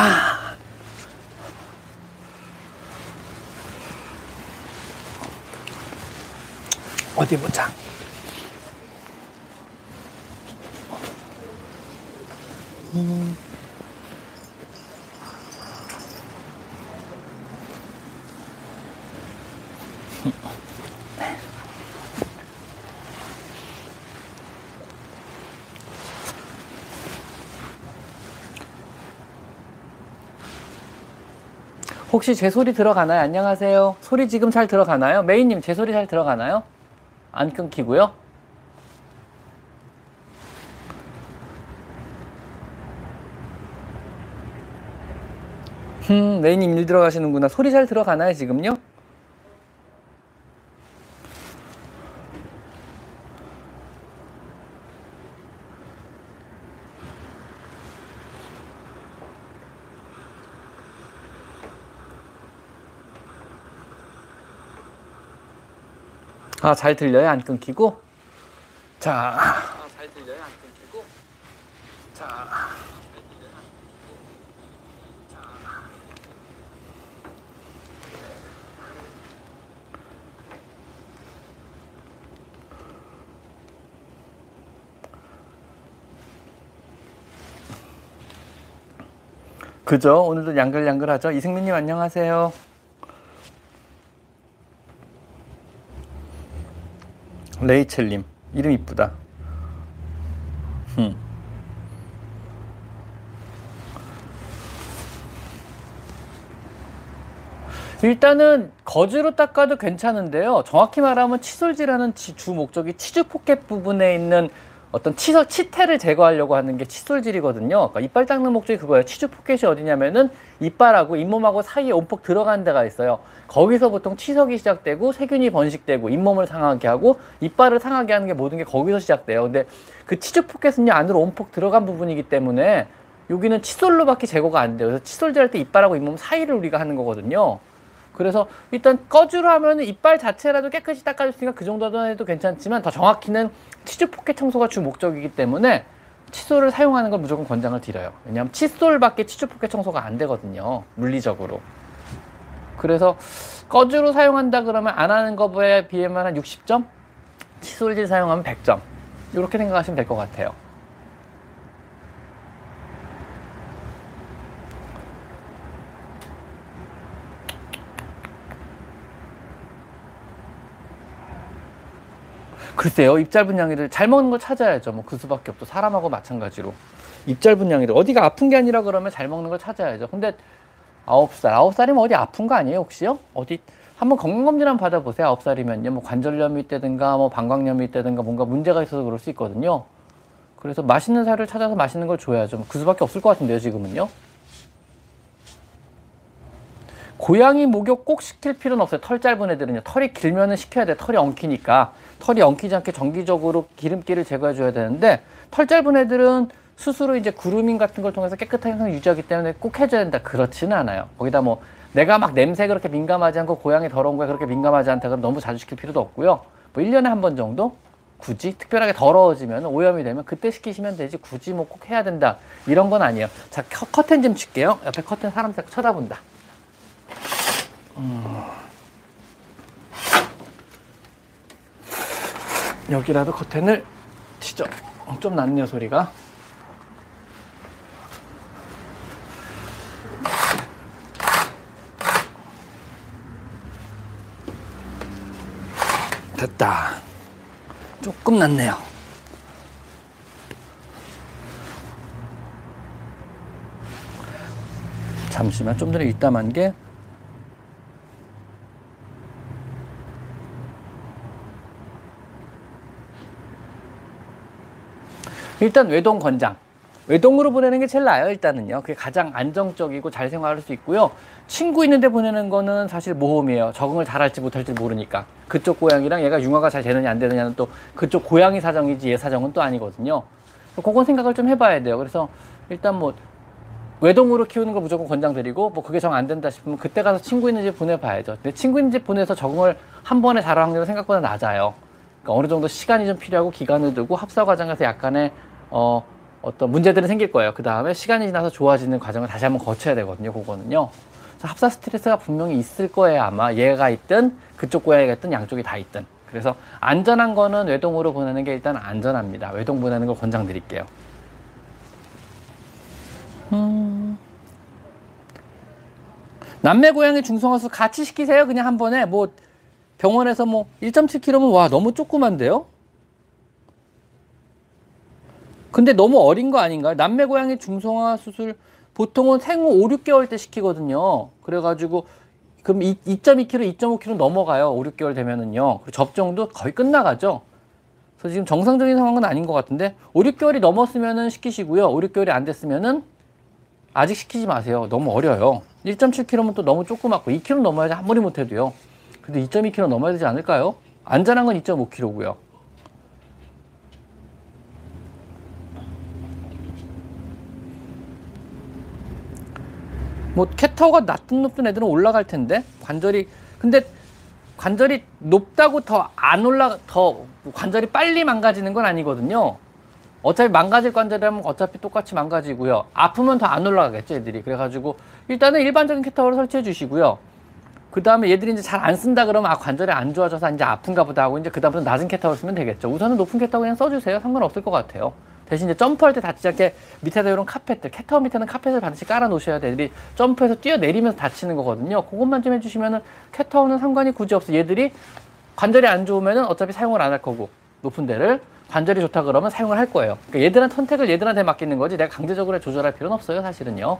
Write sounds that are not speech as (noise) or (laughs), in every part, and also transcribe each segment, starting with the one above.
아. 어디 보자. 혹시 제 소리 들어가나요? 안녕하세요. 소리 지금 잘 들어가나요? 메이님, 제 소리 잘 들어가나요? 안 끊기고요. 음, 메이님 일 들어가시는구나. 소리 잘 들어가나요, 지금요? 아, 잘 들려요? 안 끊기고? 자. 아, 잘 들려요? 안 끊기고? 자. 그죠? 오늘도 양글양글하죠? 이승민님 안녕하세요. 레이첼님 이름 이쁘다. 음. 일단은 거즈로 닦아도 괜찮은데요. 정확히 말하면 칫솔질하는 주 목적이 치주 포켓 부분에 있는 어떤 치석, 치태를 제거하려고 하는 게 칫솔질이거든요. 그러니까 이빨 닦는 목적이 그거예요. 치주 포켓이 어디냐면은 이빨하고 잇몸하고 사이에 옴폭 들어가는 데가 있어요. 거기서 보통 치석이 시작되고 세균이 번식되고 잇몸을 상하게 하고 이빨을 상하게 하는 게 모든 게 거기서 시작돼요. 근데 그 치주 포켓은요 안으로 옴폭 들어간 부분이기 때문에 여기는 칫솔로밖에 제거가 안 돼요. 그래서 칫솔질 할 때 이빨하고 잇몸 사이를 우리가 하는 거거든요. 그래서 일단 거즈로 하면 이빨 자체라도 깨끗이 닦아줬으니까 그 정도는 해도 괜찮지만 더 정확히는 치주 포켓 청소가 주 목적이기 때문에 칫솔을 사용하는 걸 무조건 권장을 드려요. 왜냐하면 칫솔밖에 치주 포켓 청소가 안 되거든요. 물리적으로. 그래서 꺼주로 사용한다 그러면 안 하는 거에 비하면 한 60점? 칫솔질 사용하면 100점. 이렇게 생각하시면 될 것 같아요. 글쎄요, 입 짧은 양이들 잘 먹는 걸 찾아야죠. 뭐 그 수밖에 없죠. 사람하고 마찬가지로. 입 짧은 양이들 어디가 아픈 게 아니라 그러면 잘 먹는 걸 찾아야죠. 근데 아홉 살, 아홉 살이면 어디 아픈 거 아니에요, 혹시요? 어디 한번 건강검진 한번 받아보세요. 아홉 살이면요. 뭐 관절염이 있다든가, 뭐 방광염이 있다든가, 뭔가 문제가 있어서 그럴 수 있거든요. 그래서 맛있는 살을 찾아서 맛있는 걸 줘야죠. 그 수밖에 없을 것 같은데요, 지금은요. 고양이 목욕 꼭 시킬 필요는 없어요. 털 짧은 애들은요. 털이 길면은 시켜야 돼. 털이 엉키니까. 털이 엉키지 않게 정기적으로 기름기를 제거해 줘야 되는데 털 짧은 애들은 스스로 이제 그루밍 같은 걸 통해서 깨끗한 형상을 유지하기 때문에 꼭 해줘야 된다. 그렇지는 않아요. 거기다 뭐 내가 막 냄새 그렇게 민감하지 않고 고양이 더러운 거에 그렇게 민감하지 않다 그럼 너무 자주 시킬 필요도 없고요. 뭐 1년에 한 번 정도 굳이 특별하게 더러워지면 오염이 되면 그때 시키시면 되지 굳이 뭐 꼭 해야 된다 이런 건 아니에요. 자 커튼 좀 칠게요. 옆에 커튼 사람 자꾸 쳐다본다. 음. 여기라도 커튼을 치죠. 어, 좀 낫네요 소리가. 됐다. 조금 낫네요. 잠시만 좀 전에 입담한 게 일단 외동 권장. 외동으로 보내는 게 제일 나아요, 일단은요. 그게 가장 안정적이고 잘 생활할 수 있고요. 친구 있는데 보내는 거는 사실 모험이에요. 적응을 잘할지 못할지 모르니까. 그쪽 고양이랑 얘가 융화가 잘 되느냐 안 되느냐는 또 그쪽 고양이 사정이지 얘 사정은 또 아니거든요. 그건 생각을 좀 해봐야 돼요. 그래서 일단 뭐 외동으로 키우는 걸 무조건 권장드리고 뭐 그게 정 안 된다 싶으면 그때 가서 친구 있는 집 보내봐야죠. 근데 친구 있는 집 보내서 적응을 한 번에 잘할 확률은 생각보다 낮아요. 그러니까 어느 정도 시간이 좀 필요하고 기간을 두고 합사 과정에서 약간의 어 어떤 문제들이 생길 거예요. 그 다음에 시간이 지나서 좋아지는 과정을 다시 한번 거쳐야 되거든요. 그거는요. 합사 스트레스가 분명히 있을 거예요. 아마 얘가 있든 그쪽 고양이가 있든 양쪽이 다 있든. 그래서 안전한 거는 외동으로 보내는 게 일단 안전합니다. 외동 보내는 걸 권장드릴게요. 음. 남매 고양이 중성화수 같이 시키세요. 그냥 한 번에 뭐 병원에서 뭐 1.7kg면 와 너무 조그만데요. 근데 너무 어린 거 아닌가요? 남매 고양이 중성화 수술 보통은 생후 5, 6개월 때 시키거든요. 그래가지고 그럼 2.2kg, 2.5kg 넘어가요. 5, 6개월 되면은요. 접종도 거의 끝나가죠. 그래서 지금 정상적인 상황은 아닌 것 같은데 5, 6개월이 넘었으면은 시키시고요. 5, 6개월이 안 됐으면은 아직 시키지 마세요. 너무 어려요. 1.7kg면 또 너무 조그맣고 2kg 넘어야지 아무리 못해도요. 근데 2.2kg 넘어야 되지 않을까요? 안전한 건 2.5kg고요. 뭐 캣타워가 낮든 높든 애들은 올라갈 텐데 관절이 근데 관절이 높다고 더 안 올라 더 관절이 빨리 망가지는 건 아니거든요. 어차피 망가질 관절이라면 어차피 똑같이 망가지고요. 아프면 더 안 올라가겠죠, 애들이. 그래가지고 일단은 일반적인 캣타워를 설치해 주시고요. 그 다음에 얘들이 이제 잘 안 쓴다 그러면 아 관절이 안 좋아져서 이제 아픈가 보다 하고 이제 그 다음부터 낮은 캣타워를 쓰면 되겠죠. 우선은 높은 캣타워 그냥 써주세요. 상관없을 것 같아요. 대신 이제 점프할 때 다치지 않게 밑에다 이런 카펫들, 캣타워 밑에는 카펫을 반드시 깔아 놓으셔야 돼. 애들이 점프해서 뛰어내리면서 다치는 거거든요. 그것만 좀 해주시면은 캣타워는 상관이 굳이 없어. 얘들이 관절이 안 좋으면은 어차피 사용을 안 할 거고 높은 데를 관절이 좋다 그러면 사용을 할 거예요. 그러니까 얘들한 선택을 얘들한테 맡기는 거지 내가 강제적으로 조절할 필요는 없어요, 사실은요.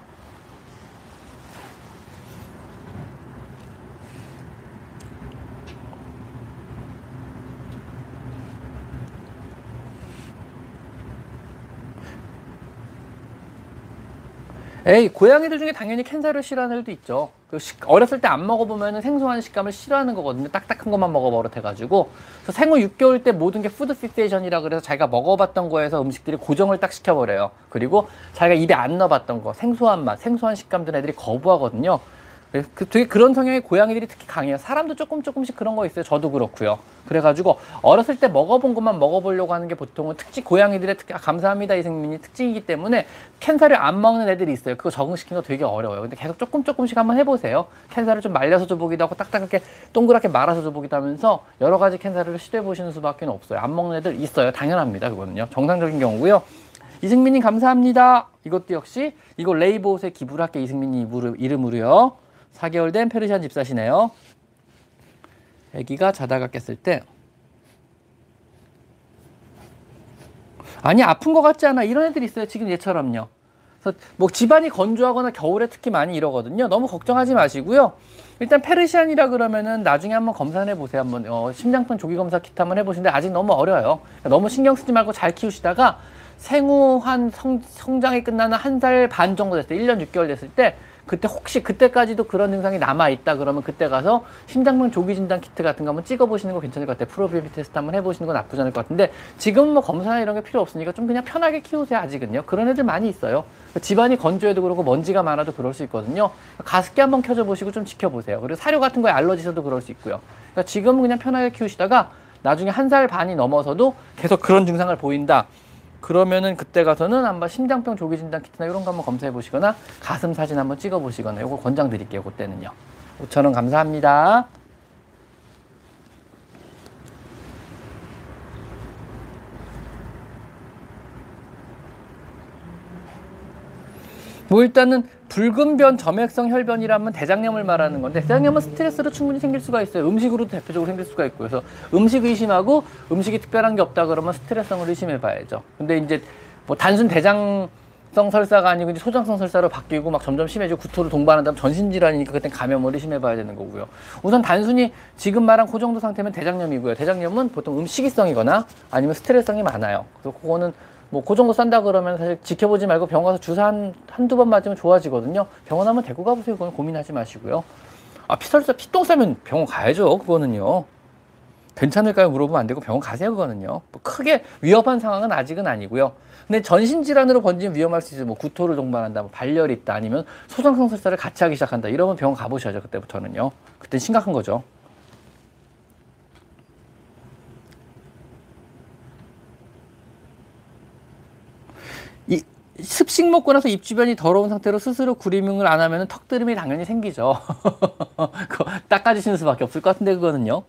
에이 고양이들 중에 당연히 캔 사료를 싫어하는 애들도 있죠. 그 식, 어렸을 때 안 먹어보면 생소한 식감을 싫어하는 거거든요. 딱딱한 것만 먹어버릇해가지고 그래서 생후 6개월 때 모든 게 food fixation이라 그래서 자기가 먹어봤던 거에서 음식들이 고정을 딱 시켜버려요. 그리고 자기가 입에 안 넣어봤던 거 생소한 맛, 생소한 식감들 애들이 거부하거든요. 그 되게 그런 성향의 고양이들이 특히 강해요. 사람도 조금 조금씩 그런 거 있어요. 저도 그렇고요. 그래가지고 어렸을 때 먹어본 것만 먹어보려고 하는 게 보통은 특히 고양이들의 특히 아, 감사합니다 이생민이 특징이기 때문에 캔사를 안 먹는 애들이 있어요. 그거 적응시키는 거 되게 어려워요. 근데 계속 조금 조금씩 한번 해보세요. 캔사를 좀 말려서 줘보기도 하고 딱딱하게 동그랗게 말아서 줘보기도 하면서 여러 가지 캔사를 시도해 보시는 수밖에 없어요. 안 먹는 애들 있어요. 당연합니다. 그거는요. 정상적인 경우고요. 이승민님 감사합니다. 이것도 역시 이거 레이보스에 기부를 할게 이승민님 이름으로요. 4개월 된 페르시안 집사시네요. 아기가 자다가 깼을 때. 아니 아픈 것 같지 않아. 이런 애들이 있어요 지금 얘처럼요. 그래서 뭐 집안이 건조하거나 겨울에 특히 많이 이러거든요. 너무 걱정하지 마시고요. 일단 페르시안이라 그러면은 나중에 한번 검사해 보세요. 한번 어, 심장병 조기 검사 키트 한번 해보시는데 아직 너무 어려요. 그러니까 너무 신경 쓰지 말고 잘 키우시다가 생후 한 성, 성장이 끝나는 한 달 반 정도 됐을 때 1년 6개월 됐을 때 그때 혹시 그때까지도 그런 증상이 남아 있다 그러면 그때 가서 심장병 조기 진단 키트 같은 거 한번 찍어 보시는 거 괜찮을 것 같아요. proBNP 테스트 한번 해 보시는 건 나쁘지 않을 것 같은데 지금은 뭐 검사나 이런 게 필요 없으니까 좀 그냥 편하게 키우세요. 아직은요. 그런 애들 많이 있어요. 집안이 건조해도 그러고 먼지가 많아도 그럴 수 있거든요. 가습기 한번 켜줘 보시고 좀 지켜보세요. 그리고 사료 같은 거에 알러지 있어도 그럴 수 있고요. 그러니까 지금은 그냥 편하게 키우시다가 나중에 한 살 반이 넘어서도 계속 그런 증상을 보인다. 그러면은 그때 가서는 한번 심장병 조기 진단 키트나 이런 거 한번 검사해 보시거나 가슴 사진 한번 찍어 보시거나 이거 권장 드릴게요. 그때는요. 5천 원 감사합니다. 뭐 일단은 붉은 변, 점액성 혈변이라면 대장염을 말하는 건데 대장염은 스트레스로 충분히 생길 수가 있어요. 음식으로도 대표적으로 생길 수가 있고 그래서 음식 의심하고 음식이 특별한 게 없다 그러면 스트레스성을 의심해 봐야죠. 근데 이제 뭐 단순 대장 성 설사가 아니고 이제 소장성 설사로 바뀌고 막 점점 심해지고 구토를 동반한다면 전신질환이니까 그땐 감염을 의심해 봐야 되는 거고요. 우선 단순히 지금 말한 그 정도 상태면 대장염이고요. 대장염은 보통 음식이성이거나 아니면 스트레스성이 많아요. 그래서 그거는 뭐 그 정도 싼다 그러면 사실 지켜보지 말고 병원 가서 주사 한, 한두 번 맞으면 좋아지거든요. 병원 한번 데리고 가보세요. 그건 고민하지 마시고요. 아, 피설사, 피똥 싸면 병원 가야죠. 그거는요. 괜찮을까요? 물어보면 안 되고 병원 가세요. 그거는요. 뭐 크게 위험한 상황은 아직은 아니고요. 근데 전신 질환으로 번지면 위험할 수 있어요. 뭐 구토를 동반한다, 뭐 발열이 있다, 아니면 소상성 설사를 같이 하기 시작한다. 이러면 병원 가보셔야죠. 그때부터는요. 그때 심각한 거죠. 이 습식 먹고 나서 입 주변이 더러운 상태로 스스로 구리밍을 안 하면 턱드름이 당연히 생기죠. (laughs) 그거 닦아주시는 수밖에 없을 것 같은데 그거는요.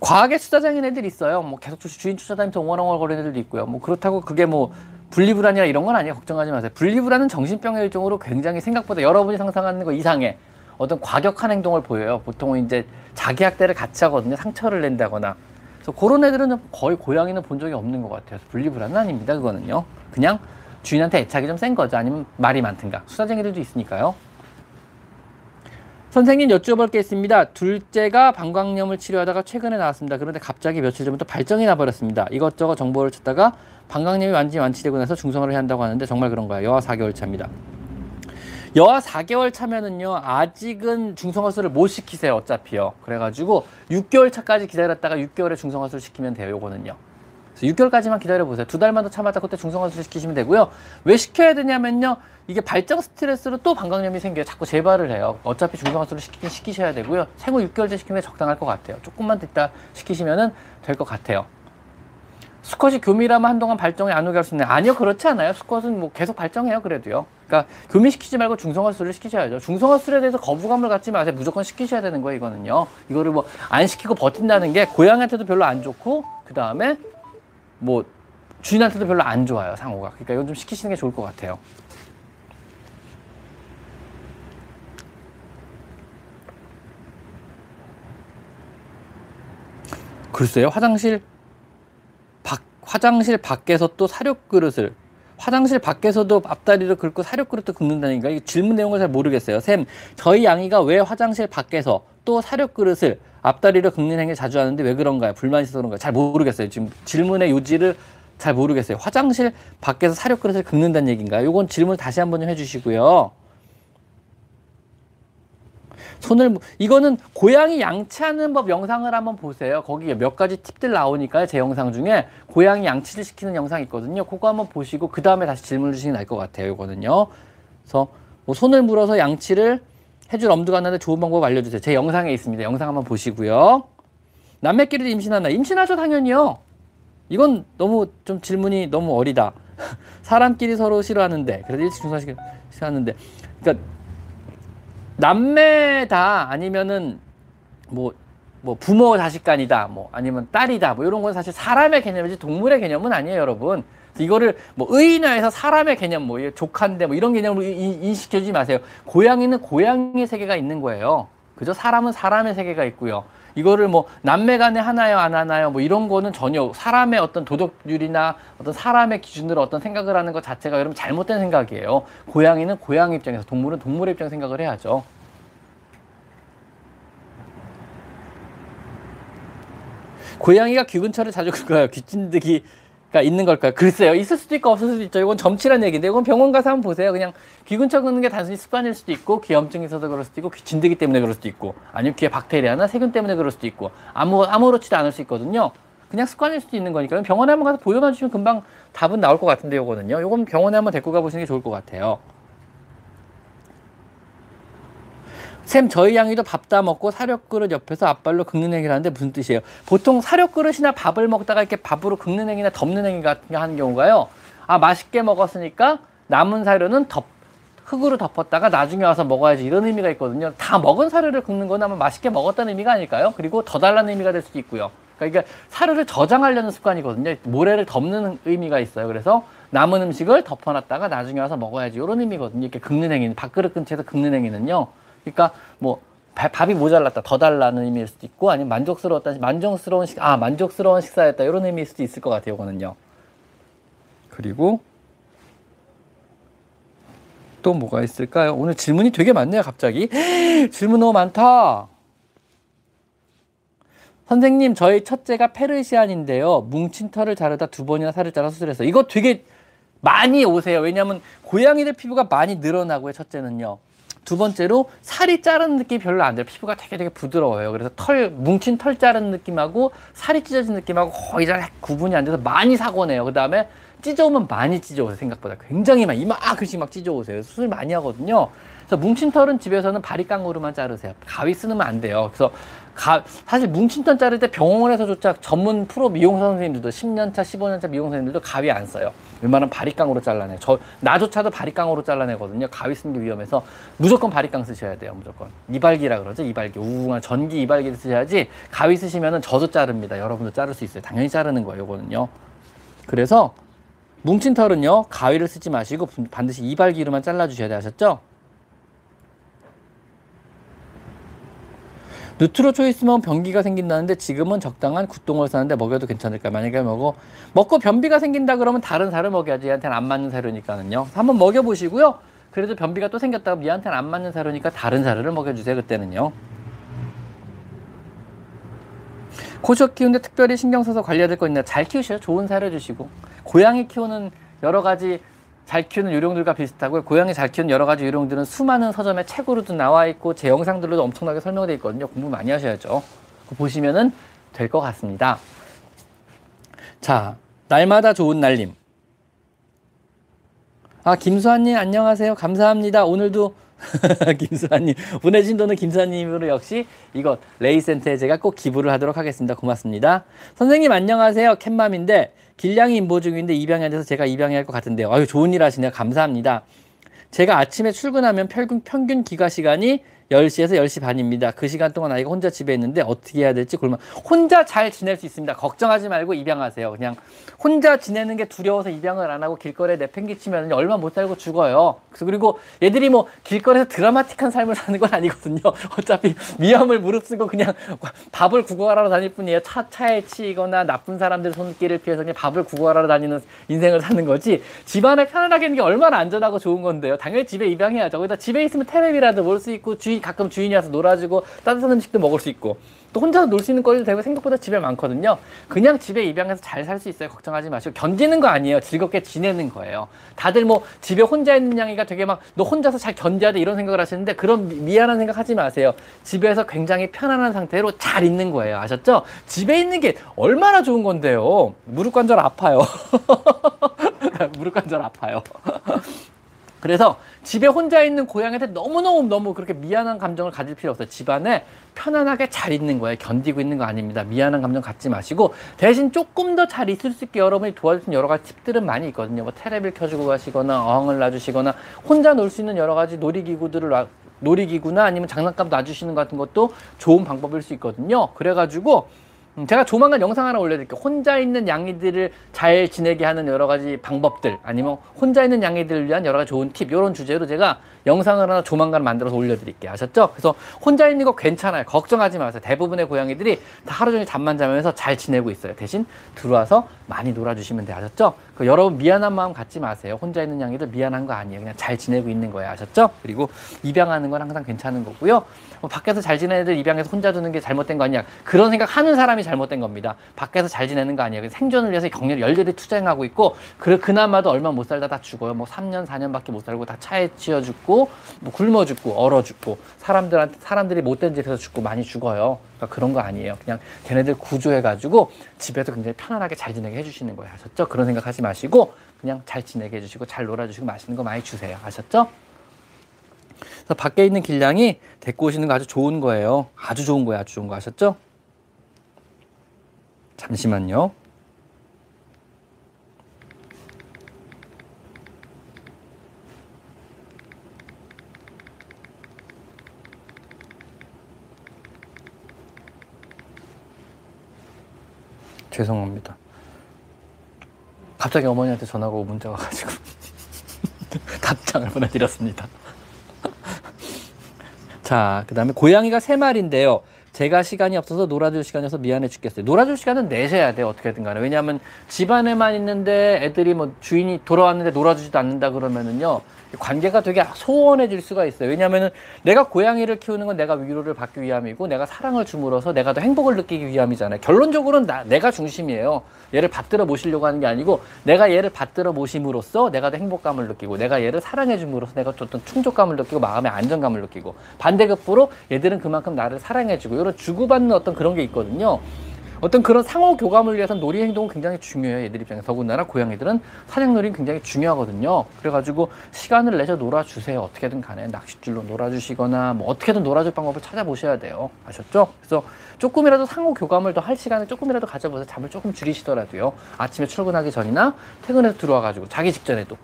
과하게 수다장인 애들 있어요. 뭐 계속 주인 쫓아다니면서 옹얼옹얼 거리는 애들도 있고요. 뭐 그렇다고 그게 뭐 분리불안이나 이런 건 아니에요. 걱정하지 마세요. 분리불안은 정신병의 일종으로 굉장히 생각보다 여러분이 상상하는 거 이상의 어떤 과격한 행동을 보여요. 보통은 이제 자기 학대를 같이 하거든요. 상처를 낸다거나. 그래서 그런 애들은 거의 고양이는 본 적이 없는 것 같아요. 분리불안은 아닙니다. 그거는요. 그냥 주인한테 애착이 좀 센 거죠. 아니면 말이 많든가. 수다쟁이들도 있으니까요. 선생님 여쭤볼 게 있습니다. 둘째가 방광염을 치료하다가 최근에 나왔습니다. 그런데 갑자기 며칠 전부터 발정이 나버렸습니다. 이것저것 정보를 찾다가 방광염이 완전히 완치되고 나서 중성화를 해야 한다고 하는데 정말 그런가요? 여하 4개월 차입니다. 여하 4개월 차면은요 아직은 중성화술을 못 시키세요 어차피요. 그래가지고 6개월 차까지 기다렸다가 6개월에 중성화술 시키면 돼요 요거는요. 그래서 6개월까지만 기다려 보세요. 두 달만 더 참았다 그때 중성화술 시키시면 되고요. 왜 시켜야 되냐면요 이게 발정 스트레스로 또 방광염이 생겨요. 자꾸 재발을 해요. 어차피 중성화술을 시키긴 시키셔야 되고요. 생후 6개월 째 시키면 적당할 것 같아요. 조금만 있다 시키시면 될 것 같아요 수컷이 교미라면 한동안 발정이 안 오게 할 수 있나요? 아니요, 그렇지 않아요. 수컷은 뭐 계속 발정해요, 그래도요. 그러니까 교미시키지 말고 중성화술을 시키셔야죠. 중성화술에 대해서 거부감을 갖지 마세요. 무조건 시키셔야 되는 거예요, 이거는요. 이거를 뭐 안 시키고 버틴다는 게 고양이한테도 별로 안 좋고, 그 다음에 뭐 주인한테도 별로 안 좋아요, 상호가. 그러니까 이건 좀 시키시는 게 좋을 것 같아요. 글쎄요, 화장실 화장실 밖에서 또 사료 그릇을 화장실 밖에서도 앞다리를 긁고 사료 그릇도 긁는다니까 이 질문 내용을 잘 모르겠어요. 쌤, 저희 양이가 왜 화장실 밖에서 또 사료 그릇을 앞다리를 긁는 행위 자주 하는데 왜 그런가요? 불만이 있어서 그런가요? 잘 모르겠어요. 지금 질문의 요지를 잘 모르겠어요. 화장실 밖에서 사료 그릇을 긁는다는 얘기인가요? 이건 질문 다시 한번 좀 해주시고요. 손을 이거는 고양이 양치하는 법 영상을 한번 보세요. 거기에 몇 가지 팁들 나오니까요. 제 영상 중에 고양이 양치를 시키는 영상 있거든요. 그거 한번 보시고 그 다음에 다시 질문을 주시면 나을 것 같아요. 이거는요. 그래서 뭐 손을 물어서 양치를 해줄 엄두가 나는데 좋은 방법 알려주세요. 제 영상에 있습니다. 영상 한번 보시고요. 남매끼리도 임신하나? 임신하죠 당연히요. 이건 너무 좀 질문이 너무 어리다. (laughs) 사람끼리 서로 싫어하는데 그래도 일찍 중상시키 싫어하는데 그러니까 남매 다 아니면은 뭐, 뭐 부모 자식 간이다 뭐 아니면 딸이다 뭐 이런 건 사실 사람의 개념이지 동물의 개념은 아니에요 여러분. 이거를 뭐 의인화해서 사람의 개념 뭐 조카인데 뭐 이런 개념으로 인식해주지 마세요. 고양이는 고양이 세계가 있는 거예요. 그죠? 사람은 사람의 세계가 있고요 이거를 뭐 남매 간에 하나요 안 하나요 뭐 이런 거는 전혀 사람의 어떤 도덕률이나 어떤 사람의 기준으로 어떤 생각을 하는 것 자체가 여러분 잘못된 생각이에요. 고양이는 고양이 입장에서 동물은 동물의 입장 생각을 해야죠. 고양이가 귀 근처를 자주 긁어요. 귀찐득이 가 있는 걸까요? 글쎄요. 있을 수도 있고 없을 수도 있죠. 이건 점치란 얘기인데 이건 병원 가서 한번 보세요. 그냥 귀 근처 긋는 게 단순히 습관일 수도 있고 귀염증이 있어서 그럴 수도 있고 귀 진드기 때문에 그럴 수도 있고 아니면 귀에 박테리아나 세균 때문에 그럴 수도 있고 아무 아무렇지도 않을 수 있거든요. 그냥 습관일 수도 있는 거니까요. 병원에 한번 가서 보여만 주시면 금방 답은 나올 것 같은데 요거는요. 요건 병원에 한번 데리고 가보시는 게 좋을 것 같아요. 샘 저희 양이도 밥 다 먹고 사료그릇 옆에서 앞발로 긁는 행위를 하는데 무슨 뜻이에요? 보통 사료그릇이나 밥을 먹다가 이렇게 밥으로 긁는 행위나 덮는 행위 같은 거 하는 경우가요. 아 맛있게 먹었으니까 남은 사료는 덮 흙으로 덮었다가 나중에 와서 먹어야지 이런 의미가 있거든요. 다 먹은 사료를 긁는 건 아마 맛있게 먹었다는 의미가 아닐까요? 그리고 더 달라는 의미가 될 수도 있고요. 그러니까 사료를 저장하려는 습관이거든요. 모래를 덮는 의미가 있어요. 그래서 남은 음식을 덮어놨다가 나중에 와서 먹어야지 이런 의미거든요. 이렇게 긁는 행위는 밥그릇 근처에서 긁는 행위는요. 그러니까 뭐 밥이 모자랐다 더 달라는 의미일 수도 있고 아니면 만족스러웠다 만족스러운 식 아 만족스러운 식사였다 이런 의미일 수도 있을 것 같아요 이거는요. 그리고 또 뭐가 있을까요? 오늘 질문이 되게 많네요 갑자기. (gasps) 질문 너무 많다. 선생님 저희 첫째가 페르시안인데요. 뭉친 털을 자르다 두 번이나 살을 잘라 수술했어요 이거 되게 많이 오세요. 왜냐하면 고양이들 피부가 많이 늘어나고요 첫째는요 두 번째로 살이 자른 느낌이 별로 안 들어요. 피부가 되게 되게 부드러워요. 그래서 털, 뭉친 털 자른 느낌하고 살이 찢어진 느낌하고 거의 잘 구분이 안 돼서 많이 사고 내요. 그 다음에 찢어오면 많이 찢어오세요. 생각보다. 굉장히 많이, 이만큼씩 막 찢어오세요. 수술 많이 하거든요. 그래서 뭉친 털은 집에서는 바리깡으로만 자르세요. 가위 쓰면 안 돼요. 그래서 가, 사실 뭉친 털 자를 때 병원에서조차 전문 프로 미용사 선생님들도 10년차, 15년차 미용사 선생님들도 가위 안 써요. 웬만하면 바리깡으로 잘라내. 저 나조차도 바리깡으로 잘라내거든요. 가위 쓰는 게 위험해서 무조건 바리깡 쓰셔야 돼요. 무조건 이발기라 그러죠. 이발기 우웅한 전기 이발기를 쓰셔야지 가위 쓰시면은 저도 자릅니다. 여러분도 자를 수 있어요. 당연히 자르는 거예요. 이거는요. 그래서 뭉친 털은요 가위를 쓰지 마시고 반드시 이발기로만 잘라주셔야 돼 아셨죠? 누트로 초이스면 변기가 생긴다는데 지금은 적당한 굿동을 사는데 먹여도 괜찮을까? 만약에 먹어 먹고 변비가 생긴다 그러면 다른 살을 먹여야지 얘한테는 안 맞는 사료니까는요. 한번 먹여보시고요. 그래도 변비가 또 생겼다고 얘한테는 안 맞는 사료니까 다른 사료를 먹여주세요. 그때는요. 고쇼 키우는데 특별히 신경 써서 관리해야 될 거 있나요? 잘 키우셔요. 좋은 사료 주시고 고양이 키우는 여러 가지 잘 키우는 요령들과 비슷하고요. 고양이 잘 키우는 여러 가지 요령들은 수많은 서점에 책으로도 나와 있고 제 영상들로도 엄청나게 설명되어 있거든요. 공부 많이 하셔야죠. 보시면은 될 것 같습니다. 자, 날마다 좋은 날림. 아, 김수환님 안녕하세요. 감사합니다. 오늘도 (laughs) 김수환님 보내주신 돈은 김수환님으로 역시 이것 레이센터에 제가 꼭 기부를 하도록 하겠습니다. 고맙습니다. 선생님 안녕하세요. 캣맘인데 길냥이 임보 중인데 입양이 안 돼서 제가 입양해야 할 것 같은데요. 아유 좋은 일 하시네요. 감사합니다. 제가 아침에 출근하면 평균, 평균 기가 시간이 10시에서 10시 반입니다. 그 시간 동안 아이가 혼자 집에 있는데 어떻게 해야 될지 골만 혼자 잘 지낼 수 있습니다. 걱정하지 말고 입양하세요. 그냥 혼자 지내는 게 두려워서 입양을 안 하고 길거리에 내팽개치면 얼마 못 살고 죽어요. 그리고 얘들이 뭐 길거리에서 드라마틱한 삶을 사는 건 아니거든요. (laughs) 어차피 위험을 무릅쓰고 그냥 밥을 구걸하러 다닐 뿐이에요. 차, 차에 치이거나 나쁜 사람들 손길을 피해서 그냥 밥을 구걸하러 다니는 인생을 사는 거지. 집안에 편안하게 있는 게 얼마나 안전하고 좋은 건데요. 당연히 집에 입양해야죠. 거기다 집에 있으면 테레비라도 볼 수 있고 주인 가끔 주인이 와서 놀아주고 따뜻한 음식도 먹을 수 있고 또 혼자서 놀수 있는 거리도 되게 생각보다 집에 많거든요. 그냥 집에 입양해서 잘 살 수 있어요. 걱정하지 마시고 견디는 거 아니에요. 즐겁게 지내는 거예요. 다들 뭐 집에 혼자 있는 양이가 되게 막 너 혼자서 잘 견뎌야 돼 이런 생각을 하시는데 그런 미안한 생각 하지 마세요. 집에서 굉장히 편안한 상태로 잘 있는 거예요. 아셨죠? 집에 있는 게 얼마나 좋은 건데요. 무릎 관절 아파요. (laughs) 무릎 관절 아파요. (laughs) 그래서 집에 혼자 있는 고양이한테 너무너무 너무 그렇게 미안한 감정을 가질 필요 없어요. 집안에 편안하게 잘 있는 거예요. 견디고 있는 거 아닙니다. 미안한 감정 갖지 마시고 대신 조금 더 잘 있을 수 있게 여러분이 도와주신 여러 가지 팁들은 많이 있거든요. 뭐 테레비를 켜주고 가시거나 어항을 놔주시거나 혼자 놀 수 있는 여러 가지 놀이기구들을 놔, 놀이기구나 아니면 장난감 놔주시는 것 같은 것도 좋은 방법일 수 있거든요. 그래가지고 음, 제가 조만간 영상 하나 올려드릴게요. 혼자 있는 양이들을 잘 지내게 하는 여러 가지 방법들 아니면 혼자 있는 양이들을 위한 여러 가지 좋은 팁 이런 주제로 제가 영상을 하나 조만간 만들어서 올려드릴게요. 아셨죠? 그래서 혼자 있는 거 괜찮아요. 걱정하지 마세요. 대부분의 고양이들이 다 하루 종일 잠만 자면서 잘 지내고 있어요. 대신 들어와서 많이 놀아주시면 돼요. 아셨죠? 그 여러분 미안한 마음 갖지 마세요. 혼자 있는 양이들 미안한 거 아니에요. 그냥 잘 지내고 있는 거예요. 아셨죠? 그리고 입양하는 건 항상 괜찮은 거고요. 뭐 밖에서 잘 지내는 애들 입양해서 혼자 두는 게 잘못된 거 아니야. 그런 생각 하는 사람이 잘못된 겁니다. 밖에서 잘 지내는 거 아니에요. 생존을 위해서 격렬히 열렬히 투쟁하고 있고 그, 그나마도 얼마 못 살다 다 죽어요. 뭐 3년, 4년밖에 못 살고 다 차에 치여 죽고 뭐 굶어 죽고 얼어 죽고 사람들한테 사람들이 못된 짓에서 죽고 많이 죽어요. 그러니까 그런 거 아니에요. 그냥 걔네들 구조해 가지고 집에서 굉장히 편안하게 잘 지내게 해주시는 거예요. 아셨죠? 그런 생각 하지 마시고 그냥 잘 지내게 해주시고 잘 놀아주시고 맛있는 거 많이 주세요. 아셨죠? 그래서 밖에 있는 길냥이 데리고 오시는 거 아주 좋은 거예요. 아주 좋은 거예요. 아주 좋은 거 아셨죠? 잠시만요. 죄송합니다. 갑자기 어머니한테 전화가 오고 문자 와가지고 (laughs) 답장을 보내드렸습니다. (laughs) 자, 그 다음에 고양이가 세 마리인데요. 제가 시간이 없어서 놀아줄 시간이 없어서 미안해 죽겠어요. 놀아줄 시간은 내셔야 돼요. 어떻게든 간에. 왜냐하면 집안에만 있는데 애들이 뭐 주인이 돌아왔는데 놀아주지도 않는다 그러면은요. 관계가 되게 소원해질 수가 있어요. 왜냐하면 내가 고양이를 키우는 건 내가 위로를 받기 위함이고 내가 사랑을 줌으로써 내가 더 행복을 느끼기 위함이잖아요. 결론적으로는 나, 내가 중심이에요. 얘를 받들어 모시려고 하는 게 아니고 내가 얘를 받들어 모심으로써 내가 더 행복감을 느끼고 내가 얘를 사랑해 줌으로써 내가 어떤 충족감을 느끼고 마음의 안정감을 느끼고 반대급부로 얘들은 그만큼 나를 사랑해 주고 이런 주고받는 어떤 그런 게 있거든요. 어떤 그런 상호 교감을 위해서 놀이 행동은 굉장히 중요해요. 얘들 입장에서. 더군다나 고양이들은 사냥놀이는 굉장히 중요하거든요. 그래가지고 시간을 내서 놀아주세요. 어떻게든 간에 낚싯줄로 놀아주시거나 뭐 어떻게든 놀아줄 방법을 찾아보셔야 돼요. 아셨죠? 그래서 조금이라도 상호 교감을 더 할 시간을 조금이라도 가져보세요. 잠을 조금 줄이시더라도요. 아침에 출근하기 전이나 퇴근해서 들어와가지고 자기 직전에도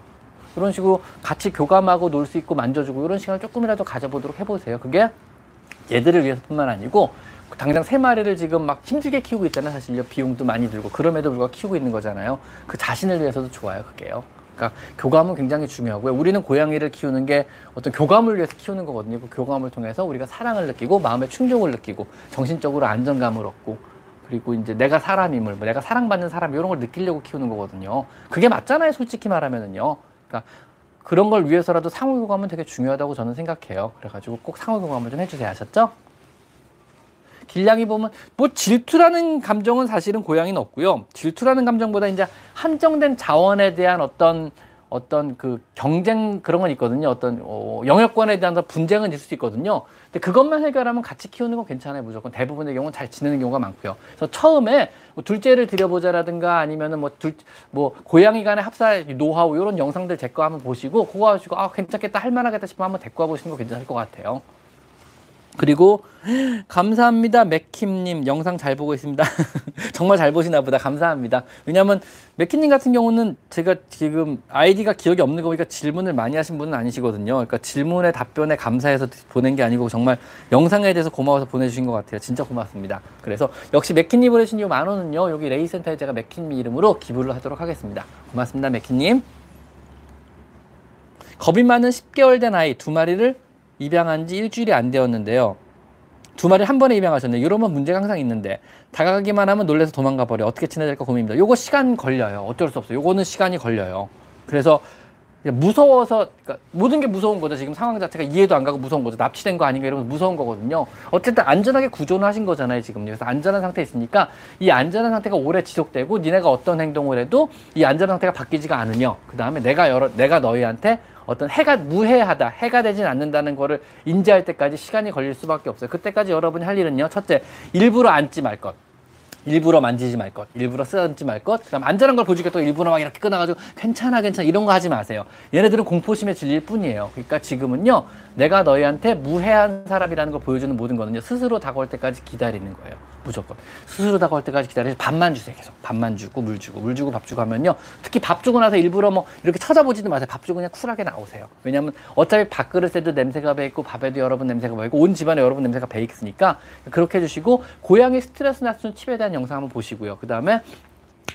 그런 식으로 같이 교감하고 놀 수 있고 만져주고 이런 시간을 조금이라도 가져보도록 해보세요. 그게 얘들을 위해서뿐만 아니고 당장 세 마리를 지금 막 힘들게 키우고 있잖아요. 사실 비용도 많이 들고 그럼에도 불구하고 키우고 있는 거잖아요. 그 자신을 위해서도 좋아요. 그게요. 그러니까 교감은 굉장히 중요하고요. 우리는 고양이를 키우는 게 어떤 교감을 위해서 키우는 거거든요. 그 교감을 통해서 우리가 사랑을 느끼고 마음의 충족을 느끼고 정신적으로 안정감을 얻고 그리고 이제 내가 사람임을 뭐 내가 사랑받는 사람 이런 걸 느끼려고 키우는 거거든요. 그게 맞잖아요. 솔직히 말하면은요. 그러니까 그런 걸 위해서라도 상호 교감은 되게 중요하다고 저는 생각해요. 그래가지고 꼭 상호 교감을 좀 해주세요. 아셨죠? 길냥이 보면 뭐 질투라는 감정은 사실은 고양이는 없고요. 질투라는 감정보다 이제 한정된 자원에 대한 어떤 어떤 그 경쟁 그런 건 있거든요. 어떤 어, 영역권에 대한 분쟁은 있을 수 있거든요. 근데 그것만 해결하면 같이 키우는 건 괜찮아요. 무조건 대부분의 경우는 잘 지내는 경우가 많고요. 그래서 처음에 뭐 둘째를 들여보자라든가 아니면은 뭐둘뭐 고양이 간의 합사 노하우 이런 영상들 제거 한번 보시고 그거 가지고 아 괜찮겠다 할 만하겠다 싶으면 한번 데리고 와 보시는 거 괜찮을 것 같아요. 그리고 감사합니다 맥킴님. 영상 잘 보고 있습니다. (laughs) 정말 잘 보시나 보다. 감사합니다. 왜냐하면 맥킴님 같은 경우는 제가 지금 아이디가 기억이 없는 거 보니까 질문을 많이 하신 분은 아니시거든요. 그러니까 질문에 답변에 감사해서 보낸 게 아니고 정말 영상에 대해서 고마워서 보내주신 것 같아요. 진짜 고맙습니다. 그래서 역시 맥킴님 보내신 이 만 원은요 여기 레이센터에 제가 맥킴님 이름으로 기부를 하도록 하겠습니다. 고맙습니다 맥킴님. 겁이 많은 10개월 된 아이 두 마리를 입양한 지 일주일이 안 되었는데요. 두 마리 한 번에 입양하셨네요. 이러면 문제가 항상 있는데 다가가기만 하면 놀래서 도망가 버려. 어떻게 지내야 될까 고민입니다. 요거 시간 걸려요. 어쩔 수 없어요. 요거는 시간이 걸려요. 그래서 무서워서 그러니까 모든 게 무서운 거죠. 지금 상황 자체가 이해도 안 가고 무서운 거죠. 납치된 거 아닌가 이러면 무서운 거거든요. 어쨌든 안전하게 구조는 하신 거잖아요. 지금 그래서 안전한 상태에 있으니까 이 안전한 상태가 오래 지속되고 니네가 어떤 행동을 해도 이 안전한 상태가 바뀌지가 않으며 그 다음에 내가 여러 내가 너희한테 어떤 해가 무해하다, 해가 되진 않는다는 거를 인지할 때까지 시간이 걸릴 수밖에 없어요. 그때까지 여러분이 할 일은요. 첫째, 일부러 앉지 말 것. 일부러 만지지 말 것, 일부러 쓰지 말 것, 그다음 안전한 걸 보여주겠다 또 일부러 막 이렇게 끊어가지고 괜찮아 괜찮아 이런 거 하지 마세요. 얘네들은 공포심에 질릴 뿐이에요. 그러니까 지금은요 내가 너희한테 무해한 사람이라는 걸 보여주는 모든 거는요 스스로 다가올 때까지 기다리는 거예요. 무조건 스스로 다가올 때까지 기다려서 밥만 주세요. 계속 밥만 주고 물 주고 물 주고 밥 주고 하면요 특히 밥 주고 나서 일부러 뭐 이렇게 찾아보지도 마세요. 밥 주고 그냥 쿨하게 나오세요. 왜냐하면 어차피 밥그릇에도 냄새가 배 있고 밥에도 여러분 냄새가 배 있고 온 집안에 여러분 냄새가 배 있으니까 그렇게 해주시고 고양이 스트레스 낮추는 칩에 대한 영상 한번 보시고요. 그 다음에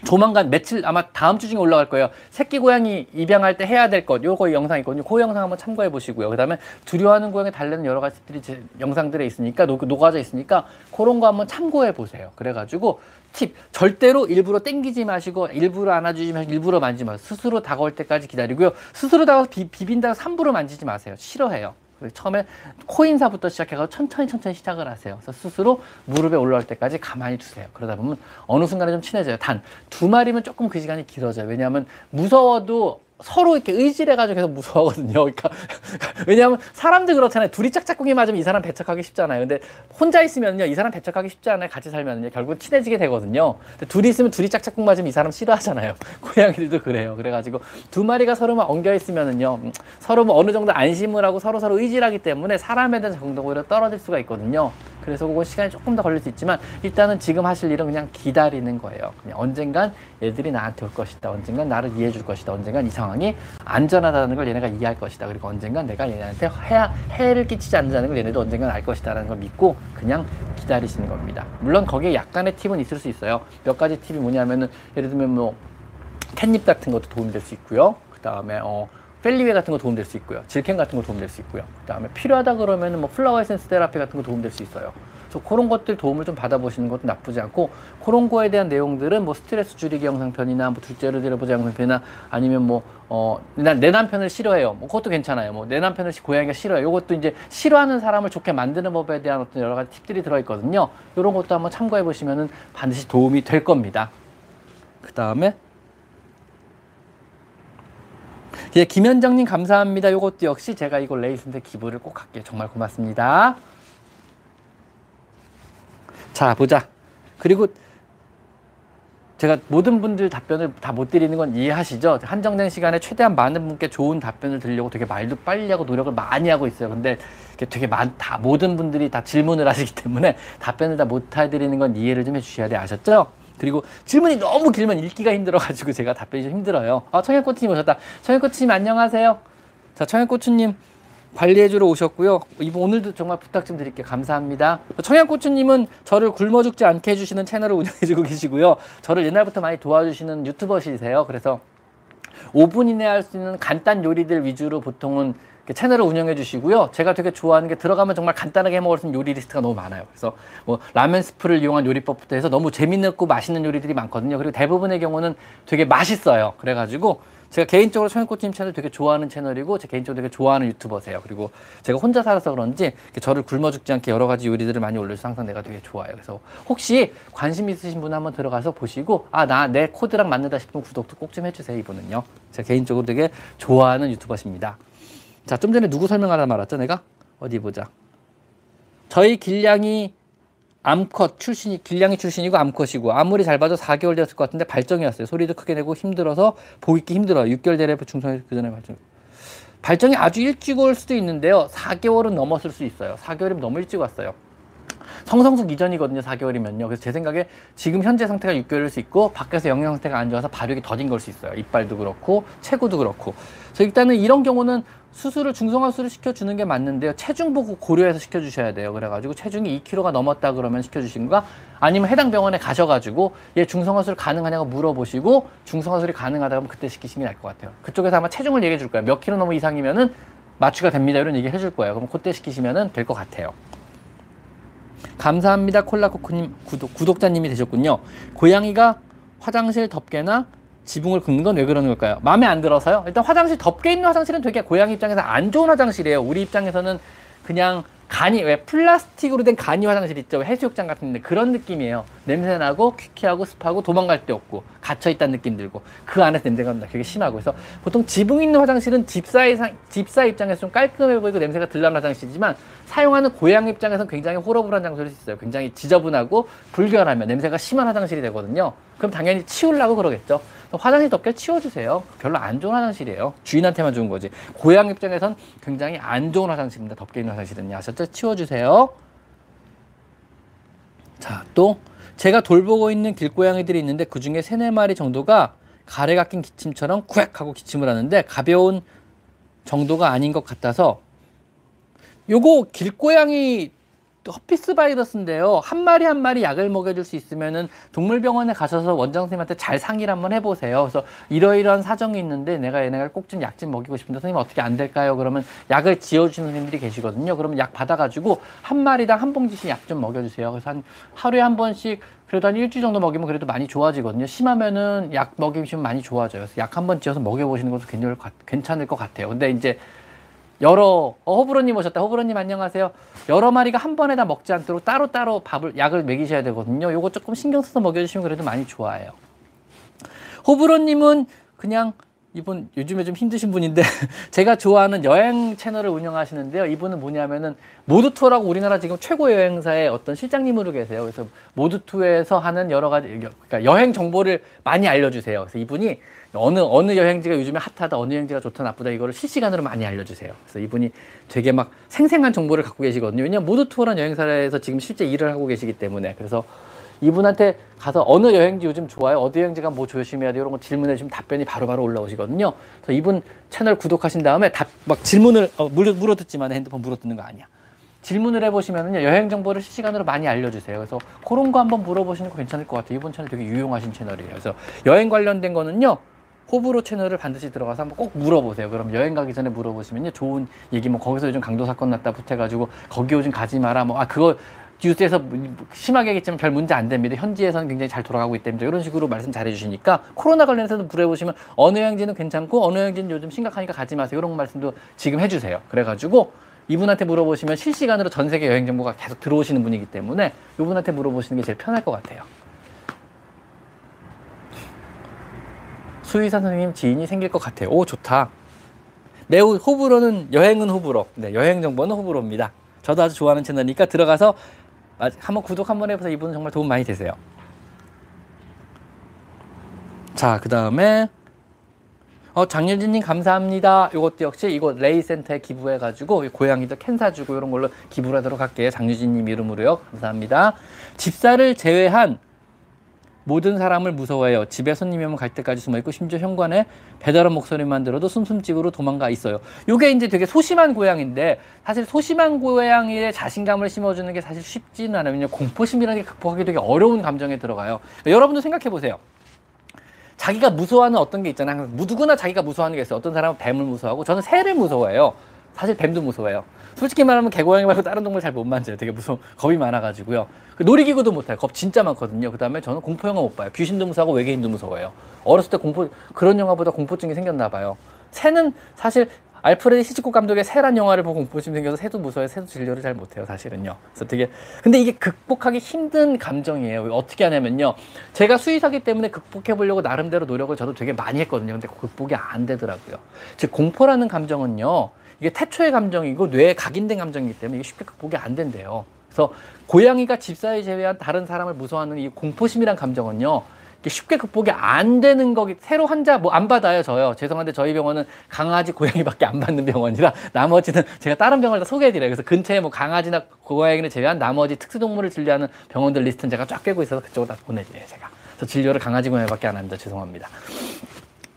조만간 며칠 아마 다음 주 중에 올라갈 거예요. 새끼 고양이 입양할 때 해야 될 것, 요거 영상 있거든요. 그 영상 한번 참고해 보시고요. 그 다음에 두려워하는 고양이 달래는 여러 가지들이 제 영상들에 있으니까 녹, 녹아져 있으니까 그런 거 한번 참고해 보세요. 그래 가지고 팁 절대로 일부러 땡기지 마시고 일부러 안아주지 마시고 일부러 만지지 마세요. 스스로 다가올 때까지 기다리고요. 스스로 다가서 비, 비빈다고 삼부로 만지지 마세요. 싫어해요. 처음에 코인사부터 시작해서 천천히 천천히 시작을 하세요. 그래서 스스로 무릎에 올라올 때까지 가만히 두세요. 그러다 보면 어느 순간에 좀 친해져요. 단 두 마리면 조금 그 시간이 길어져요. 왜냐하면 무서워도 서로 이렇게 의지해가지고 계속 무서워하거든요. 그러니까 (laughs) 왜냐하면 사람들 그렇잖아요. 둘이 짝짝꿍이 맞으면 이 사람 배척하기 쉽잖아요. 근데 혼자 있으면요, 이 사람 배척하기 쉽지 않아요. 같이 살면요, 결국 친해지게 되거든요. 근데 둘이 있으면 둘이 짝짝꿍 맞으면 이 사람 싫어하잖아요. (laughs) 고양이들도 그래요. 그래가지고 두 마리가 서로만 엉겨 있으면은요, 음, 서로 뭐 어느 정도 안심을 하고 서로 서로 의지를 하기 때문에 사람에 대한 정도가 오히려 떨어질 수가 있거든요. 그래서 그건 시간이 조금 더 걸릴 수 있지만 일단은 지금 하실 일은 그냥 기다리는 거예요. 그냥 언젠간 얘들이 나한테 올 것이다. 언젠간 나를 이해해 줄 것이다. 언젠간 이 상황이 안전하다는 걸 얘네가 이해할 것이다. 그리고 언젠간 내가 얘네한테 해, 해를 끼치지 않는다는 걸 얘네도 언젠간 알 것이다라는 걸 믿고 그냥 기다리시는 겁니다. 물론 거기에 약간의 팁은 있을 수 있어요. 몇 가지 팁이 뭐냐면은 예를 들면 뭐 캣닙 같은 것도 도움이 될 수 있고요. 그 다음에 어 펠리웨이 같은 거 도움될 수 있고요. 질켄 같은 거 도움될 수 있고요. 그 다음에 필요하다 그러면은 뭐 flower essence therapy 같은 거 도움될 수 있어요. 그래서 그런 것들 도움을 좀 받아보시는 것도 나쁘지 않고 그런 거에 대한 내용들은 뭐 스트레스 줄이기 영상편이나 뭐 둘째를 들여보자 영상편이나 아니면 뭐 어, 난 내 남편을 싫어해요. 뭐 그것도 괜찮아요. 뭐 내 남편을 고양이가 싫어요. 이것도 이제 싫어하는 사람을 좋게 만드는 법에 대한 어떤 여러 가지 팁들이 들어있거든요. 이런 것도 한번 참고해 보시면은 반드시 도움이 될 겁니다. 그 다음에 예, 김현정님 감사합니다. 이것도 역시 제가 이거 레이슨데 기부를 꼭 할게요. 정말 고맙습니다. 자, 보자. 그리고 제가 모든 분들 답변을 다 못 드리는 건 이해하시죠? 한정된 시간에 최대한 많은 분께 좋은 답변을 드리려고 되게 말도 빨리 하고 노력을 많이 하고 있어요. 근데 되게 많다. 모든 분들이 다 질문을 하시기 때문에 답변을 다 못 해드리는 건 이해를 좀 해주셔야 돼. 아셨죠? 그리고 질문이 너무 길면 읽기가 힘들어가지고 제가 답변이 좀 힘들어요. 아, 청양고추님 오셨다. 청양고추님 안녕하세요. 자, 청양고추님 관리해주러 오셨고요. 이번 오늘도 정말 부탁 좀 드릴게요. 감사합니다. 청양고추님은 저를 굶어 죽지 않게 해주시는 채널을 운영해주고 계시고요. 저를 옛날부터 많이 도와주시는 유튜버시세요. 그래서 5분 이내 할수 있는 간단 요리들 위주로 보통은 채널을 운영해 주시고요. 제가 되게 좋아하는 게 들어가면 정말 간단하게 해 먹을 수 있는 요리 리스트가 너무 많아요. 그래서 뭐 라면 스프를 이용한 요리법부터 해서 너무 재밌고 맛있는 요리들이 많거든요. 그리고 대부분의 경우는 되게 맛있어요. 그래가지고 제가 개인적으로 청양고추님 채널 되게 좋아하는 채널이고 제 개인적으로 되게 좋아하는 유튜버세요. 그리고 제가 혼자 살아서 그런지 저를 굶어 죽지 않게 여러 가지 요리들을 많이 올려서 항상 내가 되게 좋아요. 그래서 혹시 관심 있으신 분 한번 들어가서 보시고 아 나 내 코드랑 맞는다 싶으면 구독도 꼭 좀 해주세요. 이분은요. 제가 개인적으로 되게 좋아하는 유튜버십니다. 자, 좀 전에 누구 설명하다 말았죠, 내가? 어디 보자. 저희 길냥이 암컷 출신이 길냥이 출신이고 암컷이고 아무리 잘 봐도 4개월 되었을 것 같은데 발정이 왔어요. 소리도 크게 내고 힘들어서 보이기 힘들어요. 6개월 대래 중성에서 그 전에 발정. 발정이 아주 일찍 올 수도 있는데요. 4개월은 넘었을 수 있어요. 4개월이면 너무 일찍 왔어요. 성성숙 이전이거든요. 4개월이면요. 그래서 제 생각에 지금 현재 상태가 6개월일 수 있고 밖에서 영양 상태가 안 좋아서 발육이 더딘 걸 수 있어요. 이빨도 그렇고 체구도 그렇고. 그래서 일단은 이런 경우는 수술을 중성화 수술을 시켜주는 게 맞는데요. 체중 보고 고려해서 시켜주셔야 돼요. 그래가지고 체중이 2kg가 넘었다 그러면 시켜주신 가 아니면 해당 병원에 가셔가지고 얘 중성화술 가능하냐고 물어보시고 중성화술이 가능하다 면 그때 시키시는 게 나을 것 같아요. 그쪽에서 아마 체중을 얘기해 줄 거예요. 몇 킬로 넘어 이상이면은 마취가 됩니다. 이런 얘기 해줄 거예요. 그럼 그때 시키시면은 될 것 같아요. 감사합니다. 콜라코코님 구독, 구독자님이 되셨군요. 고양이가 화장실 덮개나 지붕을 긁는 건 왜 그러는 걸까요? 마음에 안 들어서요? 일단 화장실 덮개 있는 화장실은 되게 고양이 입장에서 안 좋은 화장실이에요. 우리 입장에서는 그냥 간이 왜 플라스틱으로 된 간이 화장실 있죠? 해수욕장 같은데. 그런 느낌이에요. 냄새 나고 퀴퀴하고 습하고 도망갈 데 없고 갇혀 있다는 느낌 들고 그 안에서 냄새가 난다. 되게 심하고. 그래서 보통 지붕 있는 화장실은 집사 의 집사 입장에서 좀 깔끔해 보이고 냄새가 덜 나는 화장실이지만 사용하는 고양 입장에서는 굉장히 호러불한 장소일 수 있어요. 굉장히 지저분하고 불결하면 냄새가 심한 화장실이 되거든요. 그럼 당연히 치우려고 그러겠죠 화장실 덮개 치워주세요. 별로 안 좋은 화장실이에요. 주인한테만 좋은 거지. 고양 입장에선 굉장히 안 좋은 화장실입니다. 덮개 있는 화장실은 아셨죠? 치워주세요. 자, 또 제가 돌보고 있는 길고양이들이 있는데 그 중에 세네 마리 정도가 가래가 낀 기침처럼 쿠액 하고 기침을 하는데 가벼운 정도가 아닌 것 같아서 요거 길고양이 허피스 바이러스인데요. 한 마리 한 마리 약을 먹여줄 수 있으면은 동물병원에 가셔서 원장 선생님한테 잘 상의를 한번 해보세요. 그래서 이러이러한 사정이 있는데 내가 얘네가 꼭 좀 약 좀 먹이고 싶은데 선생님 어떻게 안 될까요? 그러면 약을 지어주시는 선생님들이 계시거든요. 그러면 약 받아가지고 한 마리당 한 봉지씩 약 좀 먹여주세요. 그래서 한 하루에 한 번씩 그래도 한 일주일 정도 먹이면 그래도 많이 좋아지거든요. 심하면은 약 먹이시면 많이 좋아져요. 그래서 약 한 번 지어서 먹여보시는 것도 괜찮을 것 같아요. 근데 이제 여러 어, 호불호님 오셨다. 호불호님 안녕하세요. 여러 마리가 한 번에 다 먹지 않도록 따로따로 밥을 약을 먹이셔야 되거든요. 요거 조금 신경 써서 먹여주시면 그래도 많이 좋아해요. 호불호님은 그냥 이분 요즘에 좀 힘드신 분인데 (laughs) 제가 좋아하는 여행 채널을 운영하시는데요. 이분은 뭐냐면은 모두투어라고 우리나라 지금 최고 여행사의 어떤 실장님으로 계세요. 그래서 모두투어에서 하는 여러 가지 그러니까 여행 정보를 많이 알려주세요. 그래서 이분이 어느 어느 여행지가 요즘에 핫하다, 어느 여행지가 좋다 나쁘다 이거를 실시간으로 많이 알려주세요. 그래서 이분이 되게 막 생생한 정보를 갖고 계시거든요. 왜냐면 모두 투어란 여행사에서 지금 실제 일을 하고 계시기 때문에 그래서 이분한테 가서 어느 여행지 요즘 좋아요, 어디 여행지가 뭐 조심해야 돼 이런 거 질문해 주면 답변이 바로바로 바로 올라오시거든요. 그래서 이분 채널 구독하신 다음에 답 막 질문을 어, 물어 물어듣지만 핸드폰 물어듣는 거 아니야. 질문을 해보시면은요 여행 정보를 실시간으로 많이 알려주세요. 그래서 그런 거 한번 물어보시는 거 괜찮을 것 같아요. 이분 채널 되게 유용하신 채널이에요. 그래서 여행 관련된 거는요 호불호 채널을 반드시 들어가서 한번 꼭 물어보세요. 그럼 여행 가기 전에 물어보시면요. 좋은 얘기 뭐 거기서 요즘 강도 사건 났다 붙여가지고 거기 요즘 가지 마라. 뭐 아 그거 뉴스에서 심하게 얘기했지만 별 문제 안 됩니다. 현지에서는 굉장히 잘 돌아가고 있답니다. 이런 식으로 말씀 잘 해 주시니까 코로나 관련해서도 물어보시면 어느 여행지는 괜찮고 어느 여행지는 요즘 심각하니까 가지 마세요. 이런 말씀도 지금 해 주세요. 그래가지고 이분한테 물어보시면 실시간으로 전 세계 여행 정보가 계속 들어오시는 분이기 때문에 이분한테 물어보시는 게 제일 편할 것 같아요. 수의사 선생님 지인이 생길 것 같아요. 오, 좋다. 매우 호불호는 여행은 호불호. 네, 여행 정보는 호불호입니다. 저도 아주 좋아하는 채널이니까 들어가서 한번 구독 한번 해보세요. 이분은 정말 도움 많이 되세요. 자, 그 다음에 어, 장유진님 감사합니다. 이것도 역시 이거 레이센터에 기부해가지고 고양이도 캔 사주고 이런 걸로 기부를 하도록 할게요. 장유진님 이름으로요. 감사합니다. 집사를 제외한 모든 사람을 무서워해요. 집에 손님이 오면 갈 때까지 숨어 있고 심지어 현관에 배달원 목소리만 들어도 숨숨집으로 도망가 있어요. 이게 이제 되게 소심한 고양인데 사실 소심한 고양이의 자신감을 심어주는 게 사실 쉽지는 않아요. 공포심이라는 게 극복하기 되게 어려운 감정에 들어가요. 그러니까 여러분도 생각해 보세요. 자기가 무서워하는 어떤 게 있잖아요. 누구나 자기가 무서워하는 게 있어요. 어떤 사람은 뱀을 무서워하고 저는 새를 무서워해요. 사실 뱀도 무서워해요. 솔직히 말하면 개고양이 말고 다른 동물 잘 못 만져요. 되게 무서워, 겁이 많아가지고요. 그 놀이기구도 못해요. 겁 진짜 많거든요. 그 다음에 저는 공포 영화 못 봐요. 귀신도 무서워하고 외계인도 무서워해요. 어렸을 때 공포 그런 영화보다 공포증이 생겼나 봐요. 새는 사실 알프레드 히치콕 감독의 새란 영화를 보고 공포심 생겨서 새도 무서워요. 새도 진료를 잘 못해요. 사실은요. 그래서 되게 근데 이게 극복하기 힘든 감정이에요. 어떻게 하냐면요. 제가 수의사기 때문에 극복해 보려고 나름대로 노력을 저도 되게 많이 했거든요. 근데 극복이 안 되더라고요. 즉 공포라는 감정은요. 이게 태초의 감정이고 뇌에 각인된 감정이기 때문에 이게 쉽게 극복이 안 된대요. 그래서 고양이가 집사에 제외한 다른 사람을 무서워하는 이 공포심이란 감정은요. 쉽게 극복이 안 되는 거기 새로 환자 뭐 안 받아요 저요 죄송한데 저희 병원은 강아지 고양이밖에 안 받는 병원이라 나머지는 제가 다른 병원을 다 소개해드려요 그래서 근처에 뭐 강아지나 고양이를 제외한 나머지 특수동물을 진료하는 병원들 리스트는 제가 쫙 꿰고 있어서 그쪽으로 다 보내드려요 제가 그래서 진료를 강아지 고양이밖에 안 합니다 죄송합니다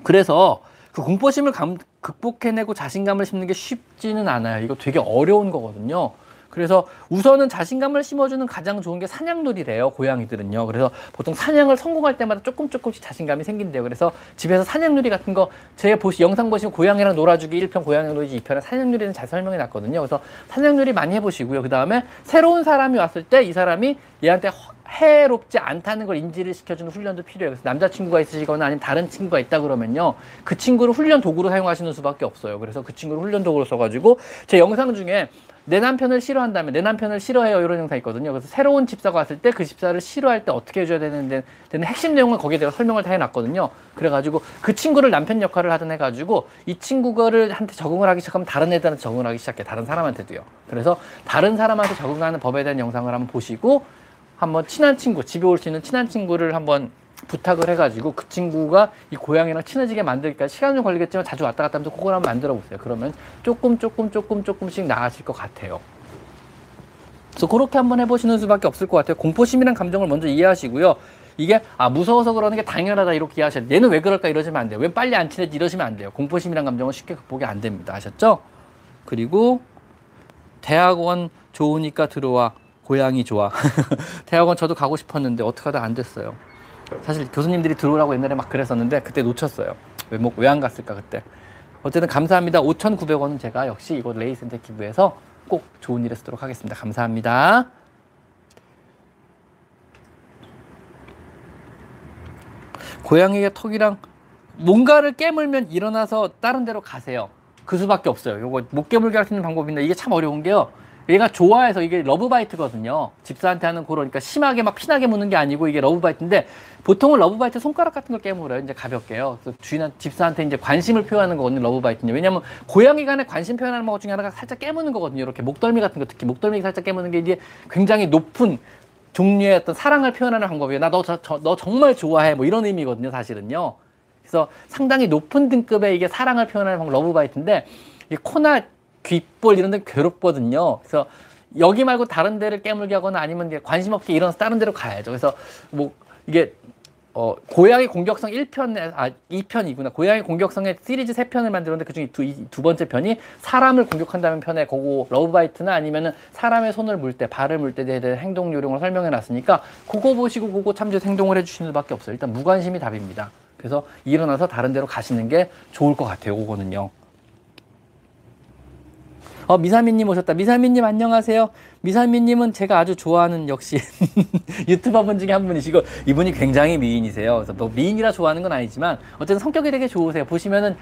그래서 그 공포심을 감, 극복해내고 자신감을 심는 게 쉽지는 않아요. 이거 되게 어려운 거거든요 그래서 우선은 자신감을 심어주는 가장 좋은 게 사냥놀이래요, 고양이들은요. 그래서 보통 사냥을 성공할 때마다 조금 조금씩 자신감이 생긴대요. 그래서 집에서 사냥놀이 같은 거, 제 보시, 영상 보시면 고양이랑 놀아주기 1편, 고양이 놀이지 2편에 사냥놀이는 잘 설명해 놨거든요. 그래서 사냥놀이 많이 해보시고요. 그 다음에 새로운 사람이 왔을 때 이 사람이 얘한테 해롭지 않다는 걸 인지를 시켜주는 훈련도 필요해요. 그래서 남자친구가 있으시거나 아니면 다른 친구가 있다 그러면요. 그 친구를 훈련 도구로 사용하시는 수밖에 없어요. 그래서 그 친구를 훈련 도구로 써가지고 제 영상 중에 내 남편을 싫어한다면 내 남편을 싫어해요 이런 영상 있거든요. 그래서 새로운 집사가 왔을 때 그 집사를 싫어할 때 어떻게 해줘야 되는데 되는 핵심 내용을 거기에 대해 설명을 다 해놨거든요. 그래가지고 그 친구를 남편 역할을 하든 해가지고 이 친구를 한테 적응을 하기 시작하면 다른 애들한테 적응을 하기 시작해 다른 사람한테도요. 그래서 다른 사람한테 적응하는 법에 대한 영상을 한번 보시고 한번 친한 친구 집에 올 수 있는 친한 친구를 한번 부탁을 해가지고 그 친구가 이 고양이랑 친해지게 만들기까지 시간 좀 걸리겠지만 자주 왔다 갔다 하면서 그걸 한번 만들어 보세요. 그러면 조금 조금 조금 조금씩 나아질 것 같아요. 그래서 그렇게 한번 해보시는 수밖에 없을 것 같아요. 공포심이란 감정을 먼저 이해하시고요. 이게 아 무서워서 그러는 게 당연하다 이렇게 이해하셔야 돼요. 얘는 왜 그럴까 이러시면 안 돼요. 왜 빨리 안 친해지 이러시면 안 돼요. 공포심이란 감정은 쉽게 극복이 안 됩니다. 아셨죠? 그리고 대학원 좋으니까 들어와 고양이 좋아. (laughs) 대학원 저도 가고 싶었는데 어떻게 하다 안 됐어요. 사실 교수님들이 들어오라고 옛날에 막 그랬었는데 그때 놓쳤어요. 왜, 뭐, 왜 안 갔을까 그때. 어쨌든 감사합니다. 5,900원은 제가 역시 이곳 레이센터 기부해서 꼭 좋은 일에 쓰도록 하겠습니다. 감사합니다. 고양이의 턱이랑 뭔가를 깨물면 일어나서 다른 데로 가세요. 그 수밖에 없어요. 요거 못 깨물게 할 수 있는 방법인데 이게 참 어려운 게요. 얘가 좋아해서 이게 love bite거든요. 집사한테 하는 그러니까 심하게 막 피나게 무는 게 아니고 이게 love bite인데 보통은 love bite 손가락 같은 걸 깨물어요. 이제 가볍게요. 그래서 주인, 집사한테 이제 관심을 표현하는 거거든요. love bite는. 왜냐면 고양이 간에 관심 표현하는 것 중에 하나가 살짝 깨무는 거거든요. 이렇게 목덜미 같은 거 특히 목덜미 살짝 깨무는 게 이제 굉장히 높은 종류의 어떤 사랑을 표현하는 방법이에요. 나 너 너 정말 좋아해. 뭐 이런 의미거든요. 사실은요. 그래서 상당히 높은 등급의 이게 사랑을 표현하는 방법 love bite인데 이 코나 귓볼 이런 데 괴롭거든요. 그래서 여기 말고 다른 데를 깨물게 하거나 아니면 관심 없게 일어나서 다른 데로 가야죠. 그래서 뭐 이게 어, 고양이 공격성 1편, 아, 2편이구나. 고양이 공격성의 시리즈 3편을 만들었는데 그 중에 두, 두 번째 편이 사람을 공격한다는 편에 그거 love bite나 아니면은 사람의 손을 물 때, 발을 물 때에 대한 행동 요령을 설명해 놨으니까 그거 보시고 그거 참조해서 행동을 해 주시는 수밖에 없어요. 일단 무관심이 답입니다. 그래서 일어나서 다른 데로 가시는 게 좋을 것 같아요. 그거는요. 어, 미사미님 오셨다. 미사미님 안녕하세요. 미사미님은 제가 아주 좋아하는 역시 (laughs) 유튜버 분 중에 한 분이시고 이분이 굉장히 미인이세요. 그래서 뭐 미인이라 좋아하는 건 아니지만 어쨌든 성격이 되게 좋으세요. 보시면은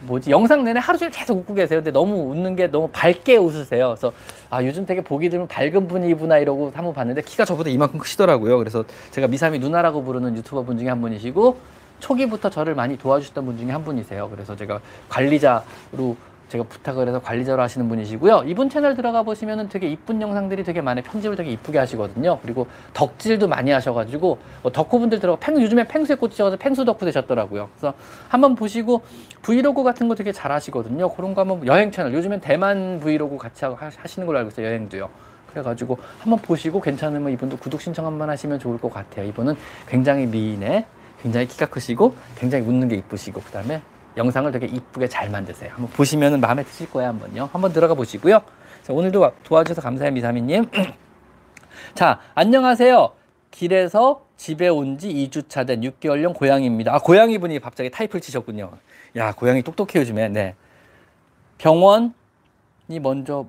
뭐지 영상 내내 하루 종일 계속 웃고 계세요. 근데 너무 웃는 게 너무 밝게 웃으세요. 그래서 아 요즘 되게 보기 드문 밝은 분이구나 이러고 한번 봤는데 키가 저보다 이만큼 크시더라고요. 그래서 제가 미사미 누나라고 부르는 유튜버 분 중에 한 분이시고 초기부터 저를 많이 도와주셨던 분 중에 한 분이세요. 그래서 제가 관리자로 제가 부탁을 해서 관리자로 하시는 분이시고요. 이분 채널 들어가 보시면은 되게 이쁜 영상들이 되게 많아요. 편집을 되게 이쁘게 하시거든요. 그리고 덕질도 많이 하셔가지고 뭐 덕후분들 들어가 팽 요즘에 팽수에 꽂히셔서 팽수 덕후 되셨더라고요. 그래서 한번 보시고 브이로그 같은 거 되게 잘 하시거든요. 그런 거 한번 여행 채널 요즘엔 대만 브이로그 같이 하시는 걸로 알고 있어요. 여행도요. 그래가지고 한번 보시고 괜찮으면 이분도 구독 신청 한번 하시면 좋을 것 같아요. 이분은 굉장히 미인에 굉장히 키가 크시고 굉장히 웃는 게 이쁘시고 그다음에 영상을 되게 이쁘게 잘 만드세요. 한번 보시면 마음에 드실 거예요. 한번요. 한번 들어가 보시고요. 자, 오늘도 도와주셔서 감사해요, 미사미님. (clears throat) 자, 안녕하세요. 길에서 집에 온 지 2주차 된 6개월령 고양이입니다. 아, 고양이 분이 갑자기 타이플 치셨군요. 야, 고양이 똑똑해 요즘에. 네. 병원이 먼저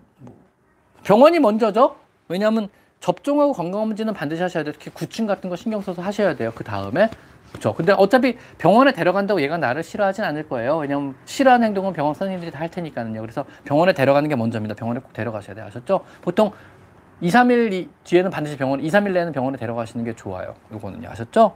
병원이 먼저죠? 왜냐하면 접종하고 건강검진은 반드시 하셔야 돼요. 특히 구충 같은 거 신경 써서 하셔야 돼요. 그 다음에 그렇죠. 근데 어차피 병원에 데려간다고 얘가 나를 싫어하진 않을 거예요. 왜냐면 싫어하는 행동은 병원 선생님들이 다 할 테니까요. 그래서 병원에 데려가는 게 먼저입니다. 병원에 꼭 데려가셔야 돼요. 아셨죠? 보통 2, 3일 뒤에는 반드시 병원, 2, 3일 내에는 병원에 데려가시는 게 좋아요. 요거는요. 아셨죠?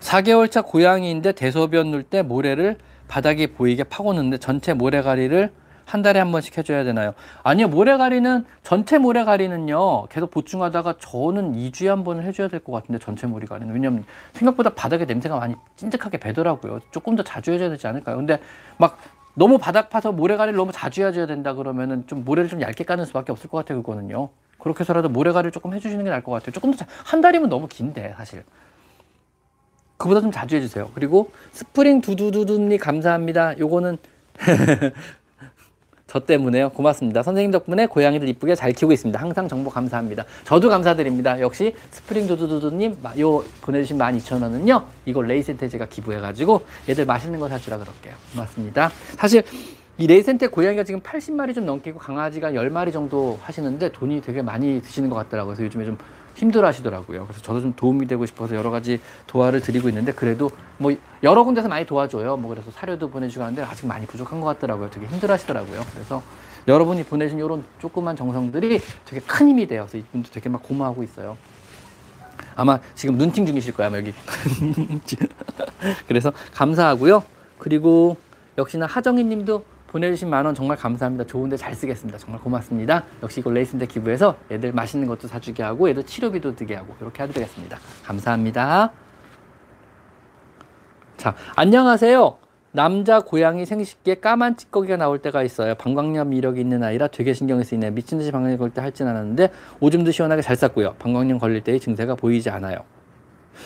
(4개월차) 고양이인데 대소변 눌 때 모래를 바닥에 보이게 파고는데 전체 모래가리를 한 달에 한 번씩 해줘야 되나요? 아니요, 모래가리는, 전체 모래가리는요, 계속 보충하다가 저는 2주에 한 번을 해줘야 될 것 같은데, 전체 모래가리는. 왜냐면 생각보다 바닥에 냄새가 많이 찐득하게 배더라고요. 조금 더 자주 해줘야 되지 않을까요? 근데 막 너무 바닥 파서 모래가리를 너무 자주 해줘야 된다 그러면은 좀 모래를 좀 얇게 까는 수밖에 없을 것 같아요, 그거는요. 그렇게 해서라도 모래가리를 조금 해주시는 게 나을 것 같아요. 조금 더, 한 달이면 너무 긴데, 사실. 그보다 좀 자주 해주세요. 그리고 스프링 두두두두님 감사합니다. 요거는 (laughs) 저 때문에요. 고맙습니다. 선생님 덕분에 고양이들 이쁘게 잘 키우고 있습니다. 항상 정보 감사합니다. 저도 감사드립니다. 역시 스프링 두두두두님 요 보내주신 12,000원은요. 이거 레이센테 제가 기부해가지고 얘들 맛있는 거 사주라 그럴게요. 고맙습니다. 사실 이 레이센테 고양이가 지금 80마리 좀 넘기고 강아지가 10마리 정도 하시는데 돈이 되게 많이 드시는 것 같더라고요. 그래서 요즘에 좀 힘들어 하시더라고요. 그래서 저도 좀 도움이 되고 싶어서 여러 가지 도와를 드리고 있는데 그래도 뭐 여러 군데서 많이 도와줘요. 뭐 그래서 사료도 보내주고 하는데 아직 많이 부족한 것 같더라고요. 되게 힘들어 하시더라고요. 그래서 여러분이 보내신 이런 조그만 정성들이 되게 큰 힘이 돼요. 그래서 이분도 되게 막 고마워하고 있어요. 아마 지금 눈팅 중이실 거야, 아마 여기. (laughs) 그래서 감사하고요. 그리고 역시나 하정희 님도 보내주신 만 원 정말 감사합니다. 좋은데 잘 쓰겠습니다. 정말 고맙습니다. 역시 이거 레이슨대 기부해서 애들 맛있는 것도 사주게 하고 애들 치료비도 드게 하고 이렇게 해드리겠습니다. 감사합니다. 자, 안녕하세요. 남자 고양이 생식기에 까만 찌꺼기가 나올 때가 있어요. 방광염 이력이 있는 아이라 되게 신경이 쓰이네요. 미친 듯이 방광염 걸릴 때 할진 않았는데 오줌도 시원하게 잘 쌌고요. 방광염 걸릴 때의 증세가 보이지 않아요.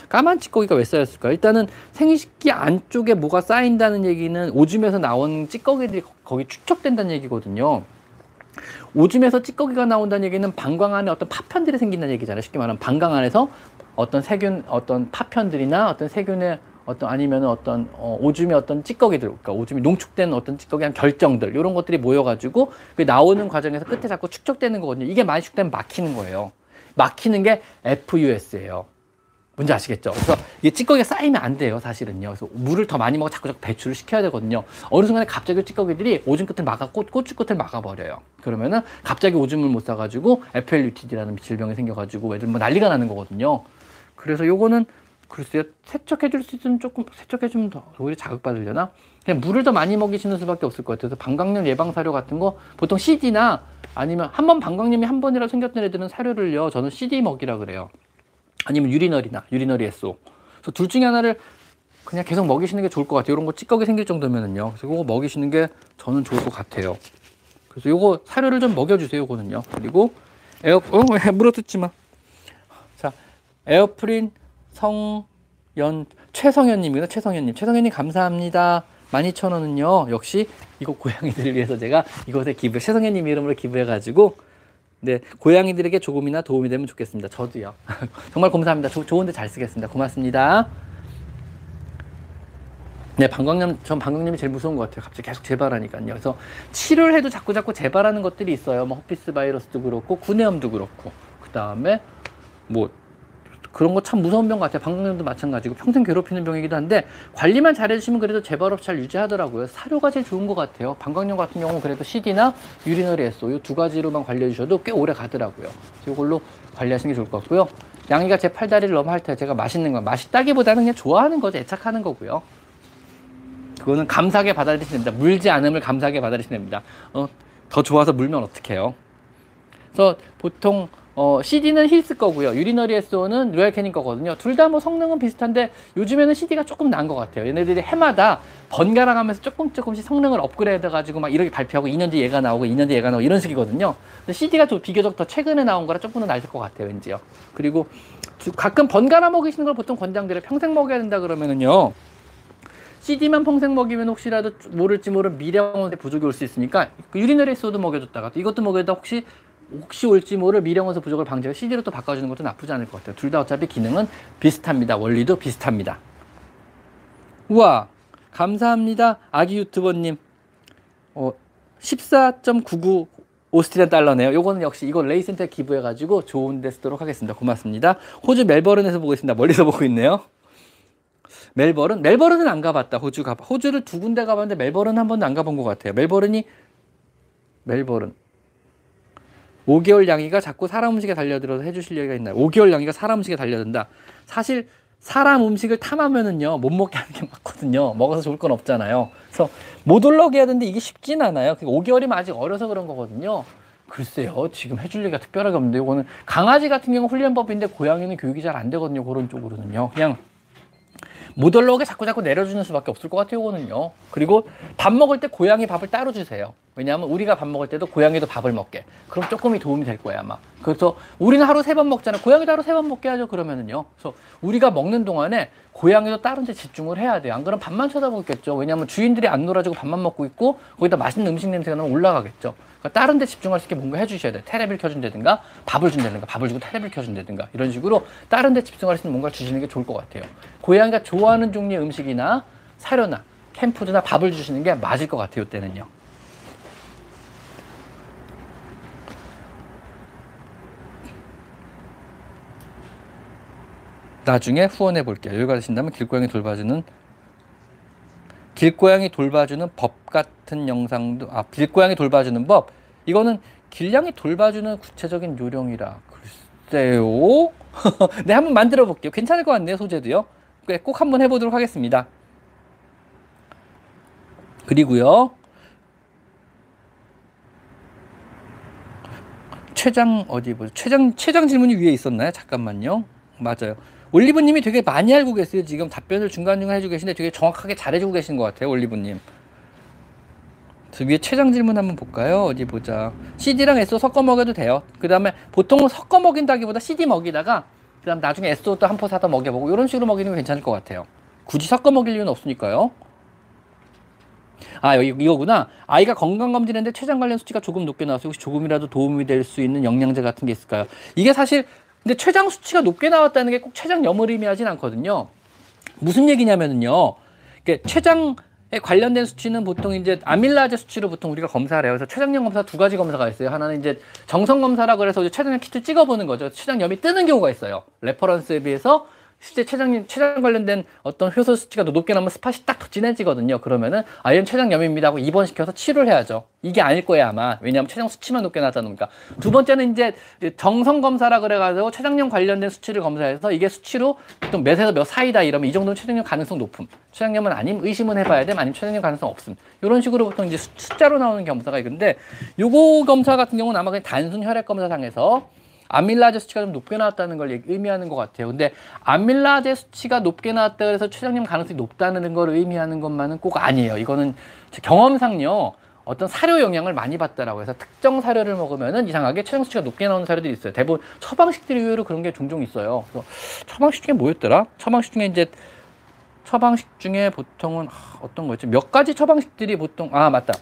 까만 찌꺼기가 왜 쌓였을까? 일단은 생식기 안쪽에 뭐가 쌓인다는 얘기는 오줌에서 나온 찌꺼기들이 거기 축적된다는 얘기거든요. 오줌에서 찌꺼기가 나온다는 얘기는 방광 안에 어떤 파편들이 생긴다는 얘기잖아요. 쉽게 말하면 방광 안에서 어떤 세균, 어떤 파편들이나 어떤 세균의 어떤 아니면 어떤 어, 오줌의 어떤 찌꺼기들, 그러니까 오줌이 농축된 어떤 찌꺼기한 결정들 이런 것들이 모여가지고 그 나오는 과정에서 끝에 자꾸 축적되는 거거든요. 이게 많이 축되면 막히는 거예요. 막히는 게 FUS예요. 뭔지 아시겠죠? 그래서 이게 찌꺼기가 쌓이면 안 돼요, 사실은요. 그래서 물을 더 많이 먹어 자꾸 자꾸 배출을 시켜야 되거든요. 어느 순간에 갑자기 찌꺼기들이 오줌 끝을 막아, 꽃, 고추 끝을 막아버려요. 그러면은 갑자기 오줌을 못 싸가지고 FLUTD라는 질병이 생겨가지고 애들 뭐 난리가 나는 거거든요. 그래서 요거는 글쎄요, 세척해줄 수 있으면 조금 세척해주면 더 오히려 자극받으려나? 그냥 물을 더 많이 먹이시는 수밖에 없을 것 같아요. 그래서 방광염 예방 사료 같은 거 보통 CD나 아니면 한 번 방광염이 한 번이라 생겼던 애들은 사료를요, 저는 CD 먹이라 그래요. 아니면 유리너리나 유리너리 에소. 그래서 둘 중에 하나를 그냥 계속 먹이시는 게 좋을 것 같아요. 이런 거 찌꺼기 생길 정도면은요. 그래서 이거 먹이시는 게 저는 좋을 것 같아요. 그래서 요거 사료를 좀 먹여주세요. 요거는요. 그리고 에어, 어, 물어뜯지 마. 자, 에어프린 성연, 최성현님입니다. 최성현님. 최성현님 감사합니다. 12,000원은요. 역시 이거 고양이들을 위해서 제가 이것에 기부, 최성현님 이름으로 기부해가지고 네, 고양이들에게 조금이나 도움이 되면 좋겠습니다. 저도요. (laughs) 정말 감사합니다. 조, 좋은데 잘 쓰겠습니다. 고맙습니다. 네, 방광염, 전 방광염이 제일 무서운 것 같아요. 갑자기 계속 재발하니까요. 그래서 치료를 해도 자꾸 자꾸 재발하는 것들이 있어요. 뭐 허피스 바이러스도 그렇고, 구내염도 그렇고, 그 다음에 뭐 그런 거 참 무서운 병 같아요. 방광염도 마찬가지고 평생 괴롭히는 병이기도 한데 관리만 잘해주시면 그래도 재발 없이 잘 유지하더라고요. 사료가 제일 좋은 것 같아요. 방광염 같은 경우는 그래도 CD나 urinary SO 이 두 가지로만 관리해 주셔도 꽤 오래 가더라고요. 이걸로 관리하시는 게 좋을 것 같고요. 양이가 제 팔다리를 너무 핥아요. 제가 맛있는 거 맛있다기보다는 그냥 좋아하는 거죠. 애착하는 거고요. 그거는 감사하게 받아들이시면 됩니다. 물지 않음을 감사하게 받아들이시면 됩니다. 어, 더 좋아서 물면 어떡해요. 그래서 보통 어, CD는 힐스 거고요. urinary SO는 로얄 캐닌 거거든요. 둘 다 뭐 성능은 비슷한데 요즘에는 CD가 조금 나은 것 같아요. 얘네들이 해마다 번갈아 가면서 조금 조금씩 성능을 업그레이드 가지고 막 이렇게 발표하고 2년 뒤에 얘가 나오고 2년 뒤에 얘가 나오고 이런 식이거든요. 근데 CD가 좀 비교적 더 최근에 나온 거라 조금은 나을 것 같아요. 왠지요. 그리고 주- 가끔 번갈아 먹이시는 걸 보통 권장드려요. 평생 먹여야 된다 그러면은요. CD만 평생 먹이면 혹시라도 모를지 모를 미량원의 부족이 올 수 있으니까 그 유리너리 SO도 먹여줬다가 또 이것도 먹여다 혹시 혹시 올지 모를 미량원소 부족을 방지해 CD로 또 바꿔주는 것도 나쁘지 않을 것 같아요. 둘 다 어차피 기능은 비슷합니다. 원리도 비슷합니다. 우와 감사합니다. 아기 유튜버님 어, 14.99 오스트리안 달러네요. 요거는 역시 이거 레이센터에 기부해가지고 좋은 데 쓰도록 하겠습니다. 고맙습니다. 호주 멜버른에서 보고 있습니다. 멀리서 보고 있네요. 멜버른? 멜버른은 안 가봤다. 호주 가 호주를 두 군데 가봤는데 멜버른 한 번도 안 가본 것 같아요. 멜버른이 멜버른 5개월 양이가 자꾸 사람 음식에 달려들어서 해주실 얘기가 있나요? 5개월 양이가 사람 음식에 달려든다. 사실 사람 음식을 탐하면은요 못 먹게 하는 게 맞거든요. 먹어서 좋을 건 없잖아요. 그래서 못 올라오게 하는데 이게 쉽진 않아요. 5개월이면 아직 어려서 그런 거거든요. 글쎄요, 지금 해줄 얘기가 특별하게 없는데 이거는 강아지 같은 경우 훈련법인데 고양이는 교육이 잘 안 되거든요. 그런 쪽으로는요. 그냥 못 올라오게 자꾸 자꾸 내려주는 수밖에 없을 것 같아요, 이거는요. 그리고 밥 먹을 때 고양이 밥을 따로 주세요. 왜냐하면 우리가 밥 먹을 때도 고양이도 밥을 먹게. 그럼 조금이 도움이 될 거야, 아마. 그래서 우리는 하루 세 번 먹잖아요. 고양이도 하루 세 번 먹게 하죠, 그러면은요. 그래서 우리가 먹는 동안에 고양이도 다른 데 집중을 해야 돼요. 안 그러면 밥만 쳐다보겠죠. 왜냐하면 주인들이 안 놀아주고 밥만 먹고 있고 거기다 맛있는 음식 냄새가 나면 올라가겠죠. 그러니까 다른 데 집중할 수 있게 뭔가 해주셔야 돼요. 테레비를 켜준다든가 밥을 준다든가 밥을 주고 테레비를 켜준다든가 이런 식으로 다른 데 집중할 수 있는 뭔가를 주시는 게 좋을 것 같아요. 고양이가 좋아하는 종류의 음식이나 사료나 캠푸드나 밥을 주시는 게 맞을 것 같아요. 이때는요. 나중에 후원해 볼게요. 여기 가신다면 길고양이 돌봐주는 길고양이 돌봐주는 법 같은 영상도 아 길고양이 돌봐주는 법 이거는 길냥이 돌봐주는 구체적인 요령이라 글쎄요. (laughs) 네 한번 만들어 볼게요. 괜찮을 것 같네요 소재도요. 네, 꼭 한번 해보도록 하겠습니다. 그리고요. 최장 어디 보죠? 최장 최장 질문이 위에 있었나요? 잠깐만요. 맞아요. 올리브님이 되게 많이 알고 계세요. 지금 답변을 중간중간 해주고 계신데 되게 정확하게 잘해주고 계신 것 같아요. 올리브님. 저 위에 최장 질문 한번 볼까요? 어디 보자. CD랑 SO 섞어 먹여도 돼요. 그 다음에 보통은 섞어 먹인다기보다 CD 먹이다가 그 다음 나중에 SO도 한 포 사다 먹여보고 이런 식으로 먹이는 게 괜찮을 것 같아요. 굳이 섞어 먹일 이유는 없으니까요. 아 여기 이거구나. 아이가 건강검진했는데 췌장 관련 수치가 조금 높게 나와서 혹시 조금이라도 도움이 될 수 있는 영양제 같은 게 있을까요? 이게 사실 근데 췌장 수치가 높게 나왔다는 게 꼭 췌장염을 의미하진 않거든요. 무슨 얘기냐면은요. 이게 췌장에 관련된 수치는 보통 이제 아밀라제 수치로 보통 우리가 검사를 해요. 그래서 췌장염 검사 두 가지 검사가 있어요. 하나는 이제 정성 검사라 그래서 췌장염 키트 찍어보는 거죠. 췌장염이 뜨는 경우가 있어요. reference에 비해서 실제 췌장, 췌장 관련된 어떤 효소 수치가 더 높게 나오면 spot이 딱 더 진해지거든요. 그러면은 아, 이건 췌장염입니다 하고 입원시켜서 치료를 해야죠. 이게 아닐 거예요, 아마. 왜냐하면 췌장 수치만 높게 나왔다 놓으니까. 두 번째는 이제 정성 검사라 그래가지고 췌장염 관련된 수치를 검사해서 이게 수치로 보통 몇에서 몇 사이다 이러면 이 정도는 췌장염 가능성 높음. 췌장염은 아님, 의심은 해봐야 돼, 아니면 췌장염 가능성 없음. 이런 식으로 보통 이제 수- 숫자로 나오는 검사가 있는데 요거 검사 같은 경우는 아마 그냥 단순 혈액 검사상에서 아밀라제 수치가 좀 높게 나왔다는 걸 의미하는 것 같아요. 근데 아밀라제 수치가 높게 나왔다 그래서 췌장염 가능성이 높다는 걸 의미하는 것만은 꼭 아니에요. 이거는 제 경험상요. 어떤 사료 영향을 많이 받다라고 해서 특정 사료를 먹으면은 이상하게 췌장 수치가 높게 나오는 사료들이 있어요. 대부분 처방식들이 의외로 그런 게 종종 있어요. 그래서 처방식 중에 뭐였더라? 처방식 중에 이제 처방식 중에 보통은 하, 어떤 거였지? 몇 가지 처방식들이 보통 아 맞다.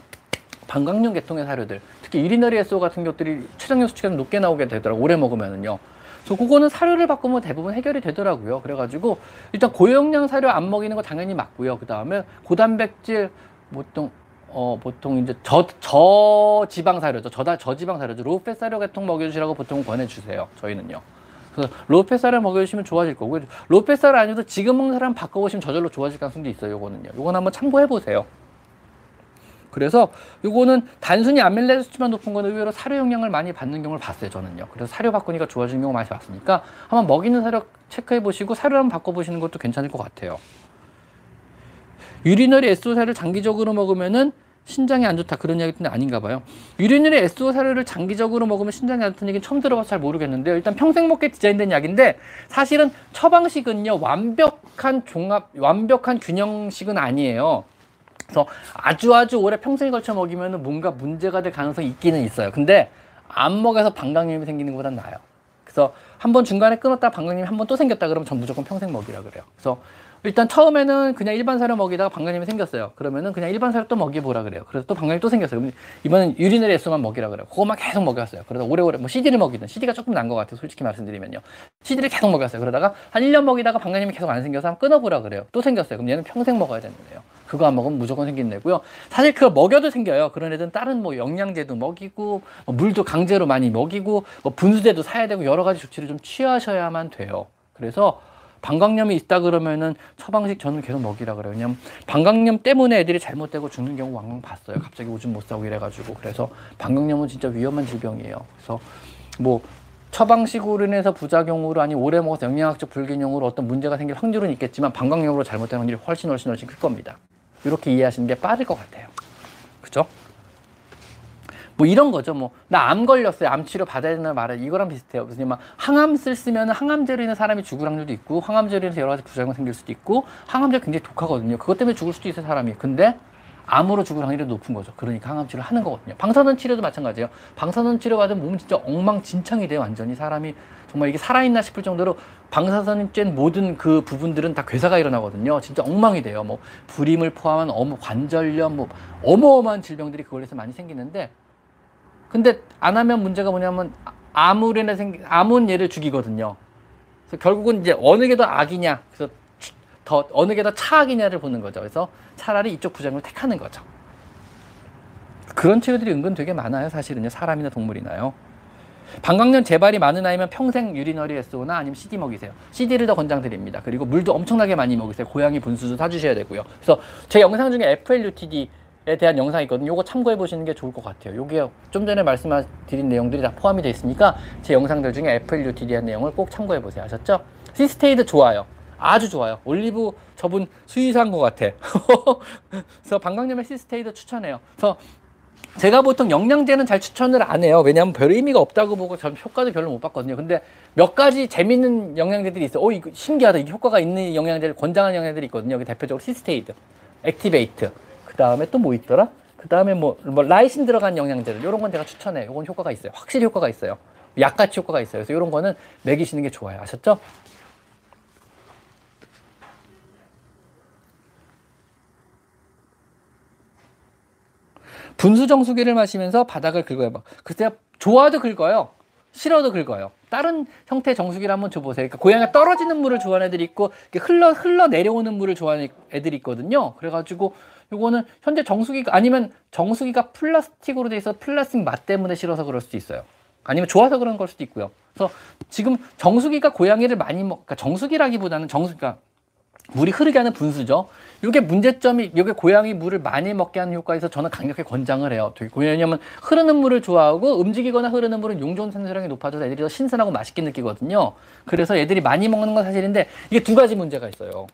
방광염 계통의 사료들, 특히 유리너리 SO 같은 것들이 췌장염 수치가 좀 높게 나오게 되더라고 오래 먹으면은요. 그래서 그거는 사료를 바꾸면 대부분 해결이 되더라고요. 그래가지고 일단 고용량 사료 안 먹이는 거 당연히 맞고요. 그 다음에 고단백질 보통 어 보통 이제 저 저지방 사료죠. 저다 저지방 사료죠. low fat 사료 계통 먹여주시라고 보통 권해주세요. 저희는요. 그래서 low fat 사료 먹여주시면 좋아질 거고 low fat 사료 아니어도 지금 먹는 사료 바꿔보시면 저절로 좋아질 가능성도 있어요. 요거는요. 요건 한번 참고해 보세요. 그래서 요거는 단순히 아밀라제 수치만 높은 건 의외로 사료 영향을 많이 받는 경우를 봤어요, 저는요. 그래서 사료 바꾸니까 좋아지는 경우 많이 봤으니까 한번 먹이는 사료 체크해 보시고 사료 한번 바꿔 보시는 것도 괜찮을 것 같아요. 유리너리 에스오사를 장기적으로 먹으면은 신장에 안 좋다 그런 이야기는 아닌가 봐요. 유리너리 에스오 사료를 장기적으로 먹으면 신장에 안 좋다는 얘기는 처음 들어봐서 잘 모르겠는데요. 일단 평생 먹게 디자인된 약인데 사실은 처방식은요 완벽한 종합 완벽한 균형식은 아니에요. 그래서 아주 아주 오래 평생에 걸쳐 먹이면 뭔가 문제가 될 가능성이 있기는 있어요. 근데 안 먹여서 방광염이 생기는 것보다 나아요. 그래서 한 번 중간에 끊었다 방광염이 한 번 또 생겼다 그러면 전 무조건 평생 먹이라 그래요. 그래서 일단 처음에는 그냥 일반 사료 먹이다가 방광염이 생겼어요. 그러면은 그냥 일반 사료 또 먹여보라 그래요. 그래서 또 방광염이 또 생겼어요. 이번엔 유리넬 에스만 먹이라 그래요. 그거만 계속 먹였어요. 그러다 오래오래 뭐 CD를 먹이든 CD가 조금 난 것 같아요. 솔직히 말씀드리면요. CD를 계속 먹였어요. 그러다가 한 1년 먹이다가 방광염이 계속 안 생겨서 한번 끊어보라 그래요. 또 생겼어요. 그럼 얘는 평생 먹어야 되는 거예요. 그거 안 먹으면 무조건 생기는 애고요. 사실 그거 먹여도 생겨요. 그런 애들은 다른 뭐 영양제도 먹이고 뭐 물도 강제로 많이 먹이고 뭐 분수제도 사야 되고 여러 가지 조치를 좀 취하셔야만 돼요. 그래서 방광염이 있다 그러면은 처방식 저는 계속 먹이라 그래요. 왜냐면 방광염 때문에 애들이 잘못되고 죽는 경우 왕왕 봤어요. 갑자기 오줌 못 싸고 이래가지고 그래서 방광염은 진짜 위험한 질병이에요. 그래서 뭐 처방식으로 인해서 부작용으로 아니 오래 먹어서 영양학적 불균형으로 어떤 문제가 생길 확률은 있겠지만 방광염으로 잘못된 확률이 훨씬 훨씬 훨씬 클 겁니다. 이렇게 이해하시는 게 빠를 것 같아요. 그죠? 뭐 이런 거죠. 뭐 나 암 걸렸어요. 암 치료 받아야 되나 말아야 이거랑 비슷해요. 무슨 막 항암술 쓰면 항암제로 인해 사람이 죽을 확률도 있고 항암제로 인해서 여러 가지 부작용 생길 수도 있고 항암제 굉장히 독하거든요. 그것 때문에 죽을 수도 있어요, 사람이. 근데 암으로 죽을 확률이 높은 거죠. 그러니까 항암 치료를 하는 거거든요. 방사선 치료도 마찬가지예요. 방사선 치료 받으면 몸은 진짜 엉망진창이 돼요. 완전히 사람이 정말 이게 살아있나 싶을 정도로 방사선이 쬐 모든 그 부분들은 다 괴사가 일어나거든요. 진짜 엉망이 돼요. 뭐 불임을 포함한 어머 관절염, 뭐 어마어마한 질병들이 그걸로 해서 많이 생기는데 근데 안 하면 문제가 뭐냐면 인해 생긴 암은 얘를 죽이거든요. 그래서 결국은 이제 어느 게 더 악이냐, 그래서 더 어느 게 더 차악이냐를 보는 거죠. 그래서 차라리 이쪽 부작용을 택하는 거죠. 그런 치료들이 은근 되게 많아요. 사실은요. 사람이나 동물이나요. 방광염 재발이 많은 아이면 평생 유리너리 에스오나 아니면 CD 먹이세요. CD를 더 권장드립니다. 그리고 물도 엄청나게 많이 먹으세요. 고양이 분수도 사주셔야 되고요. 그래서 제 영상 중에 FLUTD 에 대한 영상이 있거든요. 요거 참고해 보시는 게 좋을 것 같아요. 요게 좀 전에 말씀드린 내용들이 다 포함이 되어 있으니까 제 영상들 중에 FLUTD한 내용을 꼭 참고해 보세요. 아셨죠? Cystaid 좋아요. 아주 좋아요. 올리브 저분 수의사인 것 같아. (laughs) 그래서 방광염에 Cystaid 추천해요. 그래서 제가 보통 영양제는 잘 추천을 안 해요. 왜냐하면 별 의미가 없다고 보고 전 효과도 별로 못 봤거든요. 근데 몇 가지 재밌는 영양제들이 있어요. 오, 이거 신기하다. 이게 효과가 있는 영양제를 권장하는 영양제들이 있거든요. 여기 대표적으로 Cystaid, 액티베이트, 그 다음에 또 뭐 있더라? 그 다음에 뭐, 뭐 라이신 들어간 영양제들 이런 건 제가 추천해요. 이건 효과가 있어요. 확실히 효과가 있어요. 약같이 효과가 있어요. 그래서 이런 거는 먹이시는 게 좋아요. 아셨죠? 분수 정수기를 마시면서 바닥을 긁어요. 글쎄요, 좋아도 긁어요. 싫어도 긁어요. 다른 형태의 정수기를 한번 줘보세요. 그러니까 고양이가 떨어지는 물을 좋아하는 애들이 있고 흘러 흘러 내려오는 물을 좋아하는 애들이 있거든요. 그래가지고 요거는 현재 정수기가 아니면 정수기가 플라스틱으로 돼 있어 플라스틱 맛 때문에 싫어서 그럴 수도 있어요. 아니면 좋아서 그런 걸 수도 있고요. 그래서 지금 정수기가 고양이를 많이 먹, 그러니까 정수기라기보다는 정수기가 물이 흐르게 하는 분수죠. 이게 문제점이 이게 고양이 물을 많이 먹게 하는 효과에서 저는 강력하게 권장을 해요. 왜냐하면 흐르는 물을 좋아하고 움직이거나 흐르는 물은 용존 생산량이 높아져서 애들이 더 신선하고 맛있게 느끼거든요. 그래서 애들이 많이 먹는 건 사실인데 이게 두 가지 문제가 있어요.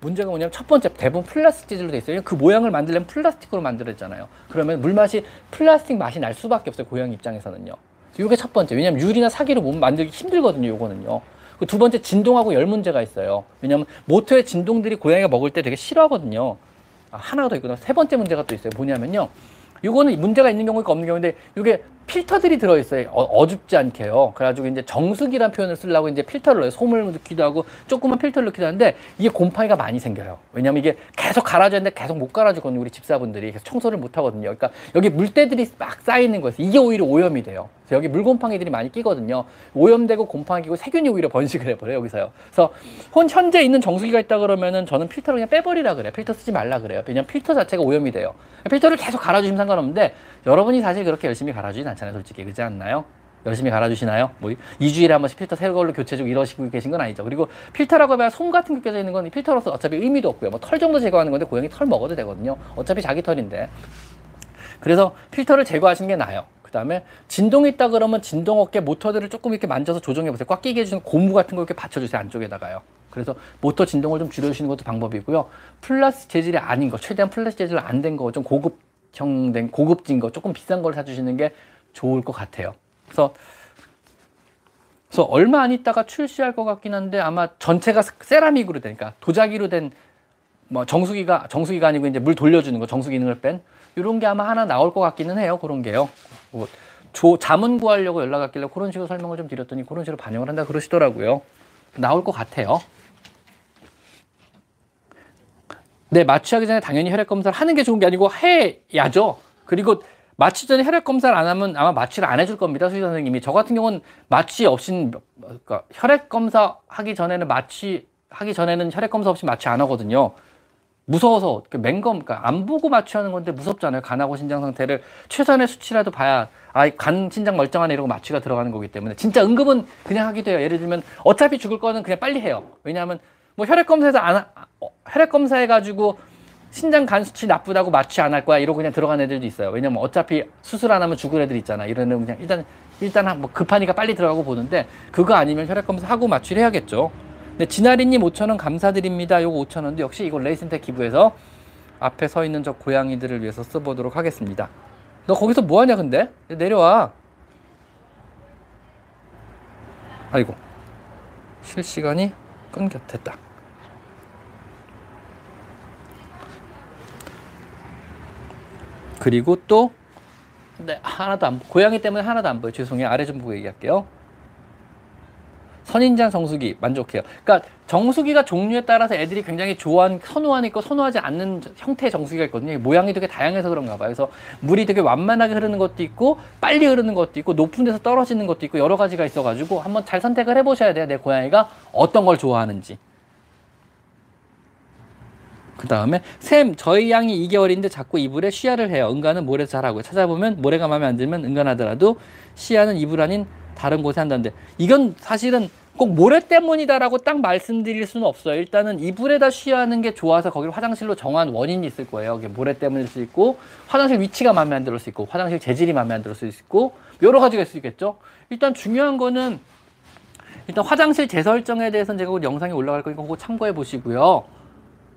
문제가 뭐냐면 첫 번째 대부분 플라스틱 재질로 돼 있어요. 그 모양을 만들려면 플라스틱으로 만들었잖아요. 그러면 물맛이 플라스틱 맛이 날 수밖에 없어요. 고양이 입장에서는요. 이게 첫 번째. 왜냐면 유리나 사기로 몸 만들기 힘들거든요. 요거는요. 그두 번째 진동하고 열 문제가 있어요. 왜냐면 모터의 진동들이 고양이가 먹을 때 되게 싫어하거든요. 아, 하나가 더 있구나. 세 번째 문제가 또 있어요. 뭐냐면요. 이거는 문제가 있는 경우가 없는 경우인데 이게 필터들이 들어있어요. 어, 줍지 않게요. 그래가지고 이제 정수기란 표현을 쓰려고 이제 필터를 넣어요. 솜을 넣기도 하고 조그만 필터를 넣기도 하는데 이게 곰팡이가 많이 생겨요. 왜냐면 이게 계속 갈아줘야 되는데 계속 못 갈아주거든요. 우리 집사분들이. 계속 청소를 못 하거든요. 그러니까 여기 물때들이 막 쌓이는 거예요. 이게 오히려 오염이 돼요. 여기 물곰팡이들이 많이 끼거든요. 오염되고 곰팡이 끼고 세균이 오히려 번식을 해버려요. 여기서요. 그래서 혼 현재 있는 정수기가 있다 그러면은 저는 필터를 그냥 빼버리라 그래요. 필터 쓰지 말라 그래요. 왜냐면 필터 자체가 오염이 돼요. 필터를 계속 갈아주시면 상관없는데 여러분이 사실 그렇게 열심히 갈아주진 않잖아요. 솔직히. 그렇지 않나요? 열심히 갈아주시나요? 뭐 2주일에 한 번씩 필터 새 걸로 교체해주고 이러시고 계신 건 아니죠. 그리고 필터라고 하면 솜 같은 게 껴져 있는 건 필터로서 어차피 의미도 없고요. 뭐 털 정도 제거하는 건데 고양이 털 먹어도 되거든요. 어차피 자기 털인데. 그래서 필터를 제거하시는 게 나아요. 그 다음에 진동이 있다 그러면 진동 어깨 모터들을 조금 이렇게 만져서 조정해 보세요. 꽉 끼게 해주는 고무 같은 거 이렇게 받쳐주세요. 안쪽에다가요. 그래서 모터 진동을 좀 줄여주시는 것도 방법이고요. 플라스 재질이 아닌 거, 최대한 플라스 재질 안된 거, 좀 고급 형된 고급진 거, 조금 비싼 걸 사주시는 게 좋을 것 같아요. 그래서 그래서 얼마 안 있다가 출시할 것 같긴 한데 아마 전체가 세라믹으로 되니까 도자기로 된 뭐 정수기가 정수기가 아니고 이제 물 돌려주는 거 정수 기능을 뺀 이런 게 아마 하나 나올 것 같기는 해요 그런 게요. 뭐 조, 자문 구하려고 연락 왔길래 그런 식으로 설명을 좀 드렸더니 그런 식으로 반영을 한다 그러시더라고요. 나올 것 같아요. 네, 마취하기 전에 당연히 혈액 검사를 하는 게 좋은 게 아니고 해야죠. 그리고 마취 전에 혈액 검사를 안 하면 아마 마취를 안 해줄 겁니다. 수의 선생님이. 저 같은 경우는 마취 없이, 그러니까 혈액 검사 하기 전에는 마취, 하기 전에는 혈액 검사 없이 마취 안 하거든요. 무서워서 맹검, 그러니까 안 보고 마취하는 건데 무섭잖아요. 간하고 신장 상태를 최선의 수치라도 봐야 아, 간 신장 멀쩡하네 이러고 마취가 들어가는 거기 때문에 진짜 응급은 그냥 하게 돼요. 예를 들면 어차피 죽을 거는 그냥 빨리 해요. 왜냐하면 뭐 혈액 검사에서 안 혈액 검사해 가지고 신장 간 수치 나쁘다고 안할 거야 이러고 그냥 들어간 애들도 있어요. 왜냐면 어차피 수술 안 하면 죽을 애들 있잖아. 이런 애는 그냥 일단 일단 한- 뭐 급하니까 빨리 들어가고 보는데 그거 아니면 혈액 검사 하고 마취를 해야겠죠. 네, 진아리님 5천 원 감사드립니다. 요거 5천 원도 역시 이거 레이센텍 기부해서 앞에 서 있는 저 고양이들을 위해서 써보도록 하겠습니다. 너 거기서 뭐 하냐 근데? 내려와. 아이고 실시간이 끊겼댔다. 그리고 또 네, 하나도 안 고양이 때문에 하나도 안 보여. 죄송해요. 아래 좀 보고 얘기할게요. 선인장 정수기 만족해요. 그러니까 정수기가 종류에 따라서 애들이 굉장히 좋아하는 선호하는 있고 선호하지 않는 형태의 정수기가 있거든요. 모양이 되게 다양해서 그런가 봐요. 그래서 물이 되게 완만하게 흐르는 것도 있고 빨리 흐르는 것도 있고 높은 데서 떨어지는 것도 있고 여러 가지가 있어가지고 한번 잘 선택을 해보셔야 돼요. 내 고양이가 어떤 걸 좋아하는지. 그 다음에 샘 저희 양이 2개월인데 자꾸 이불에 쉬야를 해요. 응가는 모래에서 잘하고요. 찾아보면 모래가 마음에 안 들면 응가하더라도 쉬야는 이불 아닌 다른 곳에 한다는데 이건 사실은 꼭 모래 때문이다라고 딱 말씀드릴 수는 없어요. 일단은 이불에다 쉬하는 게 좋아서 거기를 화장실로 정한 원인이 있을 거예요. 이게 모래 때문일 수 있고 화장실 위치가 마음에 안 들을 수 있고 화장실 재질이 마음에 안 들을 수 있고 여러 가지가 있을 수 있겠죠. 일단 중요한 거는 일단 화장실 재설정에 대해서는 제가 곧 영상이 올라갈 거니까 그거 참고해 보시고요.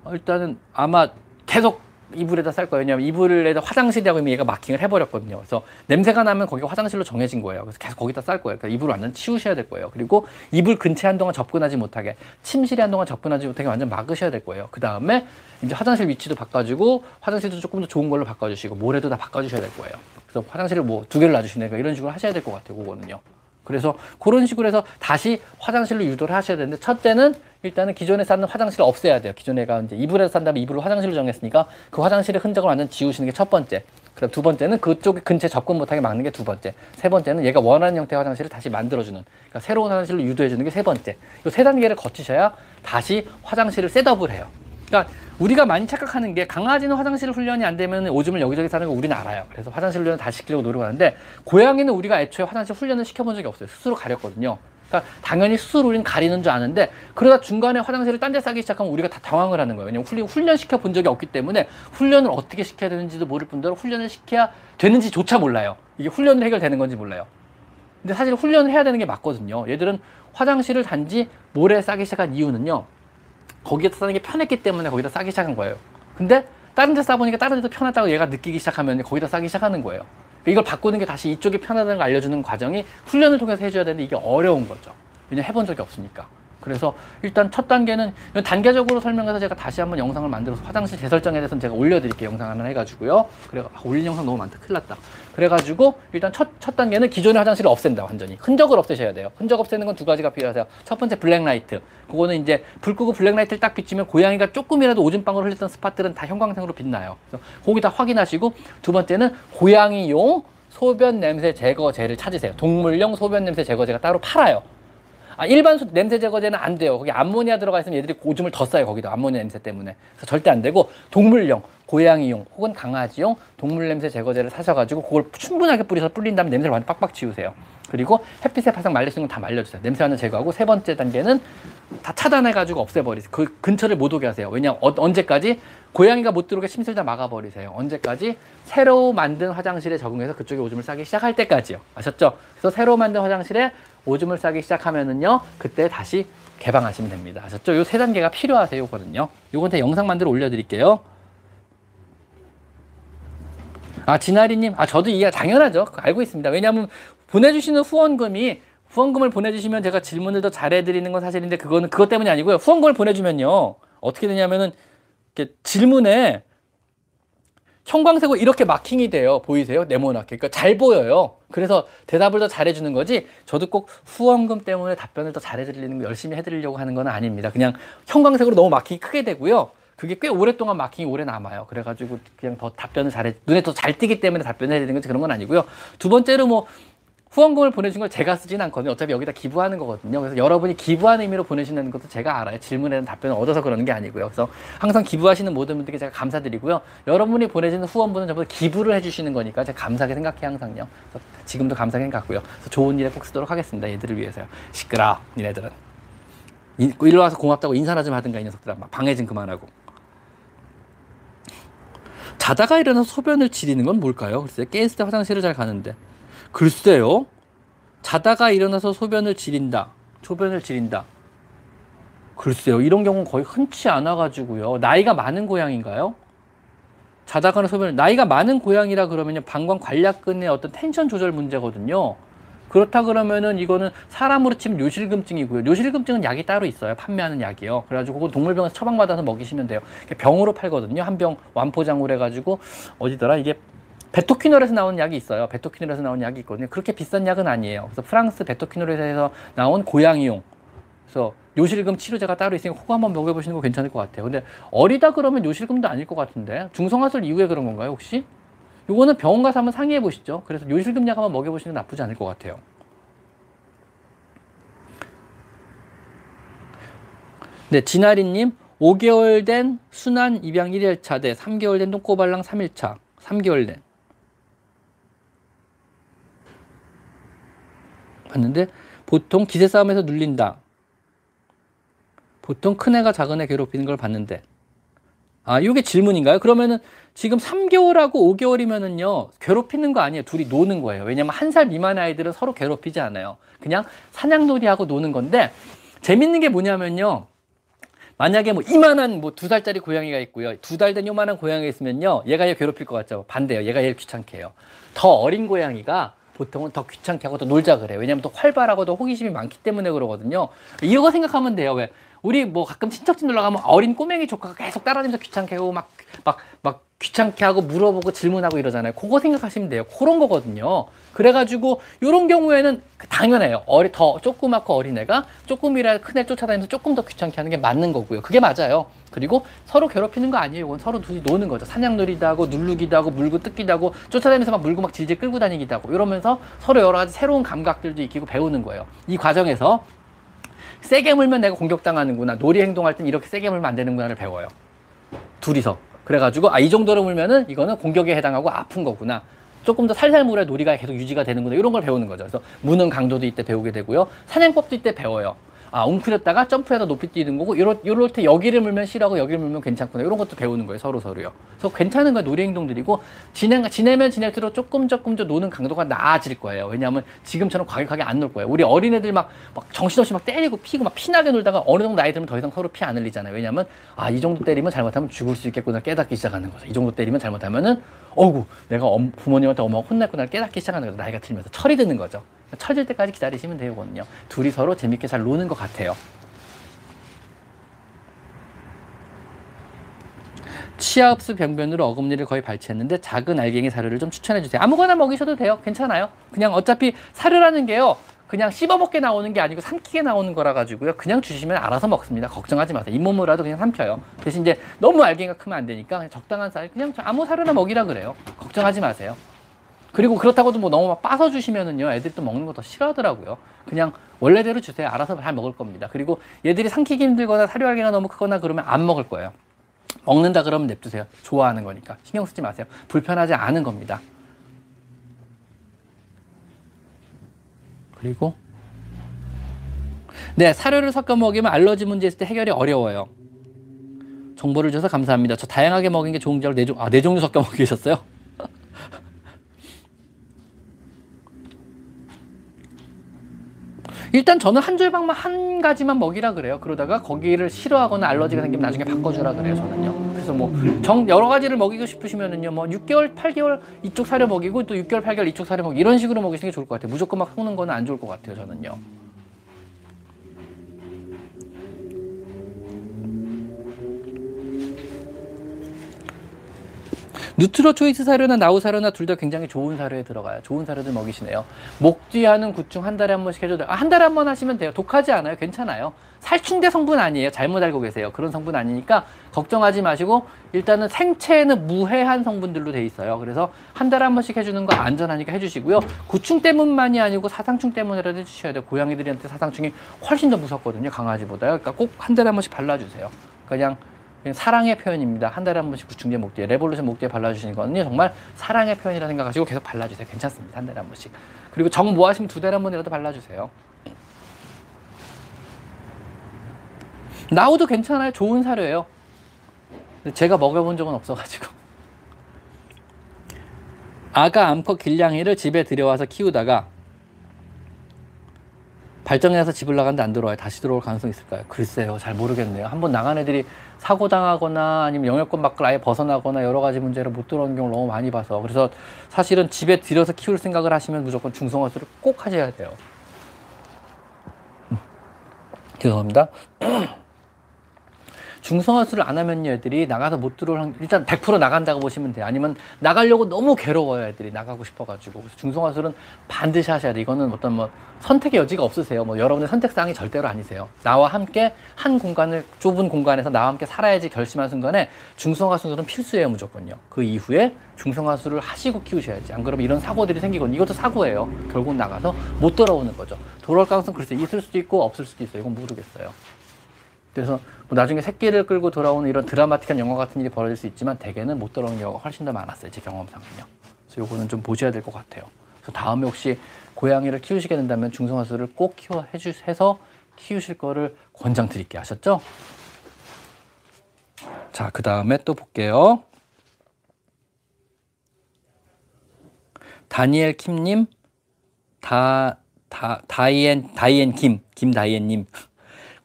어, 일단은 아마 계속 이불에다 쌀 거예요. 왜냐면 이불에다 화장실이라고 이미 얘가 마킹을 해버렸거든요. 그래서 냄새가 나면 거기가 화장실로 정해진 거예요. 그래서 계속 거기다 쌀 거예요. 그러니까 이불을 완전 치우셔야 될 거예요. 그리고 이불 근처에 한동안 접근하지 못하게, 침실에 한동안 접근하지 못하게 완전 막으셔야 될 거예요. 그 다음에 이제 화장실 위치도 바꿔주고, 화장실도 조금 더 좋은 걸로 바꿔주시고, 모래도 다 바꿔주셔야 될 거예요. 그래서 화장실을 뭐 두 개를 놔주시니까 이런 식으로 하셔야 될 것 같아요. 그거는요. 그래서 그런 식으로 해서 다시 화장실로 유도를 하셔야 되는데 첫째는 일단은 기존에 쌓는 화장실을 없애야 돼요. 기존에가 이제 이불에서 산다면 이불을 화장실로 정했으니까 그 화장실의 흔적을 완전 지우시는 게 첫 번째. 그다음 두 번째는 그쪽 근처에 접근 못하게 막는 게 두 번째. 세 번째는 얘가 원하는 형태의 화장실을 다시 만들어주는. 그러니까 새로운 화장실로 유도해주는 게 세 번째. 이 세 단계를 거치셔야 다시 화장실을 셋업을 해요. 그러니까 우리가 많이 착각하는 게 강아지는 화장실 훈련이 안 되면 오줌을 여기저기 싸는 거 우리는 알아요. 그래서 화장실 훈련을 다시 시키려고 노력하는데 고양이는 우리가 애초에 화장실 훈련을 시켜본 적이 없어요. 스스로 가렸거든요. 그러니까 당연히 스스로 우리는 가리는 줄 아는데 그러다 중간에 화장실을 딴 데 싸기 시작하면 우리가 다 당황을 하는 거예요. 왜냐면 훈련, 훈련 시켜 본 적이 없기 때문에 훈련을 어떻게 시켜야 되는지도 모를 뿐더러 훈련을 시켜야 되는지조차 몰라요. 이게 훈련으로 해결되는 건지 몰라요. 근데 사실 훈련을 해야 되는 게 맞거든요. 얘들은 화장실을 단지 모래에 싸기 시작한 이유는요. 거기에서 싸는 게 편했기 때문에 거기다 싸기 시작한 거예요. 근데 다른 데 싸보니까 다른 데도 편하다고 얘가 느끼기 시작하면 거기다 싸기 시작하는 거예요. 이걸 바꾸는 게 다시 이쪽이 편하다는 걸 알려주는 과정이 훈련을 통해서 해줘야 되는데 이게 어려운 거죠. 왜냐 해본 적이 없으니까. 그래서 일단 첫 단계는 단계적으로 설명해서 제가 다시 한번 영상을 만들어서 화장실 재설정에 대해서는 제가 올려드릴게요. 영상 하나 해가지고요. 그래 아, 올린 영상 너무 많다. 큰일 났다. 그래가지고 일단 첫, 첫 단계는 기존의 화장실을 없앤다. 완전히. 흔적을 없애셔야 돼요. 흔적 없애는 건 두 가지가 필요하세요. 첫 번째 black light. 그거는 이제 불 끄고 black light를 딱 비치면 고양이가 조금이라도 오줌방울 흘렸던 spot들은 다 형광색으로 빛나요. 그래서 거기 다 확인하시고 두 번째는 고양이용 소변 냄새 제거제를 찾으세요. 동물용 소변 냄새 제거제가 따로 팔아요. 아, 일반 소, 냄새 제거제는 안 돼요. 거기 암모니아 들어가 있으면 얘들이 오줌을 더 싸요. 거기다 암모니아 냄새 때문에. 그래서 절대 안 되고 동물용, 고양이용 혹은 강아지용 동물 냄새 제거제를 사셔가지고 그걸 충분하게 뿌려서 뿌린 다음에 냄새를 완전 빡빡 지우세요. 그리고 햇빛에 바싹 말리시는 건 다 말려주세요. 냄새 완전 제거하고 세 번째 단계는 다 차단해가지고 없애버리세요. 그 근처를 못 오게 하세요. 왜냐 어, 언제까지 고양이가 못 들어오게 침실 다 막아버리세요. 언제까지 새로 만든 화장실에 적응해서 그쪽에 오줌을 싸기 시작할 때까지요. 아셨죠? 그래서 새로 만든 화장실에 오줌을 싸기 시작하면은요, 그때 다시 개방하시면 됩니다. 아셨죠? 요 세 단계가 필요하세요, 요거는요. 요건 다 영상 만들어 올려드릴게요. 아, 진아리님. 아, 저도 이해 당연하죠. 알고 있습니다. 왜냐하면 보내주시는 후원금이 후원금을 보내주시면 제가 질문을 더 잘해드리는 건 사실인데 그거는 그것 때문이 아니고요. 후원금을 보내주면요. 어떻게 되냐면은 이렇게 질문에 형광색으로 이렇게 마킹이 돼요. 보이세요? 네모나게. 그러니까 잘 보여요. 그래서 대답을 더 잘해주는 거지. 저도 꼭 후원금 때문에 답변을 더 잘해드리는 거 열심히 해드리려고 하는 건 아닙니다. 그냥 형광색으로 너무 마킹이 크게 되고요. 그게 꽤 오랫동안 마킹이 오래 남아요. 그래가지고 그냥 더 답변을 잘해, 눈에 더 잘 띄기 때문에 답변을 해야 되는 거지 그런 건 아니고요. 두 번째로 뭐 후원금을 보내준 걸 제가 쓰진 않거든요. 어차피 여기다 기부하는 거거든요. 그래서 여러분이 기부하는 의미로 보내시는 것도 제가 알아요. 질문에 대한 답변을 얻어서 그러는 게 아니고요. 그래서 항상 기부하시는 모든 분들께 제가 감사드리고요. 여러분이 보내주는 후원분은 전부 기부를 해주시는 거니까 제가 감사하게 생각해 항상요. 지금도 감사하게 생각하고요. 그래서 좋은 일에 꼭 쓰도록 하겠습니다. 얘들을 위해서요. 시끄러, 니네들은. 일로 와서 고맙다고 인사나 좀 하든가 이 녀석들아. 막 방해 좀 그만하고. 자다가 일어나서 소변을 지리는 건 뭘까요? 글쎄 깨있을 때 화장실을 잘 가는데. 글쎄요. 자다가 일어나서 소변을 지린다. 소변을 지린다. 글쎄요. 이런 경우는 거의 흔치 않아 가지고요. 나이가 많은 고양인가요? 자다가는 소변을 나이가 많은 고양이라 그러면요. 방광 관략근의 어떤 텐션 조절 문제거든요. 그렇다 그러면은 이거는 사람으로 치면 요실금증이고요. 요실금증은 약이 따로 있어요. 판매하는 약이요. 그래가지고 그건 동물병원에서 처방받아서 먹이시면 돼요. 병으로 팔거든요. 한 병 완포장으로 해가지고 어디더라 이게 베토키놀에서 나온 약이 있어요. 베토키놀에서 나온 약이 있거든요. 그렇게 비싼 약은 아니에요. 그래서 프랑스 베토키놀에서 나온 고양이용. 그래서 요실금 치료제가 따로 있으니 그거 한번 먹여보시는 거 괜찮을 것 같아요. 근데 어리다 그러면 요실금도 아닐 것 같은데 중성화술 이후에 그런 건가요 혹시? 요거는 병원 가서 한번 상의해 보시죠. 그래서 요실금 약 한번 먹여보시는 건 나쁘지 않을 것 같아요. 네, 진아리님 5개월 된 순환 입양 1일차 대 3개월 된 똥꼬발랑 3일차 3개월 된 봤는데 보통 기세 싸움에서 눌린다. 보통 큰 애가 작은 애 괴롭히는 걸 봤는데 아 이게 질문인가요? 그러면은 지금 3개월하고 5개월이면은요 괴롭히는 거 아니에요. 둘이 노는 거예요. 왜냐면 한 살 미만 아이들은 서로 괴롭히지 않아요. 그냥 사냥놀이하고 노는 건데 재밌는 게 뭐냐면요. 만약에 뭐 이만한 뭐 두 살짜리 고양이가 있고요. 두 달 된 요만한 고양이가 있으면요. 얘가 얘 괴롭힐 것 같죠. 반대요. 얘가 얘를 귀찮게 해요. 더 어린 고양이가 보통은 더 귀찮게 하고 더 놀자 그래요. 왜냐면 또 활발하고 더 호기심이 많기 때문에 그러거든요. 이거 생각하면 돼요. 왜? 우리 뭐 가끔 친척집 놀러 가면 어린 꼬맹이 조카가 계속 따라다니면서 귀찮게 하고 막, 막, 막 귀찮게 하고 물어보고 질문하고 이러잖아요. 그거 생각하시면 돼요. 그런 거거든요. 그래가지고 이런 경우에는 당연해요. 어리 더 조그맣고 어린애가 조금이라도 큰애 쫓아다니면서 조금 더 귀찮게 하는 게 맞는 거고요. 그게 맞아요. 그리고 서로 괴롭히는 거 아니에요. 이건 서로 둘이 노는 거죠. 사냥놀이도 하고 누르기도 하고 물고 뜯기도 하고 쫓아다니면서 막 물고 막 질질 끌고 다니기도 하고 이러면서 서로 여러 가지 새로운 감각들도 익히고 배우는 거예요. 이 과정에서 세게 물면 내가 공격당하는구나. 놀이 행동할 땐 이렇게 세게 물면 안 되는구나를 배워요. 둘이서. 그래가지고 아 이 정도로 물면은 이거는 공격에 해당하고 아픈 거구나. 조금 더 살살 물에 놀이가 계속 유지가 되는구나 이런 걸 배우는 거죠. 그래서 무는 강도도 이때 배우게 되고요. 사냥법도 이때 배워요. 아, 웅크렸다가 점프해서 높이 뛰는 거고, 요럴, 요럴 때 여기를 물면 싫어하고 여기를 물면 괜찮구나. 이런 것도 배우는 거예요, 서로 서로요. 그래서 괜찮은 거예요, 놀이 행동들이고, 진행, 지내면 지낼수록 조금 조금 더 노는 강도가 나아질 거예요. 왜냐하면 지금처럼 과격하게 안 놀 거예요. 우리 어린애들 막, 막 정신없이 막 때리고 피고 막 피나게 놀다가 어느 정도 나이 들면 더 이상 서로 피 안 흘리잖아요. 왜냐하면, 아, 이 정도 때리면 잘못하면 죽을 수 있겠구나 깨닫기 시작하는 거죠. 이 정도 때리면 잘못하면은, 어구, 내가 엄, 부모님한테 엄마가 혼났구나 깨닫기 시작하는 거죠. 나이가 들면서 철이 드는 거죠. 철질 때까지 기다리시면 되거든요. 둘이 서로 재밌게 잘 노는 것 같아요. 치아 흡수 병변으로 어금니를 거의 발치했는데 작은 알갱이 사료를 좀 추천해 주세요. 아무거나 먹이셔도 돼요. 괜찮아요. 그냥 어차피 사료라는 게요. 그냥 씹어먹게 나오는 게 아니고 삼키게 나오는 거라 가지고요. 그냥 주시면 알아서 먹습니다. 걱정하지 마세요. 잇몸으로라도 그냥 삼켜요. 대신 이제 너무 알갱이가 크면 안 되니까 그냥 적당한 쌀 그냥 아무 사료나 먹이라 그래요. 걱정하지 마세요. 그리고 그렇다고도 뭐 너무 막 빠서 주시면은요, 애들이 또 먹는 거 더 싫어하더라고요. 그냥 원래대로 주세요. 알아서 잘 먹을 겁니다. 그리고 얘들이 삼키기 힘들거나 사료하기가 너무 크거나 그러면 안 먹을 거예요. 먹는다 그러면 냅두세요. 좋아하는 거니까. 신경 쓰지 마세요. 불편하지 않은 겁니다. 그리고 네, 사료를 섞어 먹이면 알러지 문제 있을 때 해결이 어려워요. 정보를 줘서 감사합니다. 저 다양하게 먹인 게 좋은 줄 알고 네 종, 아, 네 종류 섞어 먹이셨어요? 일단 저는 한 줄방만 한 가지만 먹이라 그래요. 그러다가 거기를 싫어하거나 알러지가 생기면 나중에 바꿔주라 그래요. 저는요. 그래서 뭐 정 여러 가지를 먹이고 싶으시면은요. 뭐 6개월, 8개월 이쪽 사료 먹이고 또 6개월, 8개월 이쪽 사료 먹이 이런 식으로 먹이시는 게 좋을 것 같아요. 무조건 막 섞는 거는 안 좋을 것 같아요. 저는요. 누트로 초이스 사료나 나우 사료나 둘 다 굉장히 좋은 사료에 들어가요. 좋은 사료들 먹이시네요. 목뒤하는 구충 한 달에 한 번씩 해줘도 아, 한 달에 한 번 하시면 돼요. 독하지 않아요. 괜찮아요. 살충제 성분 아니에요. 잘못 알고 계세요. 그런 성분 아니니까 걱정하지 마시고 일단은 생체에는 무해한 성분들로 돼 있어요. 그래서 한 달에 한 번씩 해주는 거 안전하니까 해주시고요. 구충 때문만이 아니고 사상충 때문에라도 해주셔야 돼요. 고양이들한테 사상충이 훨씬 더 무섭거든요. 강아지보다. 그러니까 꼭 한 달에 한 번씩 발라주세요. 그냥 사랑의 표현입니다. 한 달에 한 번씩 구충제 목뒤에 Revolution 목뒤에 발라주시는 거는요 정말 사랑의 표현이라 생각하시고 계속 발라주세요. 괜찮습니다. 한 달에 한 번씩. 그리고 정 모아시면 두 달에 한 번이라도 발라주세요. 나우도 괜찮아요. 좋은 사료예요. 제가 먹여본 적은 없어가지고. 아가 암컷 길냥이를 집에 들여와서 키우다가 발정해서 집을 나갔는데 안 들어와요. 다시 들어올 가능성이 있을까요? 글쎄요. 잘 모르겠네요. 한번 나간 애들이 사고 당하거나 아니면 영역권 밖을 아예 벗어나거나 여러 가지 문제로 못 들어오는 경우를 너무 많이 봐서 그래서 사실은 집에 들여서 키울 생각을 하시면 무조건 중성화수를 꼭 하셔야 돼요. 음. 죄송합니다. (clears throat) 중성화수를 안 하면 애들이 나가서 못 들어올 확- 일단 100% 나간다고 보시면 돼요. 아니면 나가려고 너무 괴로워요. 애들이 나가고 싶어가지고 그래서 중성화수는 반드시 하셔야 돼. 이거는 어떤 뭐 선택의 여지가 없으세요. 뭐 여러분의 선택사항이 절대로 아니세요. 나와 함께 한 공간을 좁은 공간에서 나와 함께 살아야지 결심한 순간에 중성화수는 필수예요. 무조건요. 그 이후에 중성화수를 하시고 키우셔야지. 안 그러면 이런 사고들이 생기거든요. 이것도 사고예요. 결국 나가서 못 돌아오는 거죠. 돌아올 가능성 글쎄 있을 수도 있고 없을 수도 있어요. 이건 모르겠어요. 그래서 뭐 나중에 새끼를 끌고 돌아오는 이런 드라마틱한 영화 같은 일이 벌어질 수 있지만 대개는 못 돌아오는 경우가 훨씬 더 많았어요. 제 경험상은요. 그래서 요거는 좀 보셔야 될 것 같아요. 그래서 다음에 혹시 고양이를 키우시게 된다면 중성화수를 꼭 키워 해주 해서 키우실 거를 권장 드릴게요. 아셨죠? 자, 그 다음에 또 볼게요. 다니엘 킴님, 다, 다, 다이엔, 다이엔 김, 김다이엔님.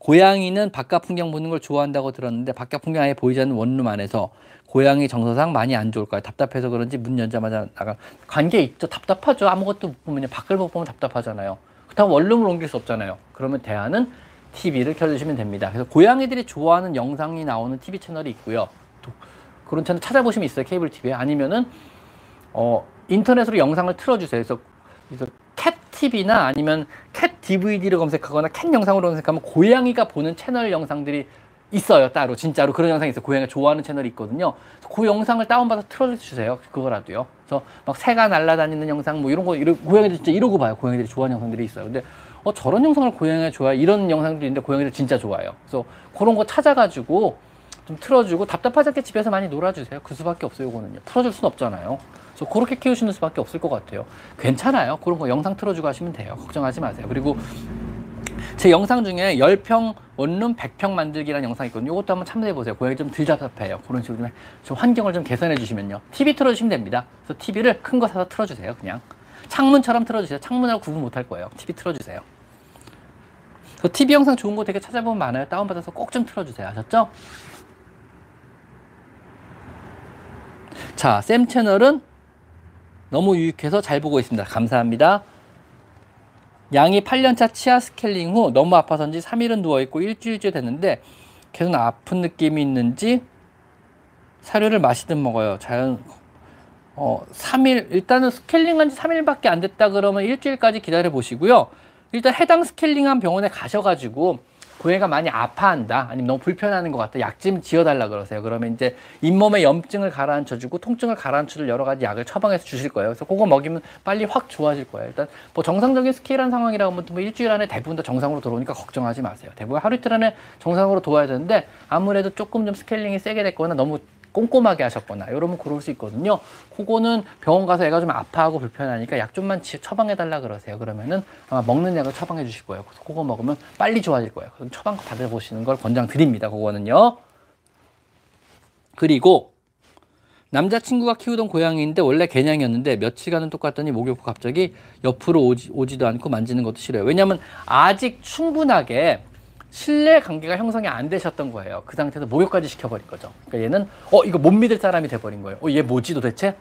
고양이는 바깥 풍경 보는 걸 좋아한다고 들었는데 바깥 풍경 아예 보이지 않는 원룸 안에서 고양이 정서상 많이 안 좋을까요? 답답해서 그런지 문 열자마자 나가 관계 있죠. 답답하죠. 아무것도 못 보면요. 밖을 못 보면 답답하잖아요. 그렇다고 원룸을 옮길 수 없잖아요. 그러면 대안은 TV를 켜주시면 됩니다. 그래서 고양이들이 좋아하는 영상이 나오는 TV 채널이 있고요. 또 그런 채널 찾아보시면 있어요. 케이블 TV에 아니면은 어 인터넷으로 영상을 틀어주세요. 그래서, 그래서 캣 TV나 아니면 캣 DVD를 검색하거나 캣 영상으로 검색하면 고양이가 보는 채널 영상들이 있어요 따로. 진짜로 그런 영상이 있어요. 고양이가 좋아하는 채널이 있거든요. 그 영상을 다운받아서 틀어주세요 그거라도요. 그래서 막 새가 날아다니는 영상 뭐 이런 거 이런 고양이들 진짜 이러고 봐요. 고양이들이 좋아하는 영상들이 있어요. 근데 어 저런 영상을 고양이가 좋아해? 이런 영상들이 있는데 고양이들 진짜 좋아해요. 그래서 그런 거 찾아가지고 좀 틀어주고 답답하지 않게 집에서 많이 놀아주세요. 그 수밖에 없어요 이거는요. 풀어줄 순 없잖아요 그래서 그렇게 키우시는 수밖에 없을 것 같아요 괜찮아요 그런 거 영상 틀어주고 하시면 돼요 걱정하지 마세요 그리고 제 영상 중에 10평 원룸 100평 만들기라는 영상이 있거든요. 이것도 한번 참조해 보세요. 고양이 좀 덜 답답해요. 그런 식으로 좀, 좀 환경을 좀 개선해 주시면요. TV 틀어주시면 됩니다. 그래서 TV를 큰 거 사서 틀어주세요. 그냥. 창문처럼 틀어주세요. 창문하고 구분 못할 거예요. TV 틀어주세요. 그 TV 영상 좋은 거 되게 찾아보면 많아요. 다운받아서 꼭 좀 틀어주세요. 아셨죠? 자, 쌤 채널은 너무 유익해서 잘 보고 있습니다. 감사합니다. 양이 8년차 치아 스케일링 후 너무 아파서인지 3일은 누워있고 일주일째 됐는데 계속 아픈 느낌이 있는지 사료를 마시든 먹어요. 자연, 어, 3일, 일단은 스케일링 한지 3일밖에 안 됐다 그러면 일주일까지 기다려 보시고요. 일단 해당 스케일링 한 병원에 가셔가지고 고양이가 많이 아파한다. 아니면 너무 불편하는 것 같다. 약 좀 지어달라 그러세요. 그러면 이제 잇몸에 염증을 가라앉혀주고 통증을 가라앉혀줄 여러 가지 약을 처방해서 주실 거예요. 그래서 그거 먹이면 빨리 확 좋아질 거예요. 일단 뭐 정상적인 스케일한 상황이라고 하면 뭐 일주일 안에 대부분 다 정상으로 돌아오니까 걱정하지 마세요. 대부분 하루 이틀 안에 정상으로 돌아와야 되는데 아무래도 조금 좀 스케일링이 세게 됐거나 너무 꼼꼼하게 하셨거나 이러면 그럴 수 있거든요. 그거는 병원 가서 애가 좀 아파하고 불편하니까 약 좀만 처방해 달라 그러세요. 그러면은 아마 먹는 약을 처방해 주실 거예요. 그래서 그거 먹으면 빨리 좋아질 거예요. 그럼 처방 받아보시는 걸 권장드립니다. 그거는요. 그리고 남자친구가 키우던 고양이인데 원래 개냥이었는데 며칠간은 똑같더니 목욕 후 갑자기 옆으로 오지, 오지도 않고 만지는 것도 싫어요. 왜냐하면 아직 충분하게 신뢰 관계가 형성이 안 되셨던 거예요. 그 상태에서 목욕까지 시켜버린 거죠. 그러니까 얘는 어 이거 못 믿을 사람이 돼버린 거예요. 어 얘 뭐지 도대체?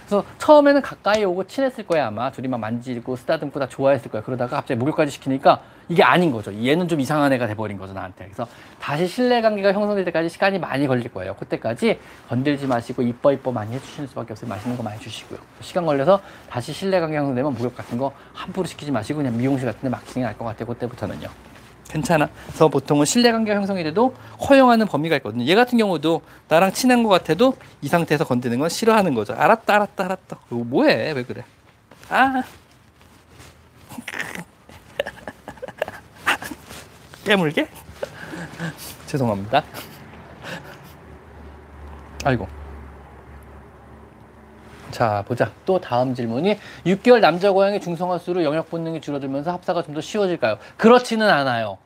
그래서 처음에는 가까이 오고 친했을 거야 아마 둘이 막 만지고 쓰다듬고 다 좋아했을 거야. 그러다가 갑자기 목욕까지 시키니까 이게 아닌 거죠. 얘는 좀 이상한 애가 돼버린 거죠 나한테. 그래서 다시 신뢰 관계가 형성될 때까지 시간이 많이 걸릴 거예요. 그때까지 건들지 마시고 이뻐 이뻐 많이 해주시는 수밖에 없어요. 맛있는 거 많이 주시고요. 시간 걸려서 다시 신뢰 관계 형성되면 목욕 같은 거 함부로 시키지 마시고 그냥 미용실 같은 데 맡기는 게 나을 것 같아요. 그때부터는요. 괜찮아. 그래서 보통은 신뢰관계가 형성이 돼도 허용하는 범위가 있거든요. 얘 같은 경우도 나랑 친한 것 같아도 이 상태에서 건드는 건 싫어하는 거죠. 알았다, 알았다, 알았다. 이거 뭐해? 왜 그래? 아. (laughs) 깨물게? (laughs) 죄송합니다. 아이고. 자, 보자. 또 다음 질문이 6개월 남자 고양이 중성화 수로 영역 본능이 줄어들면서 합사가 좀 더 쉬워질까요? 그렇지는 않아요.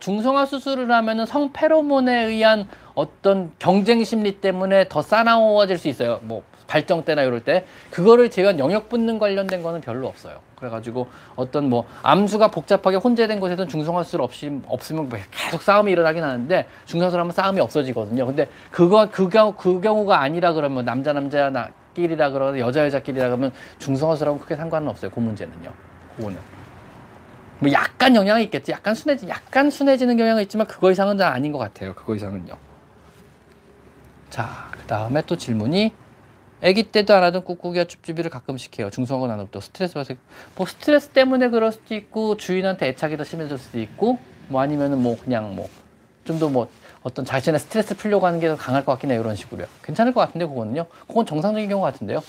중성화 수술을 하면은 성 페로몬에 의한 어떤 경쟁 심리 때문에 더 싸나워질 수 있어요. 뭐 발정 때나 이럴 때 그거를 제가 영역 본능 관련된 거는 별로 없어요. 그래가지고 어떤 뭐 암수가 복잡하게 혼재된 곳에서는 중성화 수술 없이 없으면 뭐 계속 싸움이 일어나긴 하는데 중성화술 하면 싸움이 없어지거든요. 근데 그거 그 경우 그 경우가 아니라 그러면 남자 남자나 끼리라 그러면 여자 여자끼리라 그러면 중성화술하고 크게 상관은 없어요. 그 문제는요. 그거는. 뭐 약간 영향이 있겠지. 약간 순해지, 약간 순해지는 경향이 있지만 그거 이상은 잘 아닌 것 같아요. 그거 이상은요. 자, 그 다음에 또 질문이 아기 때도 안 하던 꾹꾹이와 쭈쭈비를 가끔씩 해요. 나면 또 스트레스 받아서 뭐 스트레스 때문에 그럴 수도 있고 주인한테 애착이 더 심해질 수도 있고 뭐 아니면은 뭐 그냥 뭐 좀더뭐 어떤 자신의 스트레스 풀려고 하는 게 더 강할 것 같긴 해요. 이런 식으로요. 괜찮을 것 같은데 그거는요. 그건 정상적인 경우 같은데요.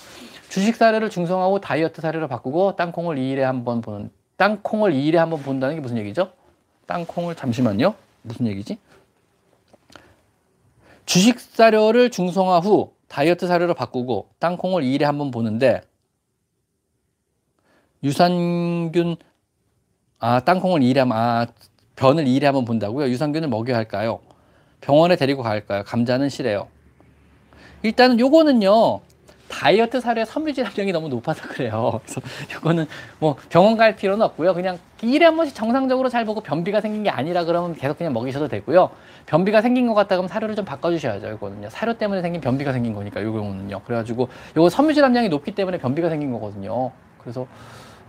주식 사례를 중성하고 다이어트 사례로 바꾸고 땅콩을 2일에 한 번 보는 땅콩을 2일에 한 번 본다는 게 무슨 얘기죠? 땅콩을 잠시만요. 무슨 얘기지? 주식 사료를 중성화 후 다이어트 사료로 바꾸고 땅콩을 2일에 한 번 보는데 유산균 아 땅콩을 2일에 한 아, 변을 2일에 한 번 본다고요? 유산균을 먹여야 할까요? 병원에 데리고 갈까요? 감자는 싫어요. 일단은 요거는요. 다이어트 사료의 섬유질 함량이 너무 높아서 (laughs) 그래요. 그래서 이거는 뭐 병원 갈 필요는 없고요. 그냥 일에 한 번씩 정상적으로 잘 보고 변비가 생긴 게 아니라 그러면 계속 그냥 먹이셔도 되고요. 변비가 생긴 것 같다 그러면 사료를 좀 바꿔주셔야죠. 이거는요. 사료 때문에 생긴 변비가 생긴 거니까 요 경우는요. 그래가지고 요거 섬유질 함량이 높기 때문에 변비가 생긴 거거든요. 그래서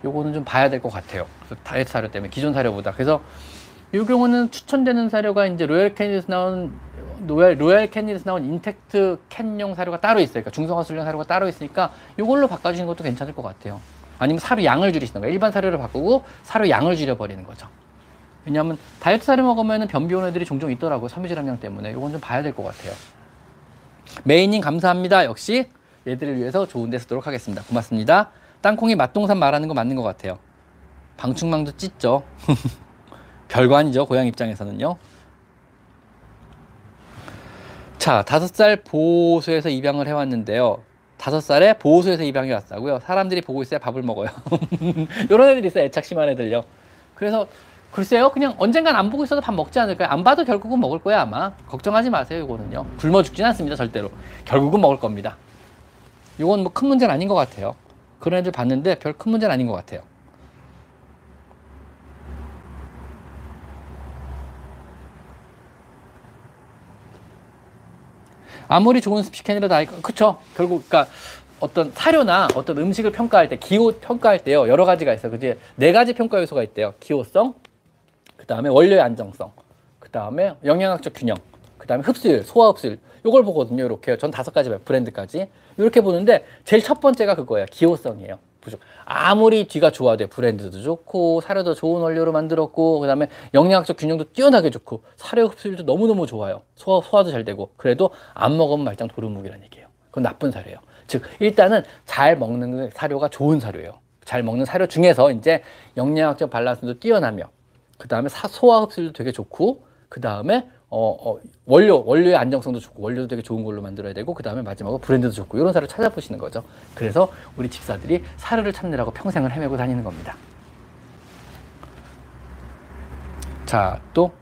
요거는 좀 봐야 될 것 같아요. 다이어트 사료 때문에 기존 사료보다. 그래서 이 경우는 추천되는 사료가 이제 로얄 캐니에서 나온 Royal, Royal Canin에서 나온 intact cat용 사료가 따로 있어요. 그러니까 중성화 수량 사료가 따로 있으니까 이걸로 바꿔주시는 것도 괜찮을 것 같아요. 아니면 사료 양을 줄이시는 거예요. 일반 사료를 바꾸고 사료 양을 줄여버리는 거죠. 왜냐하면 다이어트 사료 먹으면 변비 오는 애들이 종종 있더라고요. 섬유질 함량 때문에. 이건 좀 봐야 될 것 같아요. 메인님 감사합니다. 역시 얘들을 위해서 좋은 데 쓰도록 하겠습니다. 고맙습니다. 땅콩이 맛동산 말하는 거 맞는 것 같아요. 방충망도 찢죠. (laughs) 별거 아니죠. 고양 입장에서는요. 자, 다섯 살 보호소에서 입양을 해왔는데요. 다섯 살에 보호소에서 입양이 왔다고요. 사람들이 보고 있어야 밥을 먹어요. (laughs) 이런 애들이 있어요. 애착 심한 애들요. 그래서 글쎄요. 그냥 언젠간 안 보고 있어도 밥 먹지 않을까요? 안 봐도 결국은 먹을 거야 아마. 걱정하지 마세요. 이거는요. 굶어 죽진 않습니다. 절대로. 결국은 먹을 겁니다. 이건 뭐 큰 문제는 아닌 것 같아요. 그런 애들 봤는데 별 큰 문제는 아닌 것 같아요. 아무리 좋은 스피커니라도 아이 그쵸? 결국 그러니까 어떤 사료나 어떤 음식을 평가할 때 기호 평가할 때요 여러 가지가 있어요. 그지 네 가지 평가 요소가 있대요. 기호성 그 다음에 원료의 안정성 그 다음에 영양학적 균형 그 다음에 흡수율 소화 흡수율. 요걸 보거든요 이렇게. 전 다섯 가지 브랜드까지. 이렇게 보는데 제일 첫 번째가 그거예요. 기호성이에요 부족. 아무리 뒤가 좋아도 브랜드도 좋고 사료도 좋은 원료로 만들었고 그다음에 영양학적 균형도 뛰어나게 좋고 사료 흡수율도 너무너무 좋아요. 소화, 소화도 잘 되고 그래도 안 먹으면 말짱 도루묵이라는 얘기예요. 그건 나쁜 사료예요. 즉 일단은 잘 먹는 사료가 좋은 사료예요. 잘 먹는 사료 중에서 이제 영양학적 밸런스도 뛰어나며 그 다음에 소화 흡수율도 되게 좋고 그 다음에 어, 어, 원료, 원료의 안정성도 좋고, 원료도 되게 좋은 걸로 만들어야 되고, 그 다음에 마지막으로 브랜드도 좋고, 이런 사료를 찾아보시는 거죠. 그래서 우리 집사들이 사료를 찾느라고 평생을 헤매고 다니는 겁니다. 자, 또,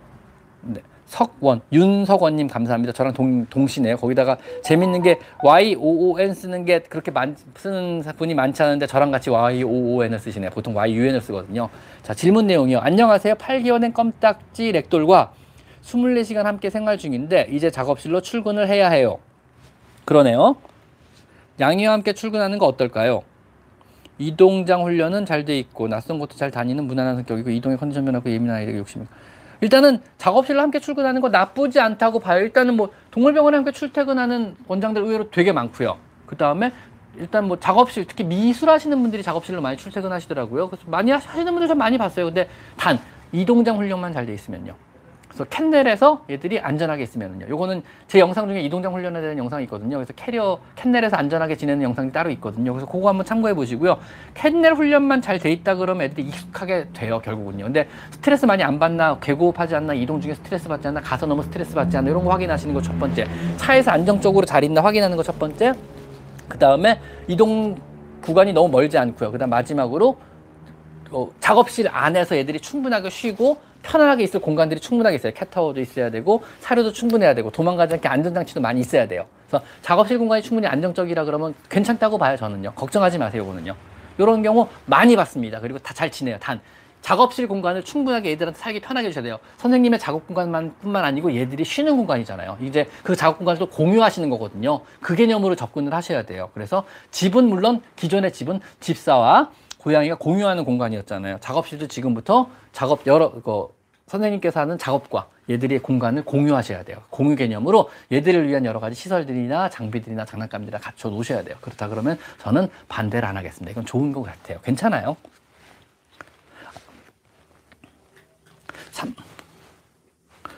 네. 석원, 윤석원님 감사합니다. 저랑 동, 동시네요. 거기다가 재밌는 게 YOON 쓰는 게 그렇게 많, 쓰는 분이 많지 않은데 저랑 같이 YOON을 쓰시네요. 보통 YUN을 쓰거든요. 자, 질문 내용이요. 안녕하세요. 8개월 된 껌딱지 렉돌과 24시간 함께 생활 중인데 이제 작업실로 출근을 해야 해요. 그러네요. 양이와 함께 출근하는 거 어떨까요? 이동장 훈련은 잘 돼 있고 낯선 곳도 잘 다니는 무난한 성격이고 이동의 컨디션 변화고 예민한 아이에게 욕심이 일단은 작업실로 함께 출근하는 거 나쁘지 않다고 봐요. 일단은 뭐 동물병원에 함께 출퇴근하는 원장들 의외로 되게 많고요. 그 다음에 일단 뭐 작업실 특히 미술 하시는 분들이 작업실로 많이 출퇴근하시더라고요. 그래서 많이 하시는 분들 좀 많이 봤어요. 근데 단 이동장 훈련만 잘 돼 있으면요. 그래서 캔넬에서 얘들이 안전하게 있으면요. 요거는 제 영상 중에 이동장 훈련에 대한 영상이 있거든요. 그래서 캐리어 캔넬에서 안전하게 지내는 영상이 따로 있거든요. 그래서 그거 한번 참고해 보시고요. 캔넬 훈련만 잘 돼 있다 그러면 애들이 익숙하게 돼요, 결국은요. 근데 스트레스 많이 안 받나, 괴고하지 않나, 이동 중에 스트레스 받지 않나, 가서 너무 스트레스 받지 않나 이런 거 확인하시는 거 첫 번째. 차에서 안정적으로 잘 있나 확인하는 거 첫 번째. 그 다음에 이동 구간이 너무 멀지 않고요. 그 다음 마지막으로 어, 작업실 안에서 애들이 충분하게 쉬고 편안하게 있을 공간들이 충분하게 있어요. 캣타워도 있어야 되고 사료도 충분해야 되고 도망가지 않게 안전장치도 많이 있어야 돼요. 그래서 작업실 공간이 충분히 안정적이라 그러면 괜찮다고 봐요. 저는요. 걱정하지 마세요. 이거는요. 이런 경우 많이 봤습니다. 그리고 다 잘 지내요. 단 작업실 공간을 충분하게 얘들한테 살기 편하게 해주셔야 돼요. 선생님의 작업 공간만 뿐만 아니고 얘들이 쉬는 공간이잖아요. 이제 그 작업 공간을 또 공유하시는 거거든요. 그 개념으로 접근을 하셔야 돼요. 그래서 집은 물론 기존의 집은 집사와 고양이가 공유하는 공간이었잖아요. 작업실도 지금부터 작업 여러 그 선생님께서 하는 작업과 얘들의 공간을 공유하셔야 돼요. 공유 개념으로 얘들을 위한 여러 가지 시설들이나 장비들이나 장난감들을 갖춰 놓으셔야 돼요. 그렇다 그러면 저는 반대를 안 하겠습니다. 이건 좋은 것 같아요. 괜찮아요. 3,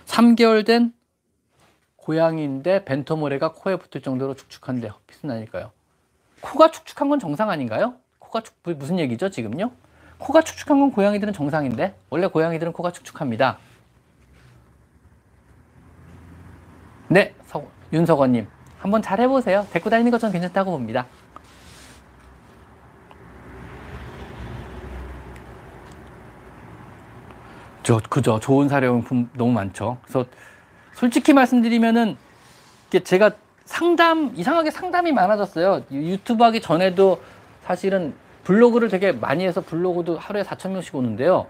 3개월 된 고양이인데 벤토모레가 코에 붙을 정도로 축축한데요. 무슨 아닐까요? 코가 축축한 건 정상 아닌가요? 코가 축, 무슨 얘기죠, 지금요? 코가 축축한 건 고양이들은 정상인데 원래 고양이들은 코가 축축합니다. 네, 서, 윤석원님 한번 잘 해보세요. 데리고 다니는 것전 괜찮다고 봅니다. 저 그죠 좋은 사료용품 너무 많죠. 그래서 솔직히 말씀드리면은 제가 상담 이상하게 상담이 많아졌어요. 유튜브 하기 전에도 사실은 블로그를 되게 많이 해서 블로그도 하루에 4천 명씩 오는데요.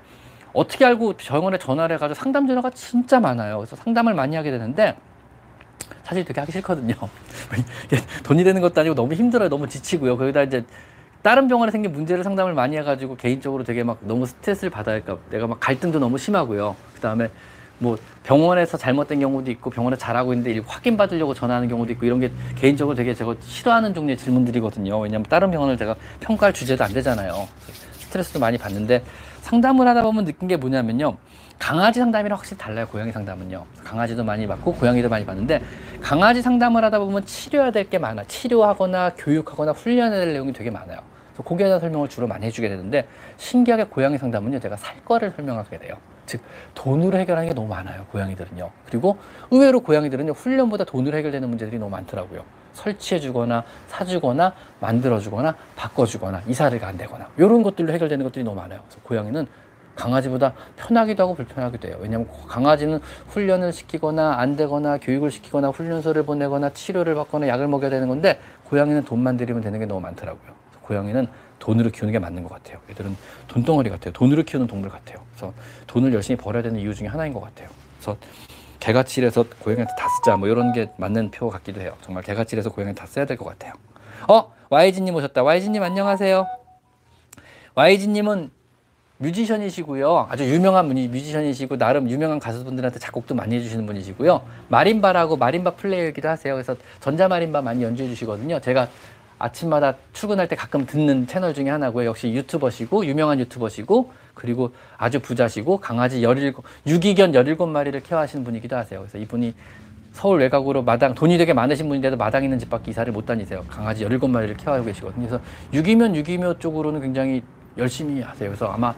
어떻게 알고 병원에 전화를 해가지고 상담 전화가 진짜 많아요. 그래서 상담을 많이 하게 되는데 사실 되게 하기 싫거든요. (laughs) 돈이 되는 것도 아니고 너무 힘들어요. 너무 지치고요. 거기다 이제 다른 병원에 생긴 문제를 상담을 많이 해가지고 개인적으로 되게 막 너무 스트레스를 받아니까 내가 막 갈등도 너무 심하고요. 그 다음에 뭐 병원에서 잘못된 경우도 있고 병원에 잘하고 있는데 확인 받으려고 전화하는 경우도 있고 이런 게 개인적으로 되게 제가 싫어하는 종류의 질문들이거든요. 왜냐하면 다른 병원을 제가 평가할 주제도 안 되잖아요. 스트레스도 많이 받는데 상담을 하다 보면 느낀 게 뭐냐면요. 강아지 상담이랑 확실히 달라요. 고양이 상담은요. 강아지도 많이 받고 고양이도 많이 받는데 강아지 상담을 하다 보면 치료해야 될 게 많아. 치료하거나 교육하거나 훈련해야 될 내용이 되게 많아요. 그래서 거기에 대한 설명을 주로 많이 해주게 되는데 신기하게 고양이 상담은요. 제가 살 거를 설명하게 돼요. 즉 돈으로 해결하는 게 너무 많아요 고양이들은요. 그리고 의외로 고양이들은요 훈련보다 돈으로 해결되는 문제들이 너무 많더라고요. 설치해 주거나 사 주거나 만들어 주거나 바꿔 주거나 이사를 간다거나 이런 것들로 해결되는 것들이 너무 많아요. 그래서 고양이는 강아지보다 편하기도 하고 불편하기도 해요. 왜냐하면 고강아지는 훈련을 시키거나 안 되거나 교육을 시키거나 훈련소를 보내거나 치료를 받거나 약을 먹여야 되는 건데 고양이는 돈만 들이면 되는 게 너무 많더라고요. 고양이는 돈으로 키우는 게 맞는 것 같아요. 얘들은 돈덩어리 같아요. 돈으로 키우는 동물 같아요. 그래서 돈을 열심히 벌어야 되는 이유 중에 하나인 것 같아요. 그래서 개가칠해서 고양이한테 다 쓰자 뭐 이런 게 맞는 표 같기도 해요. 정말 개가칠해서 고양이한테 다 써야 될 것 같아요. 어 YG님 오셨다. YG님 안녕하세요. YG님은 뮤지션이시고요. 아주 유명한 분이 뮤지션이시고 나름 유명한 가수분들한테 작곡도 많이 해주시는 분이시고요. 마림바라고 마림바 플레이어이기도 하세요. 그래서 전자 마림바 많이 연주해 주시거든요. 제가 아침마다 출근할 때 가끔 듣는 채널 중에 하나고요. 역시 유튜버시고 유명한 유튜버시고 그리고 아주 부자시고 강아지 17, 유기견 17마리를 케어하시는 분이기도 하세요. 그래서 이분이 서울 외곽으로 마당 돈이 되게 많으신 분인데도 마당 있는 집 밖에 이사를 못 다니세요. 강아지 17마리를 케어하고 계시거든요. 그래서 유기면 유기묘 쪽으로는 굉장히 열심히 하세요. 그래서 아마